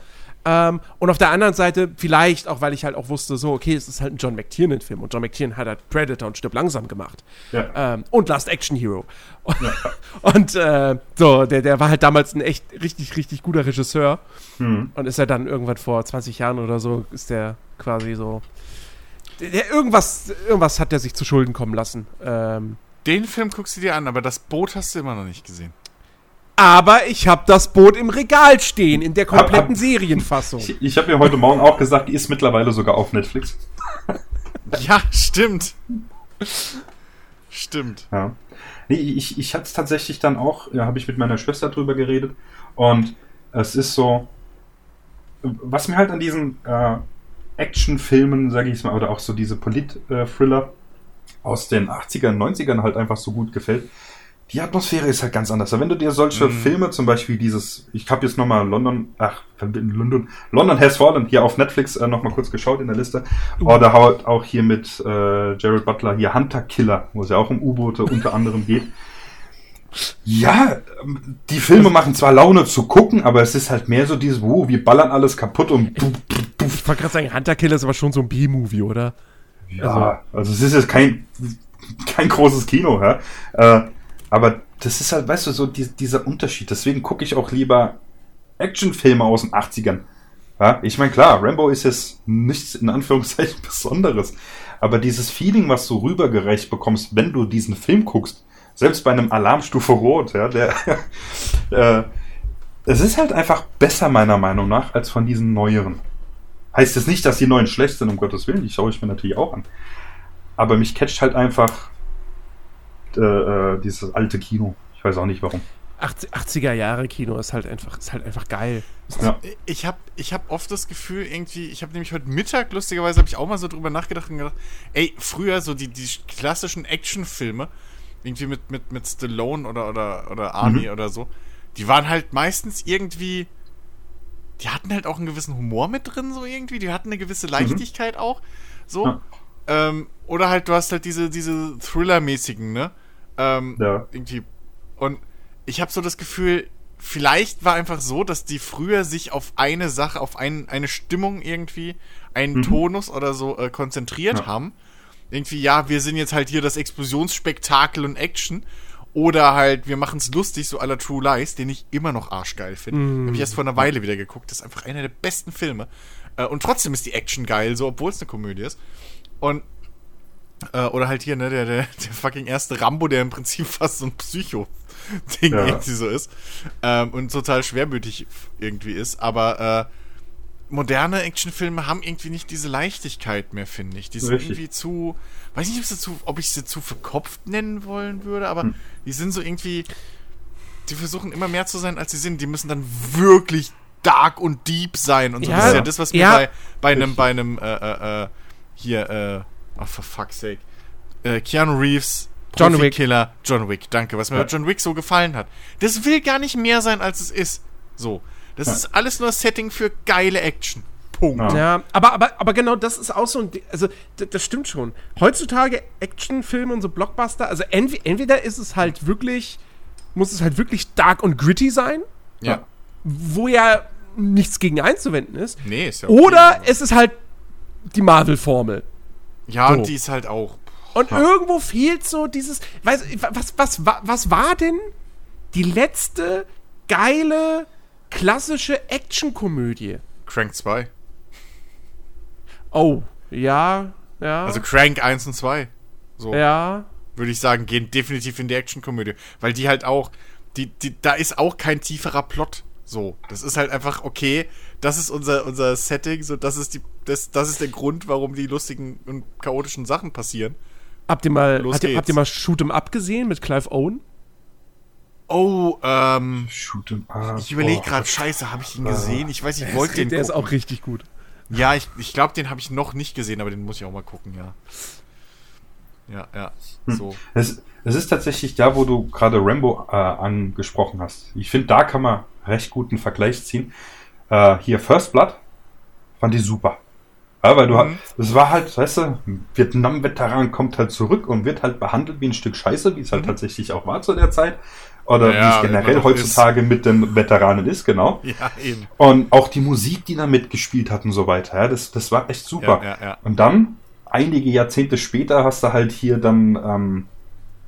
Ähm, und auf der anderen Seite, vielleicht auch, weil ich halt auch wusste, so, okay, es ist halt ein John McTiernan-Film und John McTiernan hat halt Predator und Stirb langsam gemacht. Ja. Ähm, und Last Action Hero. Und äh, so, der, der war halt damals ein echt richtig, richtig guter Regisseur. Mhm. Und ist er dann irgendwann vor 20 Jahren oder so, ist der quasi so. Der, der irgendwas, irgendwas hat er sich zu Schulden kommen lassen. Ähm, Den Film guckst du dir an, aber das Boot hast du immer noch nicht gesehen. Aber ich habe das Boot im Regal stehen, in der kompletten Hab- hab- Serienfassung. Ich, ich habe mir heute Morgen auch gesagt, die ist mittlerweile sogar auf Netflix. Ja, stimmt. Stimmt. Ja. Nee, ich, ich hatte es tatsächlich dann auch, ja, habe ich mit meiner Schwester drüber geredet. Und es ist so, was mir halt an diesen äh, Actionfilmen, sage ich es mal, oder auch so diese Polit-Thriller aus den 80ern, 90ern halt einfach so gut gefällt. Die Atmosphäre ist halt ganz anders. Wenn du dir solche Mhm. Filme, zum Beispiel dieses, ich habe jetzt nochmal London, ach, London, London Has Fallen hier auf Netflix äh, nochmal kurz geschaut in der Liste. Oder halt auch hier mit äh, Jared Butler, hier Hunter Killer, wo es ja auch um U-Boote unter anderem geht. Ja, ähm, die Filme machen zwar Laune zu gucken, aber es ist halt mehr so dieses, oh, wir ballern alles kaputt und Ich wollte gerade sagen, Hunter Killer ist aber schon so ein B-Movie, oder? Ja, also es ist jetzt kein, kein großes Kino, ja. Äh, aber das ist halt, weißt du, so die, dieser Unterschied. Deswegen gucke ich auch lieber Actionfilme aus den 80ern. Ja, ich meine, klar, Rambo ist jetzt nichts in Anführungszeichen Besonderes. Aber dieses Feeling, was du rübergereicht bekommst, wenn du diesen Film guckst, selbst bei einem Alarmstufe Rot, ja, der, äh, es ist halt einfach besser, meiner Meinung nach, als von diesen neueren. Heißt jetzt nicht, dass die neuen schlecht sind, um Gottes Willen, die schaue ich mir natürlich auch an. Aber mich catcht halt einfach äh, äh, dieses alte Kino. Ich weiß auch nicht warum. 80, 80er Jahre Kino ist halt einfach, ist halt einfach geil. Ja. Ich habe ich hab oft das Gefühl, irgendwie, ich habe nämlich heute Mittag, lustigerweise, habe ich auch mal so drüber nachgedacht und gedacht, ey, früher so die, die klassischen Actionfilme, irgendwie mit, mit, mit Stallone oder, oder, oder Army Mhm. oder so, die waren halt meistens irgendwie, die hatten halt auch einen gewissen Humor mit drin, so irgendwie, die hatten eine gewisse Leichtigkeit auch, so. Ja. Ähm, oder halt, du hast halt diese, diese Thriller-mäßigen, ne? Ähm, Ja. irgendwie. Und ich habe so das Gefühl, vielleicht war einfach so, dass die früher sich auf eine Sache, auf ein, eine Stimmung irgendwie, einen Mhm. Tonus oder so äh, konzentriert Ja. haben. Irgendwie, ja, wir sind jetzt halt hier das Explosionsspektakel und Action. Oder halt, wir machen es lustig, so aller True Lies, den ich immer noch arschgeil finde. Mm. Habe ich erst vor einer Weile wieder geguckt. Das ist einfach einer der besten Filme. Äh, und trotzdem ist die Action geil, so, obwohl es eine Komödie ist. Und Äh, oder halt hier, ne, der, der, der fucking erste Rambo, der im Prinzip fast so ein Psycho-Ding Ja. irgendwie so ist. Ähm, und total schwermütig irgendwie ist. Aber äh, moderne Actionfilme haben irgendwie nicht diese Leichtigkeit mehr, finde ich. Die sind Richtig. irgendwie zu. Weiß nicht, ob, sie zu, ob ich sie zu verkopft nennen wollen würde, aber Hm. die sind so irgendwie. Die versuchen immer mehr zu sein, als sie sind. Die müssen dann wirklich dark und deep sein und so. Ja. das ist ja das, was mir Ja. bei, bei einem, bei einem, äh, äh, äh, hier, äh, oh, for fuck's sake. Äh, Keanu Reeves, John Wick. Killer, John Wick, danke, was mir Ja. bei John Wick so gefallen hat. Das will gar nicht mehr sein, als es ist. So. Das Ja. ist alles nur Setting für geile Action. Punkt. Ja. Ja, aber, aber, aber genau das ist auch so ein. Also, das stimmt schon. Heutzutage Actionfilme und so Blockbuster, also entweder, entweder ist es halt wirklich, muss es halt wirklich dark und gritty sein, Ja. wo ja nichts gegen einzuwenden ist. Nee, ist ja okay. Oder es ist halt die Marvel-Formel. Ja, so. und die ist halt auch. Und irgendwo fehlt so dieses. Weiß, was, was, was, was war denn die letzte geile, klassische Actionkomödie? Crank 2. Oh, ja, ja. Also Crank 1 und 2. So. ja. würde ich sagen, gehen definitiv in die Actionkomödie. Weil die halt auch, die, die, da ist auch kein tieferer Plot. So. Das ist halt einfach, okay, das ist unser, unser Setting, so, das ist die, das, das ist der Grund, warum die lustigen und chaotischen Sachen passieren. Habt ihr mal, Los habt ihr, geht's. habt ihr mal Shoot'em Up gesehen mit Clive Owen? Oh, ähm, Shoot 'em up. ich überlege gerade, scheiße, habe ich ihn gesehen? Ich weiß, ich wollte den der ist gucken. auch richtig gut. Ja, ich, ich glaube, den habe ich noch nicht gesehen, aber den muss ich auch mal gucken, ja. Ja, ja, Hm. so. Es, es ist tatsächlich da, wo du gerade Rambo äh, angesprochen hast. Ich finde, da kann man recht guten Vergleich ziehen. Äh, hier First Blood fand ich super. Ja, weil du Mhm. halt, es war halt, weißt du, Vietnam-Veteran kommt halt zurück und wird halt behandelt wie ein Stück Scheiße, wie es halt tatsächlich auch war zu der Zeit. Oder Mhm. Ja, wie es generell heutzutage mit den Veteranen ist, genau. Ja, eben. Und auch die Musik, die da mitgespielt hat und so weiter, ja, das, das war echt super. Ja, ja, ja. Und dann, einige Jahrzehnte später, hast du halt hier dann, ähm,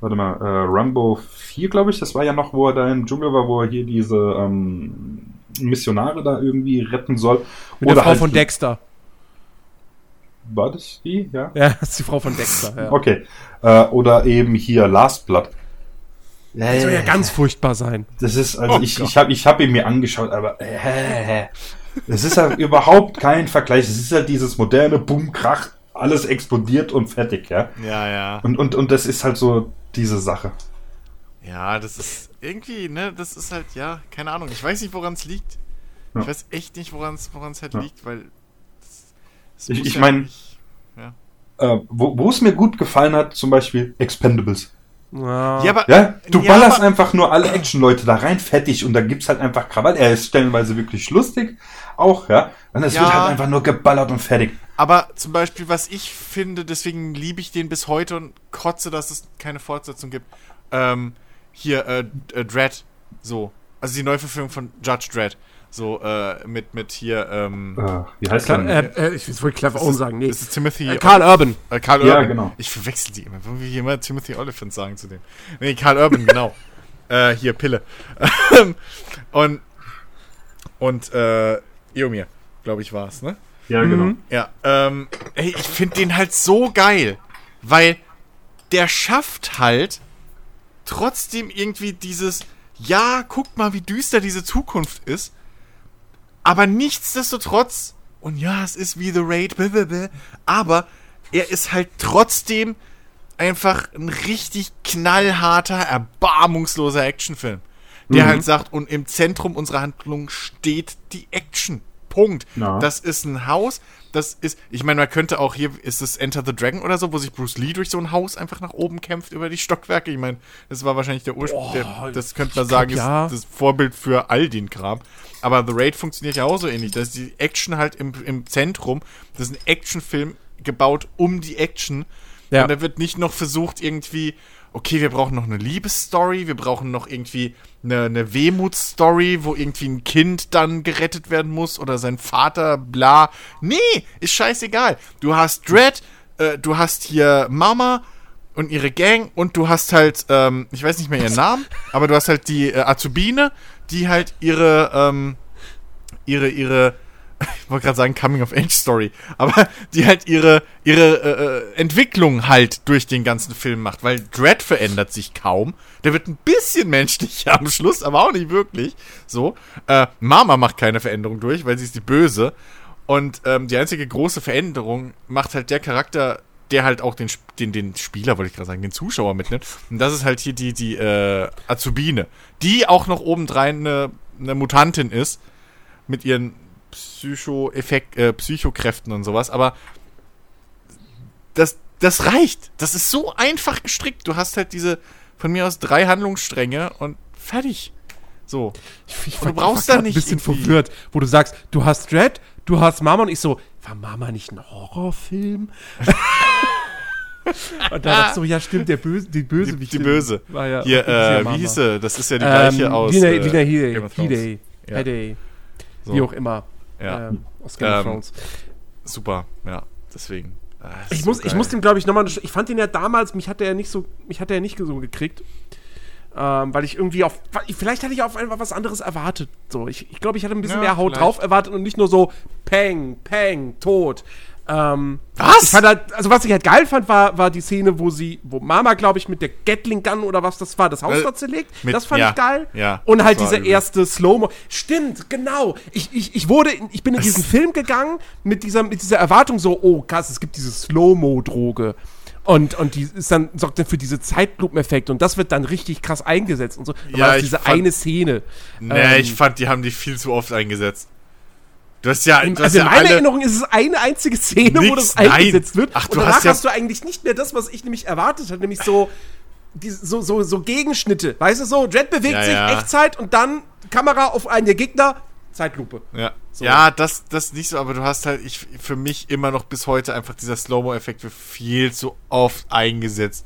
warte mal, äh, Rambo 4, glaube ich, das war ja noch, wo er da im Dschungel war, wo er hier diese ähm, Missionare da irgendwie retten soll. Mit der Frau halt von Dexter. War das die? Ja. Ja, das ist die Frau von Dexter. Ja. Okay. Äh, oder eben hier Last Blood. Das soll ja ganz furchtbar sein. Das ist, also Oh ich, Gott. ich habe ich hab ihn mir angeschaut, aber äh, es ist halt überhaupt kein Vergleich. Es ist halt dieses moderne Boom, Krach, alles explodiert und fertig, ja. Ja, ja. Und, und, und das ist halt so diese Sache. Ja, das ist irgendwie, ne, das ist halt, ja, keine Ahnung. Ich weiß nicht, woran es liegt. Ja. Ich weiß echt nicht, woran es halt Ja. liegt, weil. es- es Ich- ich ja mein- nicht- Ja. Äh, wo wo es mir gut gefallen hat, zum Beispiel Expendables. Ja. ja, aber. Ja, du Ja, ballerst aber- einfach nur alle Action-Leute da rein, fertig, und da gibt's halt einfach Krawall. Er ist stellenweise wirklich lustig, auch, ja. Und es Ja. wird halt einfach nur geballert und fertig. Aber zum Beispiel, was ich finde, deswegen liebe ich den bis heute und kotze, dass es keine Fortsetzung gibt. Ähm, hier, äh, äh, Dredd. So. Also die Neuverfilmung von Judge Dredd. So, äh, mit, mit hier, ähm. Äh, wie heißt Kla der? äh, äh, ich wollte Clive Owen sagen. Nee. Das ist Timothy. Äh, Karl Urban. Äh, Karl Ja, Urban. genau. Ich verwechsel die immer. Wo wir immer Timothy Oliphant sagen zu dem. Nee, Karl Urban, genau. äh, hier, Pille. und, und, äh, Eomir, glaube ich, war es, ne? Ja, genau. Mhm. Ja, ähm, ey, ich finde den halt so geil, weil der schafft halt trotzdem irgendwie dieses, ja, guckt mal, wie düster diese Zukunft ist, aber nichtsdestotrotz, und ja, es ist wie The Raid, blablabla, aber er ist halt trotzdem einfach ein richtig knallharter, erbarmungsloser Actionfilm. Der Mhm. halt sagt, und im Zentrum unserer Handlung steht die Action. Punkt. Ja. Das ist ein Haus, das ist, ich meine, man könnte auch hier, ist es Enter the Dragon oder so, wo sich Bruce Lee durch so ein Haus einfach nach oben kämpft über die Stockwerke. Ich meine, das war wahrscheinlich der Ursprung, der, das könnte man ich glaub, sagen, ja. ist das Vorbild für all den Kram. Aber The Raid funktioniert ja auch so ähnlich. Da ist die Action halt im, im Zentrum. Das ist ein Actionfilm gebaut um die Action. Ja. Und da wird nicht noch versucht, irgendwie, okay, wir brauchen noch eine Liebesstory, wir brauchen noch irgendwie eine, eine Wehmutsstory, wo irgendwie ein Kind dann gerettet werden muss oder sein Vater, bla. Nee, ist scheißegal. Du hast Dread, äh, du hast hier Mama und ihre Gang und du hast halt, ähm, ich weiß nicht mehr ihren Namen, aber du hast halt die äh, Azubine, die halt ihre, ähm, ihre, ihre ich wollte gerade sagen Coming-of-Age-Story, aber die halt ihre, ihre äh, äh, Entwicklung halt durch den ganzen Film macht, weil Dread verändert sich kaum. Der wird ein bisschen menschlicher am Schluss, aber auch nicht wirklich. So. Äh, Mama macht keine Veränderung durch, weil sie ist die Böse. Und ähm, die einzige große Veränderung macht halt der Charakter, der halt auch den, den, den Spieler, wollte ich gerade sagen, den Zuschauer mitnimmt. Und das ist halt hier die, die äh, Azubine, die auch noch obendrein eine, eine Mutantin ist, mit ihren Psycho-Effekt, äh, Psychokräften und sowas, aber das, das reicht. Das ist so einfach gestrickt. Du hast halt diese, von mir aus, drei Handlungsstränge und fertig. So. Ich, ich Du war- brauchst da nicht ein bisschen irgendwie- verwirrt, wo du sagst, du hast Dread, du hast Mama und ich so, war Mama nicht ein Horrorfilm? und da dachte ich so, ja stimmt, der Böse, die Böse, Die, die Böse. War ja, Hier, äh, wie hieß sie? Das ist ja die gleiche ähm, aus. Äh, of Thrones. Headey, Ja. Headey, So. wie auch immer. Ja, Ähm, aus Game of Ähm, Thrones. super. Ja, deswegen. Ah, Ich so muss, ich geil. muss dem, glaube ich, nochmal. Ich fand den ja damals, mich hat er ja nicht so, mich hat er nicht so gekriegt. Ähm, weil ich irgendwie auf. Vielleicht hatte ich auf einfach was anderes erwartet. So, ich, ich glaube, ich hatte ein bisschen Ja, mehr Haut vielleicht. drauf erwartet und nicht nur so Peng, Peng, Tod. Ähm, Was? Ich fand halt, also was ich halt geil fand, war, war die Szene, wo sie, wo Mama, glaube ich, mit der Gatling Gun oder was das war, das Haus Äh, zerlegt. mit- das fand ja, ich geil. ja, Und halt dieser übel. erste Slow-Mo. Stimmt, genau. Ich, ich, ich wurde, ich bin in diesen Film gegangen mit dieser, mit dieser Erwartung so, oh krass, es gibt diese Slow-Mo-Droge. Und, und die ist dann, sorgt dann für diese Zeitlupeneffekte und das wird dann richtig krass eingesetzt und so. Da Ja, war das ich diese fand- eine Szene. Nee, Ähm, ich fand, die haben die viel zu oft eingesetzt. Du hast ja, du hast Also in ja meiner Erinnerung ist es eine einzige Szene, wo Nix, das eingesetzt nein. wird. Ach, du und danach hast ja- hast du eigentlich nicht mehr das, was ich nämlich erwartet hatte, nämlich so, die, so, so, so Gegenschnitte. Weißt du so, Jet bewegt Ja, sich, ja. Echtzeit und dann Kamera auf einen der Gegner, Zeitlupe. Ja, So. ja das, das nicht so, aber du hast halt, ich, für mich immer noch bis heute einfach dieser Slow-Mo-Effekt wird viel zu oft eingesetzt.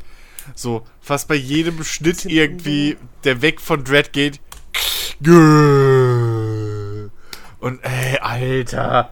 So, fast bei jedem Schnitt irgendwie, der weg von Dread geht. Und ey, Alter.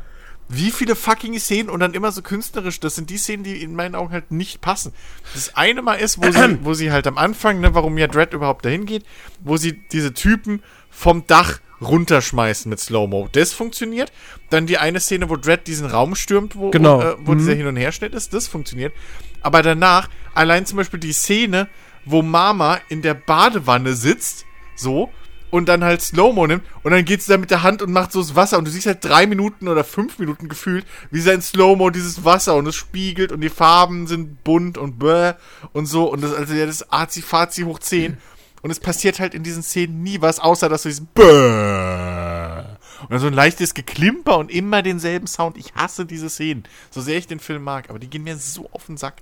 Wie viele fucking Szenen und dann immer so künstlerisch. Das sind die Szenen, die in meinen Augen halt nicht passen. Das eine Mal ist, wo sie, wo sie halt am Anfang, ne, warum ja Dread überhaupt dahin geht, wo sie diese Typen vom Dach runterschmeißen mit Slow-Mo. Das funktioniert. Dann die eine Szene, wo Dread diesen Raum stürmt, wo, Genau. äh, wo Mhm. dieser Hin- und Herschnitt ist, das funktioniert. Aber danach, allein zum Beispiel die Szene, wo Mama in der Badewanne sitzt, so, und dann halt Slow-Mo nimmt und dann geht sie da mit der Hand und macht so das Wasser und du siehst halt drei Minuten oder fünf Minuten gefühlt, wie sein Slow-Mo dieses Wasser und es spiegelt und die Farben sind bunt und bäh und so und das, also ja, das Azi-Fazi hoch 10 und es passiert halt in diesen Szenen nie was, außer dass du dieses bäh und dann so ein leichtes Geklimper und immer denselben Sound. Ich hasse diese Szenen, so sehr ich den Film mag, aber die gehen mir so auf den Sack.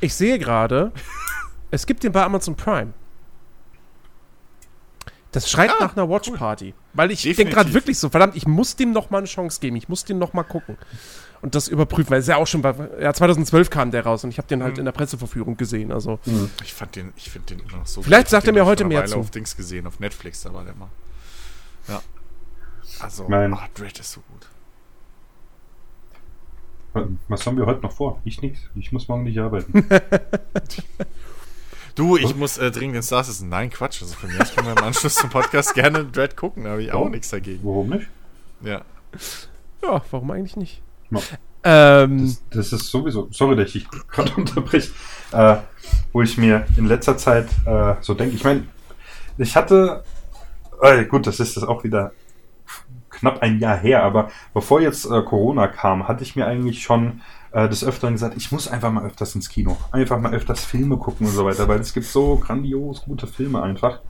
Ich sehe gerade, es gibt den bei Amazon Prime. Das schreit Ah, nach einer Watch Party. Weil ich denke gerade wirklich so, verdammt, ich muss dem noch mal eine Chance geben. Ich muss den noch mal gucken. Und das überprüfen, weil es ja auch schon bei, ja, 2012 kam der raus und ich habe den Mhm. halt in der Presseverführung gesehen. Also, Ich fand den, ich finde den immer noch so Vielleicht sagt er mir heute mehr Weile zu. auf Dings gesehen, auf Netflix, da war der mal. Ja. Also, Mein- ah, Dread ist so gut. Was haben wir heute noch vor? Ich nichts. Ich muss morgen nicht arbeiten. Du, ich muss äh, dringend den Star Citizen. Nein, Quatsch. Also von mir aus können wir im Anschluss zum Podcast gerne Dread gucken, da habe ich auch Oh. nichts dagegen. Warum nicht? Ja. ja, warum eigentlich nicht? Ja. Ähm, Das, das ist sowieso, sorry, dass ich gerade unterbreche, äh, wo ich mir in letzter Zeit äh, so denke, ich meine, ich hatte, äh, gut, das ist das auch wieder knapp ein Jahr her, aber bevor jetzt äh, Corona kam, hatte ich mir eigentlich schon äh, des Öfteren gesagt, ich muss einfach mal öfters ins Kino, einfach mal öfters Filme gucken und so weiter, weil es gibt so grandios gute Filme einfach.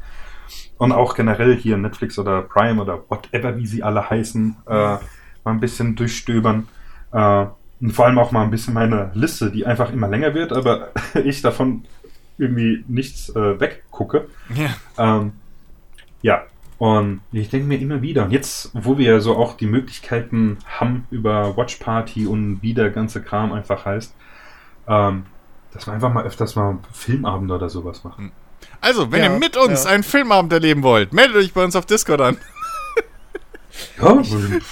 Und auch generell hier Netflix oder Prime oder whatever, wie sie alle heißen, äh, mal ein bisschen durchstöbern. Äh, und vor allem auch mal ein bisschen meine Liste, die einfach immer länger wird, aber ich davon irgendwie nichts äh, weggucke. Ja. Ähm, ja, und ich denke mir immer wieder, und jetzt, wo wir so auch die Möglichkeiten haben über Watch Party und wie der ganze Kram einfach heißt, ähm, dass wir einfach mal öfters mal Filmabende oder sowas machen. Also, wenn Ja, ihr mit uns ja. einen Filmabend erleben wollt, meldet euch bei uns auf Discord an. Ja,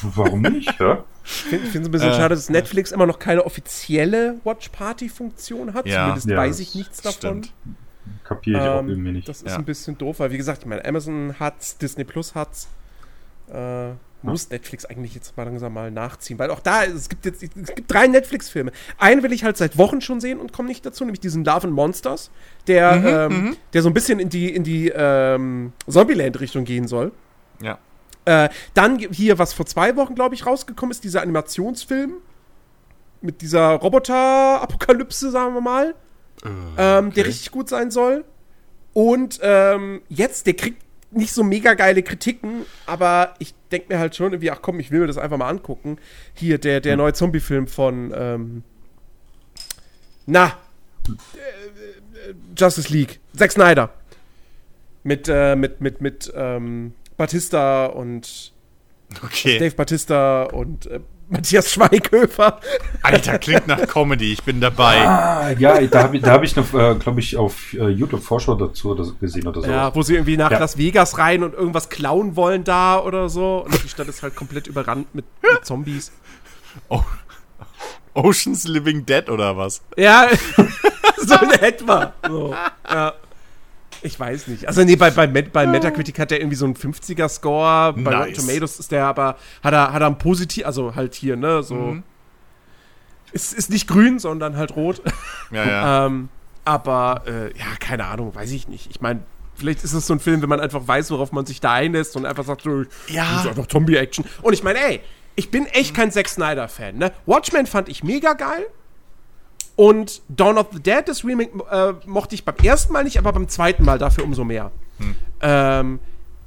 warum nicht? Ja? ich finde es ein bisschen Äh, schade, dass Netflix immer noch keine offizielle Watch Party-Funktion hat. Ja. Zumindest Ja, weiß ich nichts davon. Stimmt. Kapiere ich auch Ähm, irgendwie nicht. Das ist Ja. ein bisschen doof, weil wie gesagt, ich meine, Amazon hat's, Disney Plus hat's. Äh, muss Netflix eigentlich jetzt mal langsam mal nachziehen. Weil auch da, es gibt jetzt, es gibt drei Netflix-Filme. Einen will ich halt seit Wochen schon sehen und komme nicht dazu, nämlich diesen Love and Monsters, der, ähm, der so ein bisschen in die, in die ähm, Zombieland-Richtung gehen soll. Ja. Äh, dann hier, was vor zwei Wochen, glaube ich, rausgekommen ist, dieser Animationsfilm mit dieser Roboter-Apokalypse, sagen wir mal, ähm, der richtig gut sein soll. Und ähm, jetzt, der kriegt nicht so mega geile Kritiken, aber ich denke mir halt schon irgendwie, ach komm, ich will mir das einfach mal angucken. Hier, der, der neue Zombie-Film von, ähm, na, äh, äh, Justice League, Zack Snyder. Mit, äh, mit, mit, mit, ähm, Batista und Okay. Dave Batista und äh, Matthias Schweighöfer. Alter, klingt nach Comedy. Ich bin dabei. Ah, ja, da habe ich, da hab ich noch, äh, glaube ich, auf äh, YouTube Vorschau dazu oder so gesehen oder so. Ja, wo sie irgendwie nach Ja. Las Vegas rein und irgendwas klauen wollen da oder so. Und die Stadt ist halt komplett überrannt mit, mit Zombies. Oh. Oceans Living Dead oder was? Ja, so in etwa. So, ja. Ich weiß nicht. Also nee, bei, bei, Met, bei Metacritic hat er irgendwie so einen 50er-Score. Bei Rotten Nice. Tomatoes ist der aber, hat er, hat er ein positiv, also halt hier, ne, so. Mhm. Ist, ist nicht grün, sondern halt rot. Ja, ja. Ähm, aber, äh, ja, keine Ahnung, weiß ich nicht. Ich meine, vielleicht ist es so ein Film, wenn man einfach weiß, worauf man sich da einlässt und einfach sagt, so, Ja. das ist einfach Zombie-Action. Und ich meine, ey, ich bin echt kein Zack Snyder-Fan, ne? Watchmen fand ich mega geil. Und Dawn of the Dead, das Remake, äh, mochte ich beim ersten Mal nicht, aber beim zweiten Mal dafür umso mehr. Ähm,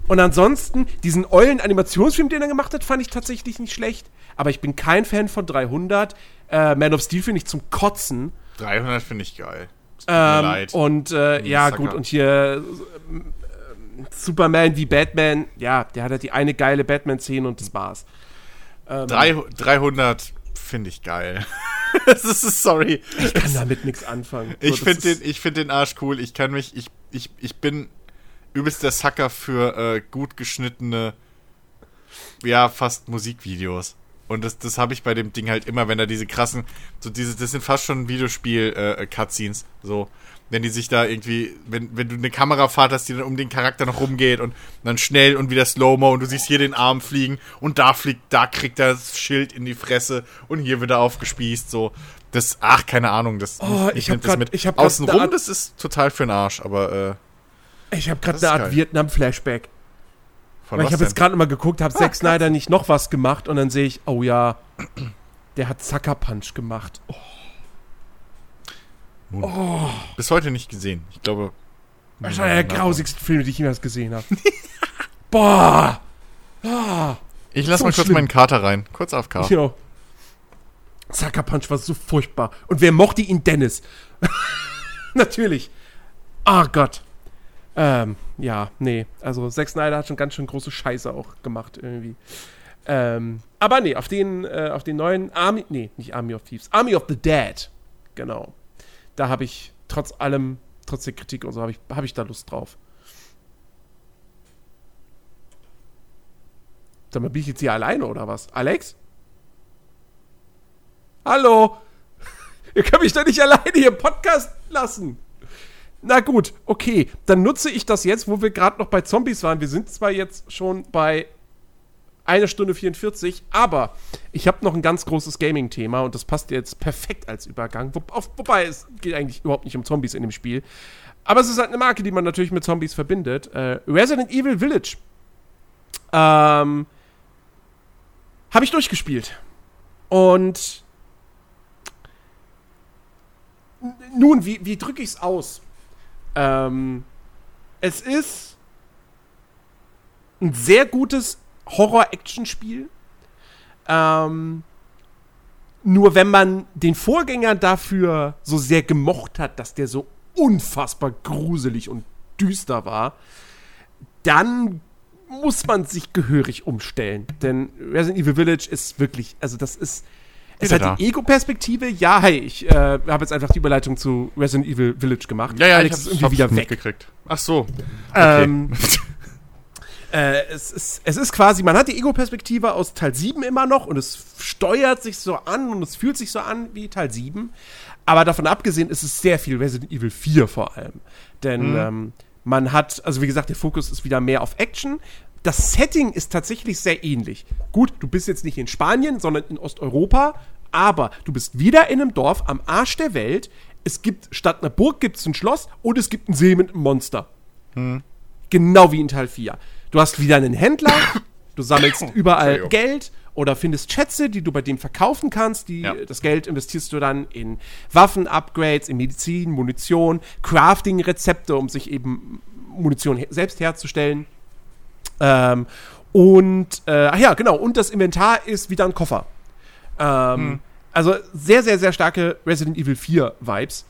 und ansonsten, diesen eulen Animationsfilm, den er gemacht hat, fand ich tatsächlich nicht schlecht. Aber ich bin kein Fan von 300. Äh, Man of Steel finde ich zum Kotzen. 300 finde ich geil. Tut mir Ähm, leid. und äh, ja, Sucker. gut, und hier äh, Superman wie Batman, ja, der hat halt die eine geile Batman-Szene und das war's. Ähm, Drei, 300 finde ich geil. das ist, sorry. ich kann damit nichts anfangen. Ich finde den, ich find den Arsch cool. Ich kann mich, ich, ich, ich bin übelst der Sucker für äh, gut geschnittene, ja, fast Musikvideos. Und das, das habe ich bei dem Ding halt immer, wenn da diese krassen, so diese, das sind fast schon Videospiel-Cutscenes, so. Wenn die sich da irgendwie, wenn, wenn du eine Kamerafahrt hast, die dann um den Charakter noch rumgeht und dann schnell und wieder Slow-Mo und du siehst hier den Arm fliegen und da fliegt, da kriegt er das Schild in die Fresse und hier wird er aufgespießt, so. Das, ach, keine Ahnung, das, Oh, ich hab das grad- mit. ich hab Außenrum, Art- das ist total für den Arsch, aber, äh, Ich habe gerade eine Art. Vietnam-Flashback. von Weil ich habe jetzt gerade mal geguckt, habe Zack Snyder nicht noch was gemacht und dann sehe ich, oh ja, der hat Sucker Punch gemacht. Oh, Bis heute nicht gesehen. Ich glaube. das einer der grausigsten Filme, die ich jemals gesehen habe. Boah! Ah, Ich lass So mal kurz schlimm. meinen Kater rein. Kurz auf K. jo. Sucker Punch war so furchtbar. Und wer mochte ihn? Dennis. Natürlich. Oh Gott. Ähm, ja, nee. Also Zack Snyder hat schon ganz schön große Scheiße auch gemacht irgendwie. Ähm, aber nee, auf den, äh, auf den neuen Army, nee, nicht Army of Thieves, Army of the Dead. Genau. Da habe ich trotz allem, trotz der Kritik und so, habe ich, hab ich da Lust drauf. Sag mal, bin ich jetzt hier alleine oder was? Alex? Hallo? Ihr könnt mich doch nicht alleine hier im Podcast lassen. Na gut, okay. Dann nutze ich das jetzt, wo wir gerade noch bei Zombies waren. Wir sind zwar jetzt schon bei eine Stunde 44, aber ich habe noch ein ganz großes Gaming-Thema und das passt jetzt perfekt als Übergang. Wo, auf, wobei es geht eigentlich überhaupt nicht um Zombies in dem Spiel. Aber es ist halt eine Marke, die man natürlich mit Zombies verbindet. Äh, Resident Evil Village. Ähm, habe ich durchgespielt. Und nun, wie, wie drücke ich es aus? Ähm, es ist ein sehr gutes Horror-Action-Spiel. Ähm, nur wenn man den Vorgänger dafür so sehr gemocht hat, dass der so unfassbar gruselig und düster war, dann muss man sich gehörig umstellen. Denn Resident Evil Village ist wirklich, also das ist. Es Wieder hat die Ego-Perspektive. Ja, hey, ich äh, habe jetzt einfach die Überleitung zu Resident Evil Village gemacht. Ja, ja, Alex ich ist hab's, irgendwie wieder hab's weg. mitgekriegt. Ach so. Okay. Ähm, äh, es, ist, es ist quasi, man hat die Ego-Perspektive aus Teil 7 immer noch und es steuert sich so an und es fühlt sich so an wie Teil 7. Aber davon abgesehen ist es sehr viel Resident Evil 4 vor allem. Denn ähm, man hat, also wie gesagt, der Fokus ist wieder mehr auf Action. das Setting ist tatsächlich sehr ähnlich. Gut, du bist jetzt nicht in Spanien, sondern in Osteuropa, aber du bist wieder in einem Dorf am Arsch der Welt. Es gibt statt einer Burg gibt es ein Schloss und es gibt einen See mit einem Monster. Genau wie in Teil 4. Du hast wieder einen Händler, du sammelst überall. Geld oder findest Schätze, die du bei dem verkaufen kannst. Die, Ja. Das Geld investierst du dann in Waffen-Upgrades, in Medizin, Munition, Crafting-Rezepte, um sich eben Munition he selbst herzustellen. Ähm, und, äh, ach ja, genau, und das Inventar ist wieder ein Koffer. Ähm, Also sehr, sehr, sehr starke Resident Evil 4 Vibes.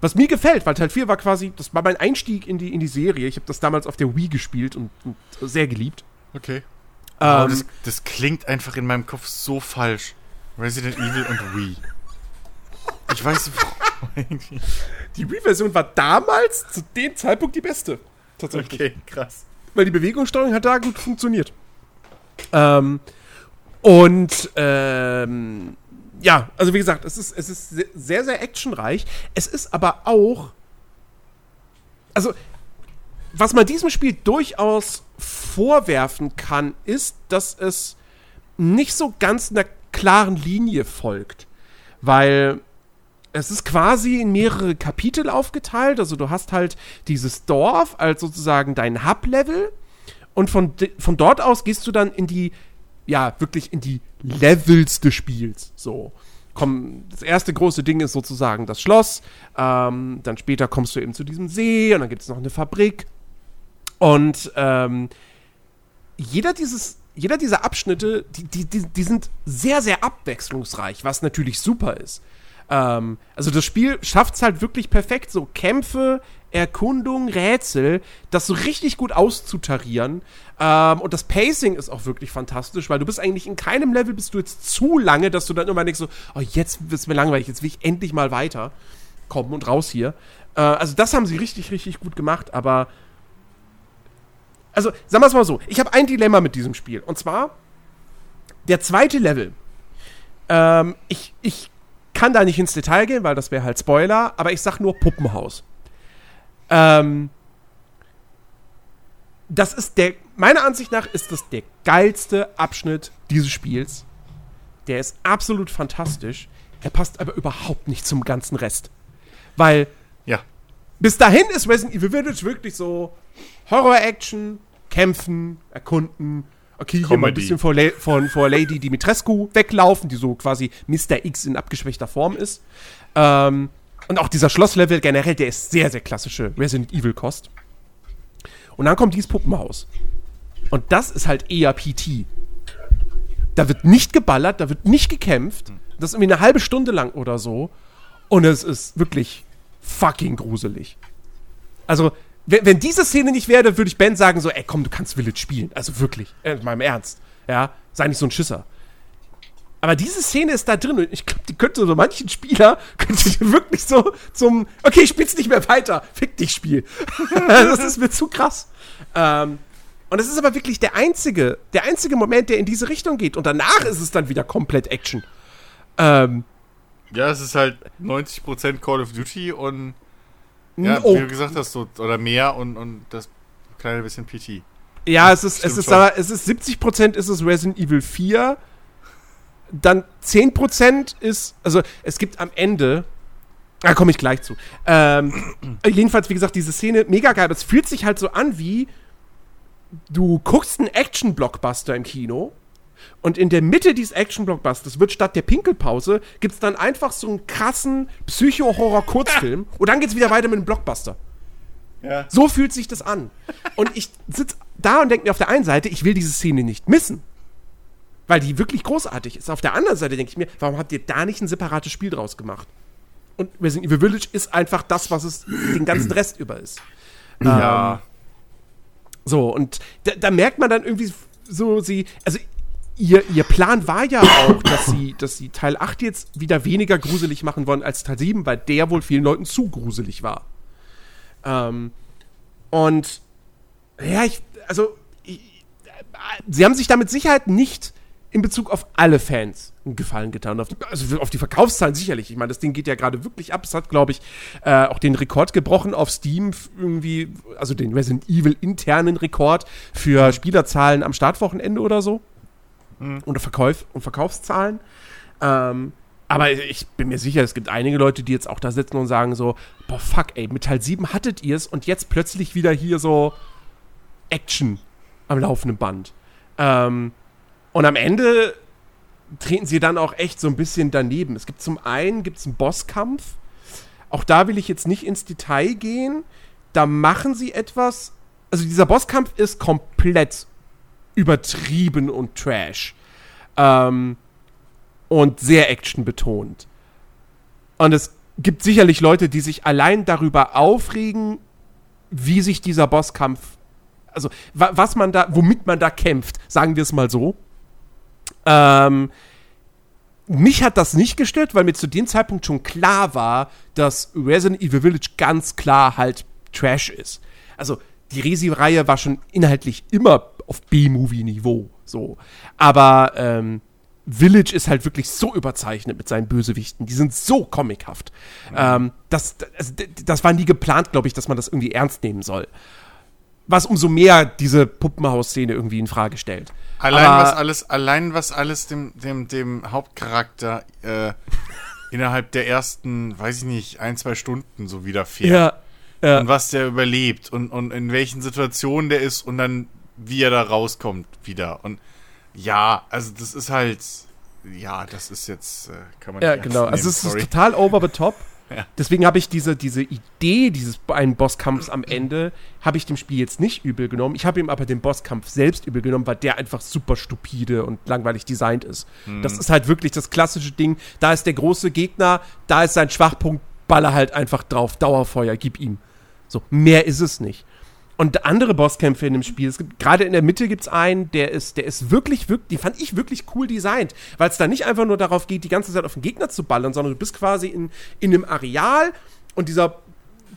Was mir gefällt, weil Teil 4 war quasi, das war mein Einstieg in die, in die Serie. Ich habe das damals auf der Wii gespielt und, und sehr geliebt. Okay. Aber Ähm, das, das klingt einfach in meinem Kopf so falsch. Resident Evil und Wii. Ich weiß nicht, die Wii-Version war damals zu dem Zeitpunkt die beste. Tatsächlich. Okay, krass. Weil die Bewegungssteuerung hat da gut funktioniert. Ähm, und ähm, ja, also wie gesagt, es ist, es ist se- sehr, sehr actionreich. Es ist aber auch. Also, was man diesem Spiel durchaus vorwerfen kann, ist, dass es nicht so ganz einer klaren Linie folgt. Weil es ist quasi in mehrere Kapitel aufgeteilt. Also du hast halt dieses Dorf als sozusagen dein Hub-Level. Und von, von dort aus gehst du dann in die, ja, wirklich in die Levels des Spiels. So. Komm, das erste große Ding ist sozusagen das Schloss. Ähm, dann später kommst du eben zu diesem See und dann gibt es noch eine Fabrik. Und ähm, jeder dieses, jeder dieser Abschnitte, die, die, die, die sind sehr, sehr abwechslungsreich, was natürlich super ist. Ähm, also das Spiel schafft es halt wirklich perfekt, so Kämpfe, Erkundung, Rätsel, das so richtig gut auszutarieren. Ähm, und das Pacing ist auch wirklich fantastisch, weil du bist eigentlich in keinem Level bist du jetzt zu lange, dass du dann immer denkst so, oh, jetzt wird's mir langweilig, jetzt will ich endlich mal weiter kommen und raus hier. Äh, also das haben sie richtig, richtig gut gemacht, aber also sagen wir es mal so, ich habe ein Dilemma mit diesem Spiel. Und zwar, der zweite Level. Ähm, ich, ich kann da nicht ins Detail gehen, weil das wäre halt Spoiler, aber ich sag nur Puppenhaus. Ähm, das ist der, meiner Ansicht nach ist das der geilste Abschnitt dieses Spiels. Der ist absolut fantastisch. Er passt aber überhaupt nicht zum ganzen Rest. Weil Ja. bis dahin ist Resident Evil Village wirklich so Horror-Action, Kämpfen, Erkunden. Okay, hier mal ein bisschen vor, La von, vor Lady Dimitrescu weglaufen, die so quasi Mr. X in abgeschwächter Form ist. Ähm, und auch dieser Schlosslevel generell, der ist sehr, sehr klassische Resident Evil-Kost. Und dann kommt dieses Puppenhaus. Und das ist halt eher PT. Da wird nicht geballert, da wird nicht gekämpft. Das ist irgendwie eine halbe Stunde lang oder so. Und es ist wirklich fucking gruselig. Also, wenn, wenn diese Szene nicht wäre, würde ich Ben sagen, so, ey, komm, du kannst Village spielen. Also wirklich, äh, in meinem Ernst. Ja, sei nicht so ein Schisser. Aber diese Szene ist da drin und ich glaube, die könnte so manchen Spieler, könnte wirklich so zum, okay, ich spiel's nicht mehr weiter, fick dich, Spiel. das ist mir zu krass. Ähm, und es ist aber wirklich der einzige, der einzige Moment, der in diese Richtung geht. Und danach ist es dann wieder komplett Action. Ähm, Ja, es ist halt 90% Call of Duty und ja, oh, wie du gesagt hast, so, oder mehr und, und das kleine bisschen PT. Ja, es ist, es ist aber, es ist 70% ist es Resident Evil 4. Dann 10% ist, also es gibt am Ende, da komme ich gleich zu. Ähm, jedenfalls, wie gesagt, diese Szene, mega geil. aber Es fühlt sich halt so an wie, du guckst einen Action-Blockbuster im Kino und in der Mitte dieses Action-Blockbusters wird statt der Pinkelpause, gibt es dann einfach so einen krassen Psycho-Horror-Kurzfilm und dann geht's wieder weiter mit dem Blockbuster. Ja. So fühlt sich das an. Und ich sitze da und denke mir auf der einen Seite, ich will diese Szene nicht missen. Weil die wirklich großartig ist. Auf der anderen Seite denke ich mir, warum habt ihr da nicht ein separates Spiel draus gemacht? Und Resident Evil Village ist einfach das, was es den ganzen Rest über ist. Ja. So, und da, da merkt man dann irgendwie so, sie, also ihr, ihr Plan war ja auch, dass sie, dass sie Teil 8 jetzt wieder weniger gruselig machen wollen als Teil 7, weil der wohl vielen Leuten zu gruselig war. Ähm, und ja, ich, also, ich, sie haben sich da mit Sicherheit nicht in Bezug auf alle Fans einen Gefallen getan. Auf die, also auf die Verkaufszahlen sicherlich. Ich meine, das Ding geht ja gerade wirklich ab. Es hat, glaube ich, äh, auch den Rekord gebrochen auf Steam irgendwie, also den Resident Evil internen Rekord für Spielerzahlen am Startwochenende oder so. Mhm. Und, Verkauf, und Verkaufszahlen. Ähm, aber ich bin mir sicher, es gibt einige Leute, die jetzt auch da sitzen und sagen so, boah, fuck, ey, mit Teil 7 hattet ihr es und jetzt plötzlich wieder hier so Action am laufenden Band. Ähm, und am Ende treten sie dann auch echt so ein bisschen daneben. Es gibt zum einen gibt's einen Bosskampf. Auch da will ich jetzt nicht ins Detail gehen. Da machen sie etwas. Also dieser Bosskampf ist komplett übertrieben und trash. Ähm, und sehr actionbetont. Und es gibt sicherlich Leute, die sich allein darüber aufregen, wie sich dieser Bosskampf, also wa was man da, womit man da kämpft, sagen wir es mal so. Ähm, mich hat das nicht gestört, weil mir zu dem Zeitpunkt schon klar war, dass Resident Evil Village ganz klar halt Trash ist. Also die Resi-Reihe war schon inhaltlich immer auf B-Movie-Niveau, so. Aber ähm, Village ist halt wirklich so überzeichnet mit seinen Bösewichten. Die sind so comichaft. Mhm. Ähm, das, das, das war nie geplant, glaube ich, dass man das irgendwie ernst nehmen soll. Was umso mehr diese Puppenhaus-Szene irgendwie in Frage stellt. Allein Aber, was alles, allein was alles dem, dem, dem Hauptcharakter äh, innerhalb der ersten, weiß ich nicht, ein, zwei Stunden so widerfährt. Ja, ja. Und was der überlebt und, und in welchen Situationen der ist und dann wie er da rauskommt wieder. Und ja, also das ist halt, ja, das ist jetzt, äh, kann man Ja, genau. Also es ist total over the top. Ja. Deswegen habe ich diese, diese Idee dieses einen Bosskampfs am Ende, habe ich dem Spiel jetzt nicht übel genommen. Ich habe ihm aber den Bosskampf selbst übel genommen, weil der einfach super stupide und langweilig designt ist. Mhm. Das ist halt wirklich das klassische Ding. Da ist der große Gegner, da ist sein Schwachpunkt, baller halt einfach drauf, Dauerfeuer, gib ihm. So, mehr ist es nicht und andere Bosskämpfe in dem Spiel. Es gibt gerade in der Mitte gibt es einen, der ist, der ist wirklich, wirklich, die fand ich wirklich cool designt, weil es da nicht einfach nur darauf geht, die ganze Zeit auf den Gegner zu ballern, sondern du bist quasi in, in einem Areal und dieser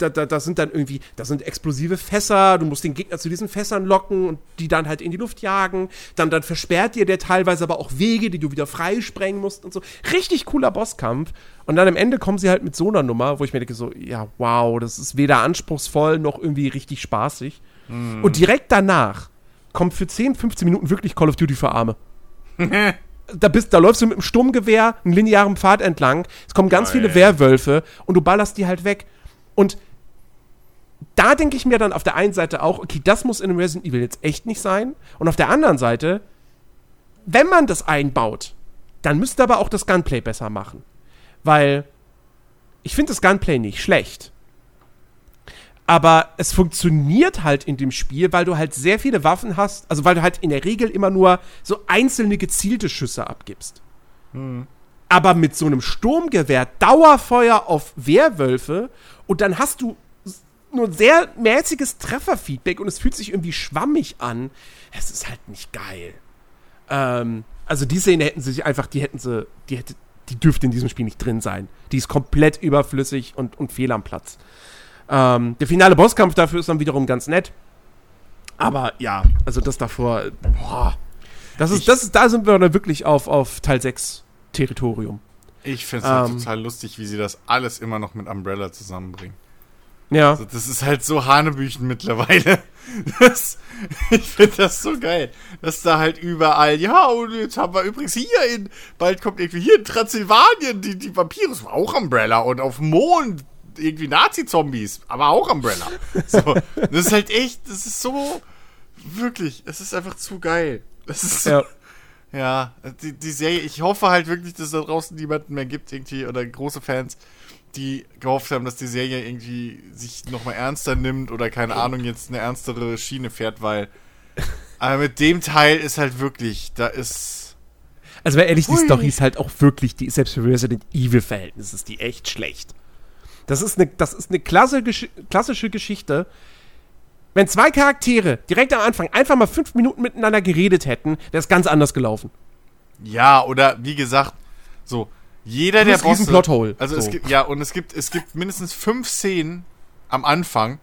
da, da, da sind dann irgendwie, da sind explosive Fässer, du musst den Gegner zu diesen Fässern locken und die dann halt in die Luft jagen. Dann, dann versperrt dir der teilweise aber auch Wege, die du wieder freisprengen musst und so. Richtig cooler Bosskampf. Und dann am Ende kommen sie halt mit so einer Nummer, wo ich mir denke, so, ja, wow, das ist weder anspruchsvoll noch irgendwie richtig spaßig. Mm. Und direkt danach kommt für 10, 15 Minuten wirklich Call of Duty für Arme. da, bist, da läufst du mit einem Sturmgewehr einen linearen Pfad entlang. Es kommen ganz oh, viele Werwölfe und du ballerst die halt weg. Und da denke ich mir dann auf der einen Seite auch, okay, das muss in einem Resident Evil jetzt echt nicht sein. Und auf der anderen Seite, wenn man das einbaut, dann müsste aber auch das Gunplay besser machen. Weil ich finde das Gunplay nicht schlecht. Aber es funktioniert halt in dem Spiel, weil du halt sehr viele Waffen hast, also weil du halt in der Regel immer nur so einzelne gezielte Schüsse abgibst. Hm. Aber mit so einem Sturmgewehr Dauerfeuer auf Werwölfe und dann hast du nur sehr mäßiges Trefferfeedback und es fühlt sich irgendwie schwammig an. Es ist halt nicht geil. Ähm, also die Szene hätten sie sich einfach, die hätten sie, die hätte, die dürfte in diesem Spiel nicht drin sein. Die ist komplett überflüssig und, und fehl am Platz. Ähm, der finale Bosskampf dafür ist dann wiederum ganz nett. Aber ja, also das davor, boah. Das ist, das ist, da sind wir dann wirklich auf, auf Teil 6 Territorium. Ich finde es halt ähm, total lustig, wie sie das alles immer noch mit Umbrella zusammenbringen. Ja. Also das ist halt so Hanebüchen mittlerweile. Das, ich finde das so geil. Dass da halt überall, ja, und jetzt haben wir übrigens hier in, bald kommt irgendwie hier in Transsilvanien die, die war auch Umbrella. Und auf dem Mond irgendwie Nazi-Zombies, aber auch Umbrella. So, das ist halt echt, das ist so, wirklich, es ist einfach zu geil. Das ist, ja. Ja, die, die Serie, ich hoffe halt wirklich, dass es da draußen niemanden mehr gibt, irgendwie, oder große Fans, die gehofft haben, dass die Serie irgendwie sich nochmal ernster nimmt oder keine Ahnung, jetzt eine ernstere Schiene fährt, weil. Aber mit dem Teil ist halt wirklich, da ist. Also, wer ehrlich, Ui. die Story ist halt auch wirklich, die, selbst für Resident Evil-Verhältnisse ist die echt schlecht. Das ist eine, das ist eine klassische, klassische Geschichte. Wenn zwei Charaktere direkt am Anfang einfach mal fünf Minuten miteinander geredet hätten, wäre es ganz anders gelaufen. Ja, oder wie gesagt, so, jeder der Bosse. Plothole. Also so. es gibt ja und es gibt es gibt mindestens fünf Szenen am Anfang,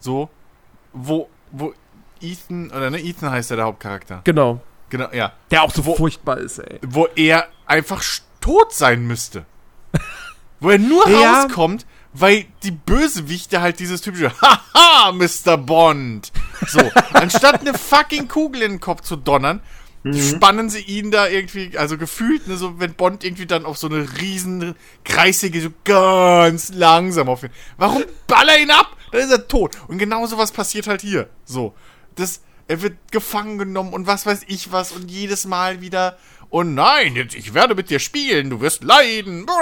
so wo wo Ethan oder ne Ethan heißt ja der Hauptcharakter. Genau. Genau, ja. Der auch so furchtbar ist, ey. Wo er einfach tot sein müsste. wo er nur Ja. rauskommt, weil die Bösewichte halt dieses typische Haha, Mr. Bond. So, anstatt eine fucking Kugel in den Kopf zu donnern, spannen sie ihn da irgendwie, also gefühlt, ne, so wenn Bond irgendwie dann auf so eine riesen kreisige, so ganz langsam auf ihn. Warum baller ihn ab? Dann ist er tot. Und genau sowas passiert halt hier. So. Das, er wird gefangen genommen und was weiß ich was und jedes Mal wieder. Oh nein, jetzt, ich werde mit dir spielen, du wirst leiden.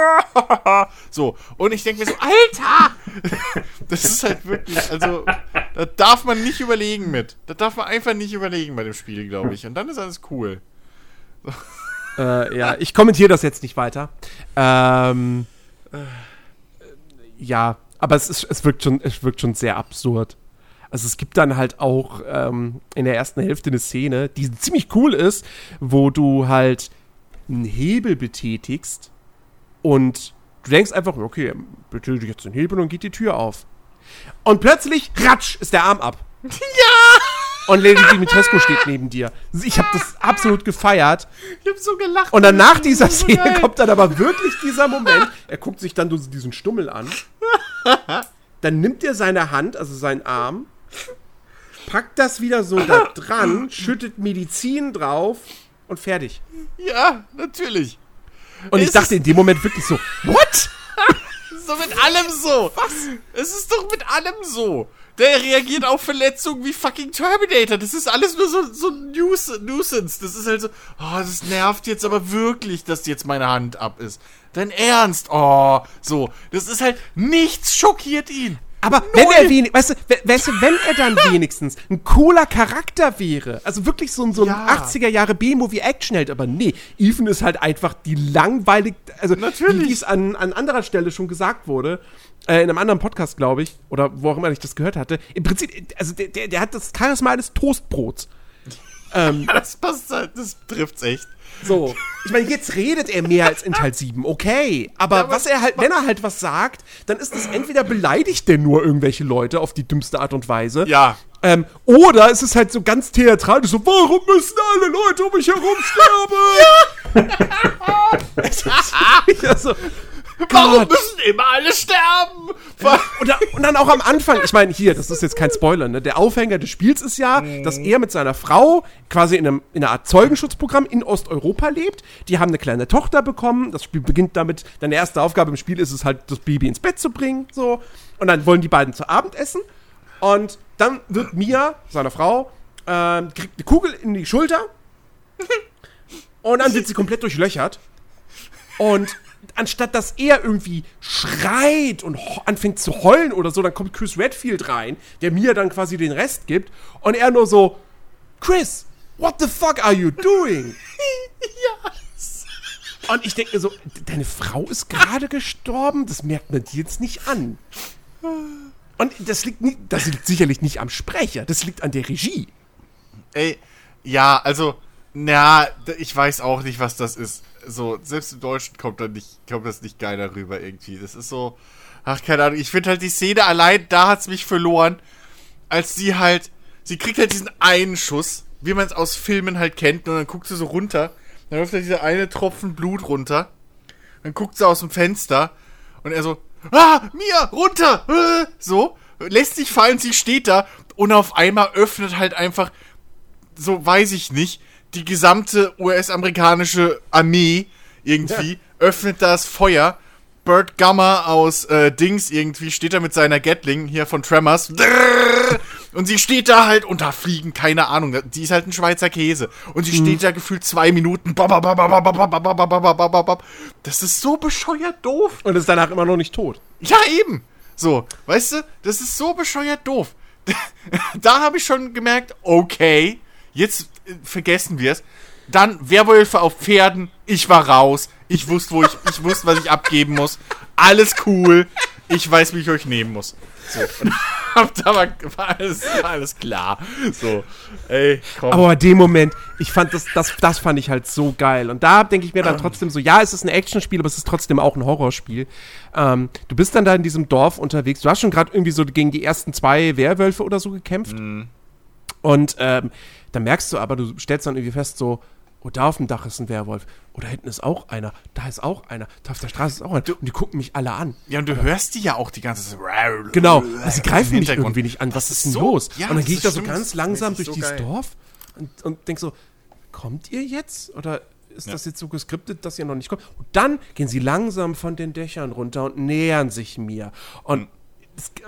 So. Und ich denke mir so, Alter! Das ist halt wirklich, also, da darf man nicht überlegen mit. Da darf man einfach nicht überlegen bei dem Spiel, glaube ich. Und dann ist alles cool. Äh, ja, ich kommentiere das jetzt nicht weiter. Ähm, äh, ja, aber es, ist, es, wirkt schon, es wirkt schon sehr absurd. Also es gibt dann halt auch ähm, in der ersten Hälfte eine Szene, die ziemlich cool ist, wo du halt einen Hebel betätigst und du denkst einfach, okay, betätige jetzt den Hebel und geht die Tür auf. Und plötzlich, ratsch, ist der Arm ab. Ja! Und Lady Dimitrescu steht neben dir. Ich habe das absolut gefeiert. Ich hab so gelacht. Und dann nach dieser so Szene geil. kommt dann aber wirklich dieser Moment. Er guckt sich dann diesen Stummel an. Dann nimmt er seine Hand, also seinen Arm, packt das wieder so da dran, schüttet Medizin drauf und fertig. Ja, natürlich. Und ich Es dachte ist- in dem Moment wirklich so, what? So mit allem so. Was? Es ist doch mit allem so. Der reagiert auf Verletzungen wie fucking Terminator. Das ist alles nur so, so Nuis Nuisance. Das ist halt so, oh, das nervt jetzt aber wirklich, dass jetzt meine Hand ab ist. Dein Ernst? Oh, so. Das ist halt, nichts schockiert ihn. Aber wenn er wenig, weißt du, we- weißt du, wenn er dann wenigstens ein cooler Charakter wäre, also wirklich so ein, so ein Ja. 80er Jahre B-Movie Actionheld, aber nee, Ethan ist halt einfach die langweilig, also Natürlich. wie es an, an anderer Stelle schon gesagt wurde, äh, in einem anderen Podcast, glaube ich, oder wo auch immer ich das gehört hatte, im Prinzip, also der, der, der hat das Charisma eines Toastbrots. ähm, Das passt halt, das trifft's echt. So. Ich meine, jetzt redet er mehr als in Teil 7, okay. Aber, aber- was er halt, wenn er halt was sagt, dann ist es entweder beleidigt der nur irgendwelche Leute auf die dümmste Art und Weise. Ja. Ähm, oder es ist halt so ganz theatralisch, so, warum müssen alle Leute um mich herum sterben? Ja. also, Warum Gott. müssen immer alle sterben? Und, da, und dann auch am Anfang, ich meine, hier, das ist jetzt kein Spoiler, ne? Der Aufhänger des Spiels ist ja, dass er mit seiner Frau quasi in, einem, in einer Art Zeugenschutzprogramm in Osteuropa lebt. Die haben eine kleine Tochter bekommen. Das Spiel beginnt damit, deine erste Aufgabe im Spiel ist es halt, das Baby ins Bett zu bringen. So. Und dann wollen die beiden zu Abend essen. Und dann wird Mia, seine Frau, ähm, kriegt eine Kugel in die Schulter. Und dann wird sie komplett durchlöchert. Und anstatt dass er irgendwie schreit und anfängt zu heulen oder so, dann kommt Chris Redfield rein, der mir dann quasi den Rest gibt. Und er nur so, Chris, what the fuck are you doing? Und ich denke mir so, deine Frau ist gerade gestorben, das merkt man dir jetzt nicht an. Und das liegt, nie, das liegt sicherlich nicht am Sprecher, das liegt an der Regie. Ey, ja, also, na, ich weiß auch nicht, was das ist. So, selbst im Deutschen kommt, da nicht, kommt das nicht geil darüber irgendwie. Das ist so, ach, keine Ahnung, ich finde halt die Szene allein, da hat's mich verloren, als sie halt, sie kriegt halt diesen einen Schuss, wie man es aus Filmen halt kennt, und dann guckt sie so runter, dann läuft da dieser eine Tropfen Blut runter, dann guckt sie aus dem Fenster, und er so, ah, Mia, runter, äh, so, lässt sich fallen, sie steht da, und auf einmal öffnet halt einfach so weiß ich nicht, die gesamte US-amerikanische Armee irgendwie öffnet das Feuer. Bert Gummer aus äh, Dings irgendwie steht da mit seiner Gatling hier von Tremors. Und sie steht da halt und da fliegen, keine Ahnung, die ist halt ein Schweizer Käse. Und sie steht da gefühlt zwei Minuten. Das ist so bescheuert doof. Und ist danach immer noch nicht tot. Ja, eben. So, weißt du, das ist so bescheuert doof. da habe ich schon gemerkt, okay, jetzt äh, vergessen wir es. Dann Werwölfe auf Pferden, ich war raus. Ich wusste, wo ich, ich wusste, was ich abgeben muss. Alles cool. Ich weiß, wie ich euch nehmen muss. So. Da war, war, alles, war alles klar. So, ey, komm. Aber dem Moment, ich fand das, das, das fand ich halt so geil. Und da denke ich mir dann trotzdem so, ja, es ist ein Actionspiel, aber es ist trotzdem auch ein Horrorspiel. Ähm, du bist dann da in diesem Dorf unterwegs. Du hast schon gerade irgendwie so gegen die ersten zwei Werwölfe oder so gekämpft. Und ähm, dann merkst du aber, du stellst dann irgendwie fest, so, oh, da auf dem Dach ist ein Werwolf. Oh, da hinten ist auch einer. Da ist auch einer. Da auf der Straße ist auch einer. Und die gucken mich alle an. Ja, und du hörst die ja auch die ganze Zeit. Genau. Also sie greifen mich irgendwie nicht an. Was ist denn so- los? Ja, und dann gehe ich da so ganz langsam durch so dieses geil. Dorf und, und denk so, kommt ihr jetzt? Oder ist Ja. das jetzt so geskriptet, dass ihr noch nicht kommt? Und dann gehen sie langsam von den Dächern runter und nähern sich mir. Und und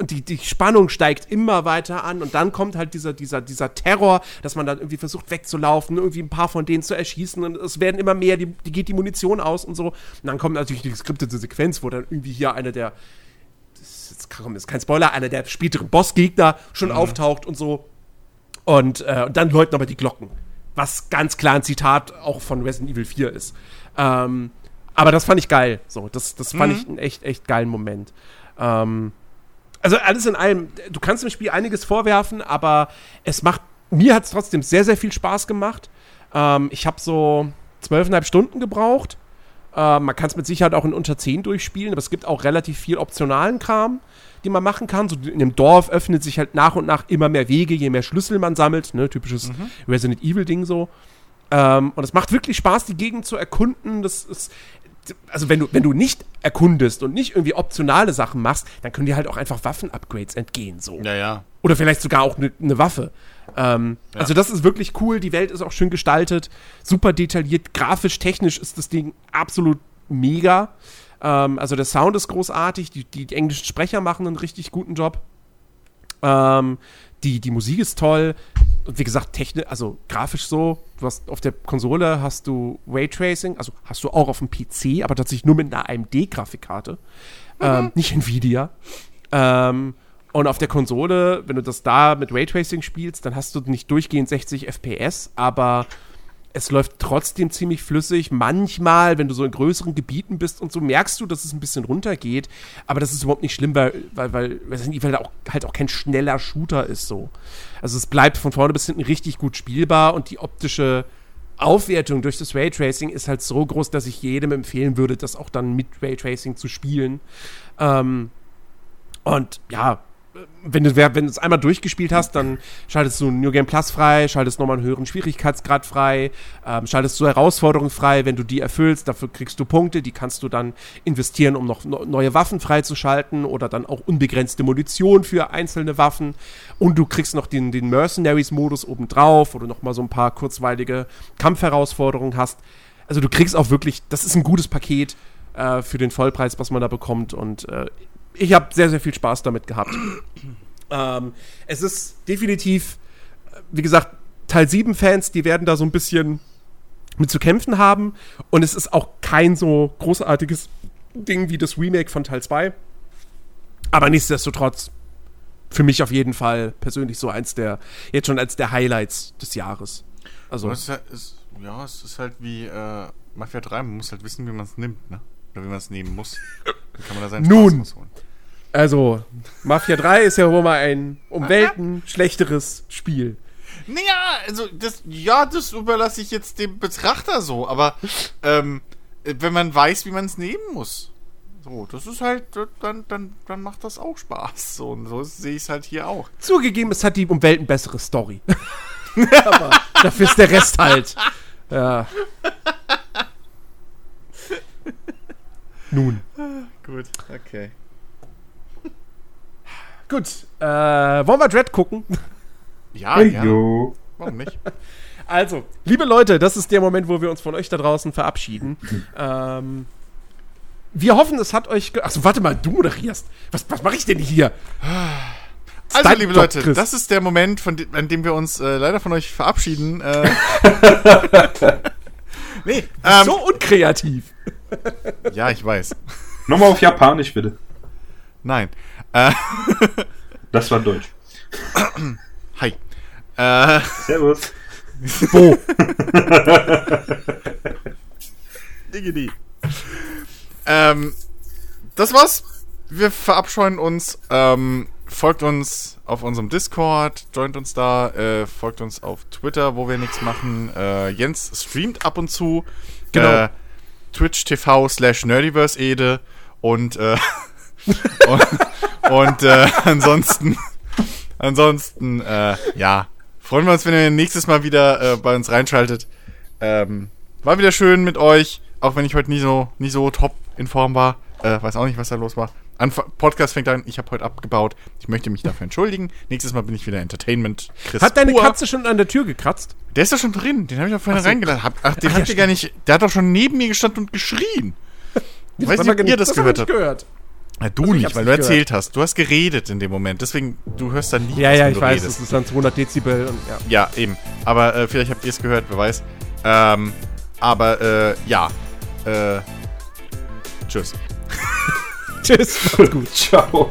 die, die Spannung steigt immer weiter an und dann kommt halt dieser, dieser, dieser Terror, dass man dann irgendwie versucht wegzulaufen, irgendwie ein paar von denen zu erschießen und es werden immer mehr, die, die geht die Munition aus und so. Und dann kommt natürlich die geskriptete Sequenz, wo dann irgendwie hier einer der, das ist, jetzt, ist kein Spoiler, einer der späteren Bossgegner schon auftaucht und so. Und, äh, und dann läuten aber die Glocken. Was ganz klar ein Zitat auch von Resident Evil 4 ist. Ähm, aber das fand ich geil. So, das, das fand ich einen echt, echt geilen Moment. Ähm, also alles in allem, du kannst dem Spiel einiges vorwerfen, aber es macht, mir hat es trotzdem sehr, sehr viel Spaß gemacht. Ähm, ich habe so zwölfeinhalb Stunden gebraucht. Ähm, man kann es mit Sicherheit auch in unter 10 durchspielen, aber es gibt auch relativ viel optionalen Kram, die man machen kann. So in dem Dorf öffnet sich halt nach und nach immer mehr Wege, je mehr Schlüssel man sammelt. Ne? Typisches Resident Evil-Ding so. Ähm, und es macht wirklich Spaß, die Gegend zu erkunden. Das ist, also wenn du, wenn du nicht erkundest und nicht irgendwie optionale Sachen machst, dann können dir halt auch einfach Waffen-Upgrades entgehen. So. Ja, ja. Oder vielleicht sogar auch eine ne Waffe. Ähm, Ja. Also das ist wirklich cool. Die Welt ist auch schön gestaltet, super detailliert, grafisch, technisch ist das Ding absolut mega. Ähm, also der Sound ist großartig, die, die, die englischen Sprecher machen einen richtig guten Job. Ähm, die, die Musik ist toll. Und wie gesagt, technisch, also grafisch so. Du hast auf der Konsole hast du Raytracing, also hast du auch auf dem PC, aber tatsächlich nur mit einer AMD-Grafikkarte. Ähm, nicht Nvidia. Ähm, und auf der Konsole, wenn du das da mit Raytracing spielst, dann hast du nicht durchgehend 60 FPS, aber es läuft trotzdem ziemlich flüssig. Manchmal, wenn du so in größeren Gebieten bist und so, merkst du, dass es ein bisschen runtergeht. Aber das ist überhaupt nicht schlimm, weil, weil, weil Evil auch, halt auch kein schneller Shooter ist so. Also es bleibt von vorne bis hinten richtig gut spielbar und die optische Aufwertung durch das Raytracing ist halt so groß, dass ich jedem empfehlen würde, das auch dann mit Raytracing zu spielen. Ähm, und ja, wenn du wenn es einmal durchgespielt hast, dann schaltest du New Game Plus frei, schaltest nochmal einen höheren Schwierigkeitsgrad frei, ähm, schaltest du Herausforderungen frei, wenn du die erfüllst, dafür kriegst du Punkte, die kannst du dann investieren, um noch no- neue Waffen freizuschalten oder dann auch unbegrenzte Munition für einzelne Waffen. Und du kriegst noch den, den Mercenaries-Modus obendrauf, wo du nochmal so ein paar kurzweilige Kampfherausforderungen hast. Also du kriegst auch wirklich, das ist ein gutes Paket äh, für den Vollpreis, was man da bekommt. Und äh, ich habe sehr, sehr viel Spaß damit gehabt. ähm, es ist definitiv, äh, wie gesagt, Teil 7-Fans, die werden da so ein bisschen mit zu kämpfen haben. Und es ist auch kein so großartiges Ding wie das Remake von Teil 2. Aber nichtsdestotrotz, für mich auf jeden Fall persönlich so eins der, jetzt schon als der Highlights des Jahres. Also, es ist, halt- ist, ja, es ist halt wie äh, Mafia 3, man muss halt wissen, wie man es nimmt, ne? Oder wie man es nehmen muss. Dann kann man da seinen Nun. rausholen. also, Mafia 3 ist ja wohl mal ein um Welten schlechteres Spiel. Naja, also das, ja, das überlasse ich jetzt dem Betrachter so, aber ähm, wenn man weiß, wie man es nehmen muss. So, das ist halt, dann, dann, dann macht das auch Spaß. So, und so sehe ich es halt hier auch. Zugegeben, es hat die um Welten bessere Story. Aber dafür ist der Rest halt. Ja. Nun. Gut, okay. Gut. Äh, wollen wir Dread gucken? Ja, Hey, ja. yo. Warum nicht? Also, liebe Leute, das ist der Moment, wo wir uns von euch da draußen verabschieden. ähm, wir hoffen, es hat euch. ge- Achso, warte mal, du moderierst. Was, was mache ich denn hier? Also, dein liebe Leute, Chris. das ist der Moment, von de an dem wir uns äh, leider von euch verabschieden. Äh, nee, ähm, so unkreativ. Ja, ich weiß. Nochmal auf Japanisch, bitte. Nein. Äh, Das war Deutsch. hi. Äh, Servus. Wo? Diggity. Ähm, das war's. Wir verabscheuen uns. Ähm, folgt uns auf unserem Discord, joint uns da, äh, folgt uns auf Twitter, wo wir nichts machen. Äh, Jens streamt ab und zu. Genau. Äh, Twitch TV slash Nerdiverse Ede und, äh, und, und äh, ansonsten, ansonsten, äh, ja, freuen wir uns, wenn ihr nächstes Mal wieder äh, bei uns reinschaltet. Ähm, war wieder schön mit euch, auch wenn ich heute nie so, nie so top in Form war. Äh, weiß auch nicht, was da los war. Anf Podcast fängt an, ich habe heute abgebaut. Ich möchte mich dafür entschuldigen. Nächstes Mal bin ich wieder Entertainment. Chris Hat deine pur. Katze schon an der Tür gekratzt? Der ist doch schon drin. Den habe ich doch vorhin so. reingelassen. Hab, ach, den Ach, ja, habt ihr gar nicht. Der hat doch schon neben mir gestanden und geschrien. Ich weiß nicht, ob ihr das gehört habt. gehört. Ja, du Also, ich nicht, weil nicht du erzählt hast. Du hast geredet in dem Moment. Deswegen, du hörst dann nie, Ja, ja, wenn ich du weiß, redest. das ist dann 200 Dezibel und ja. Ja, eben. Aber äh, vielleicht habt ihr es gehört, wer weiß. Ähm, aber äh, ja. Äh, tschüss. Tschüss, gut. Ciao.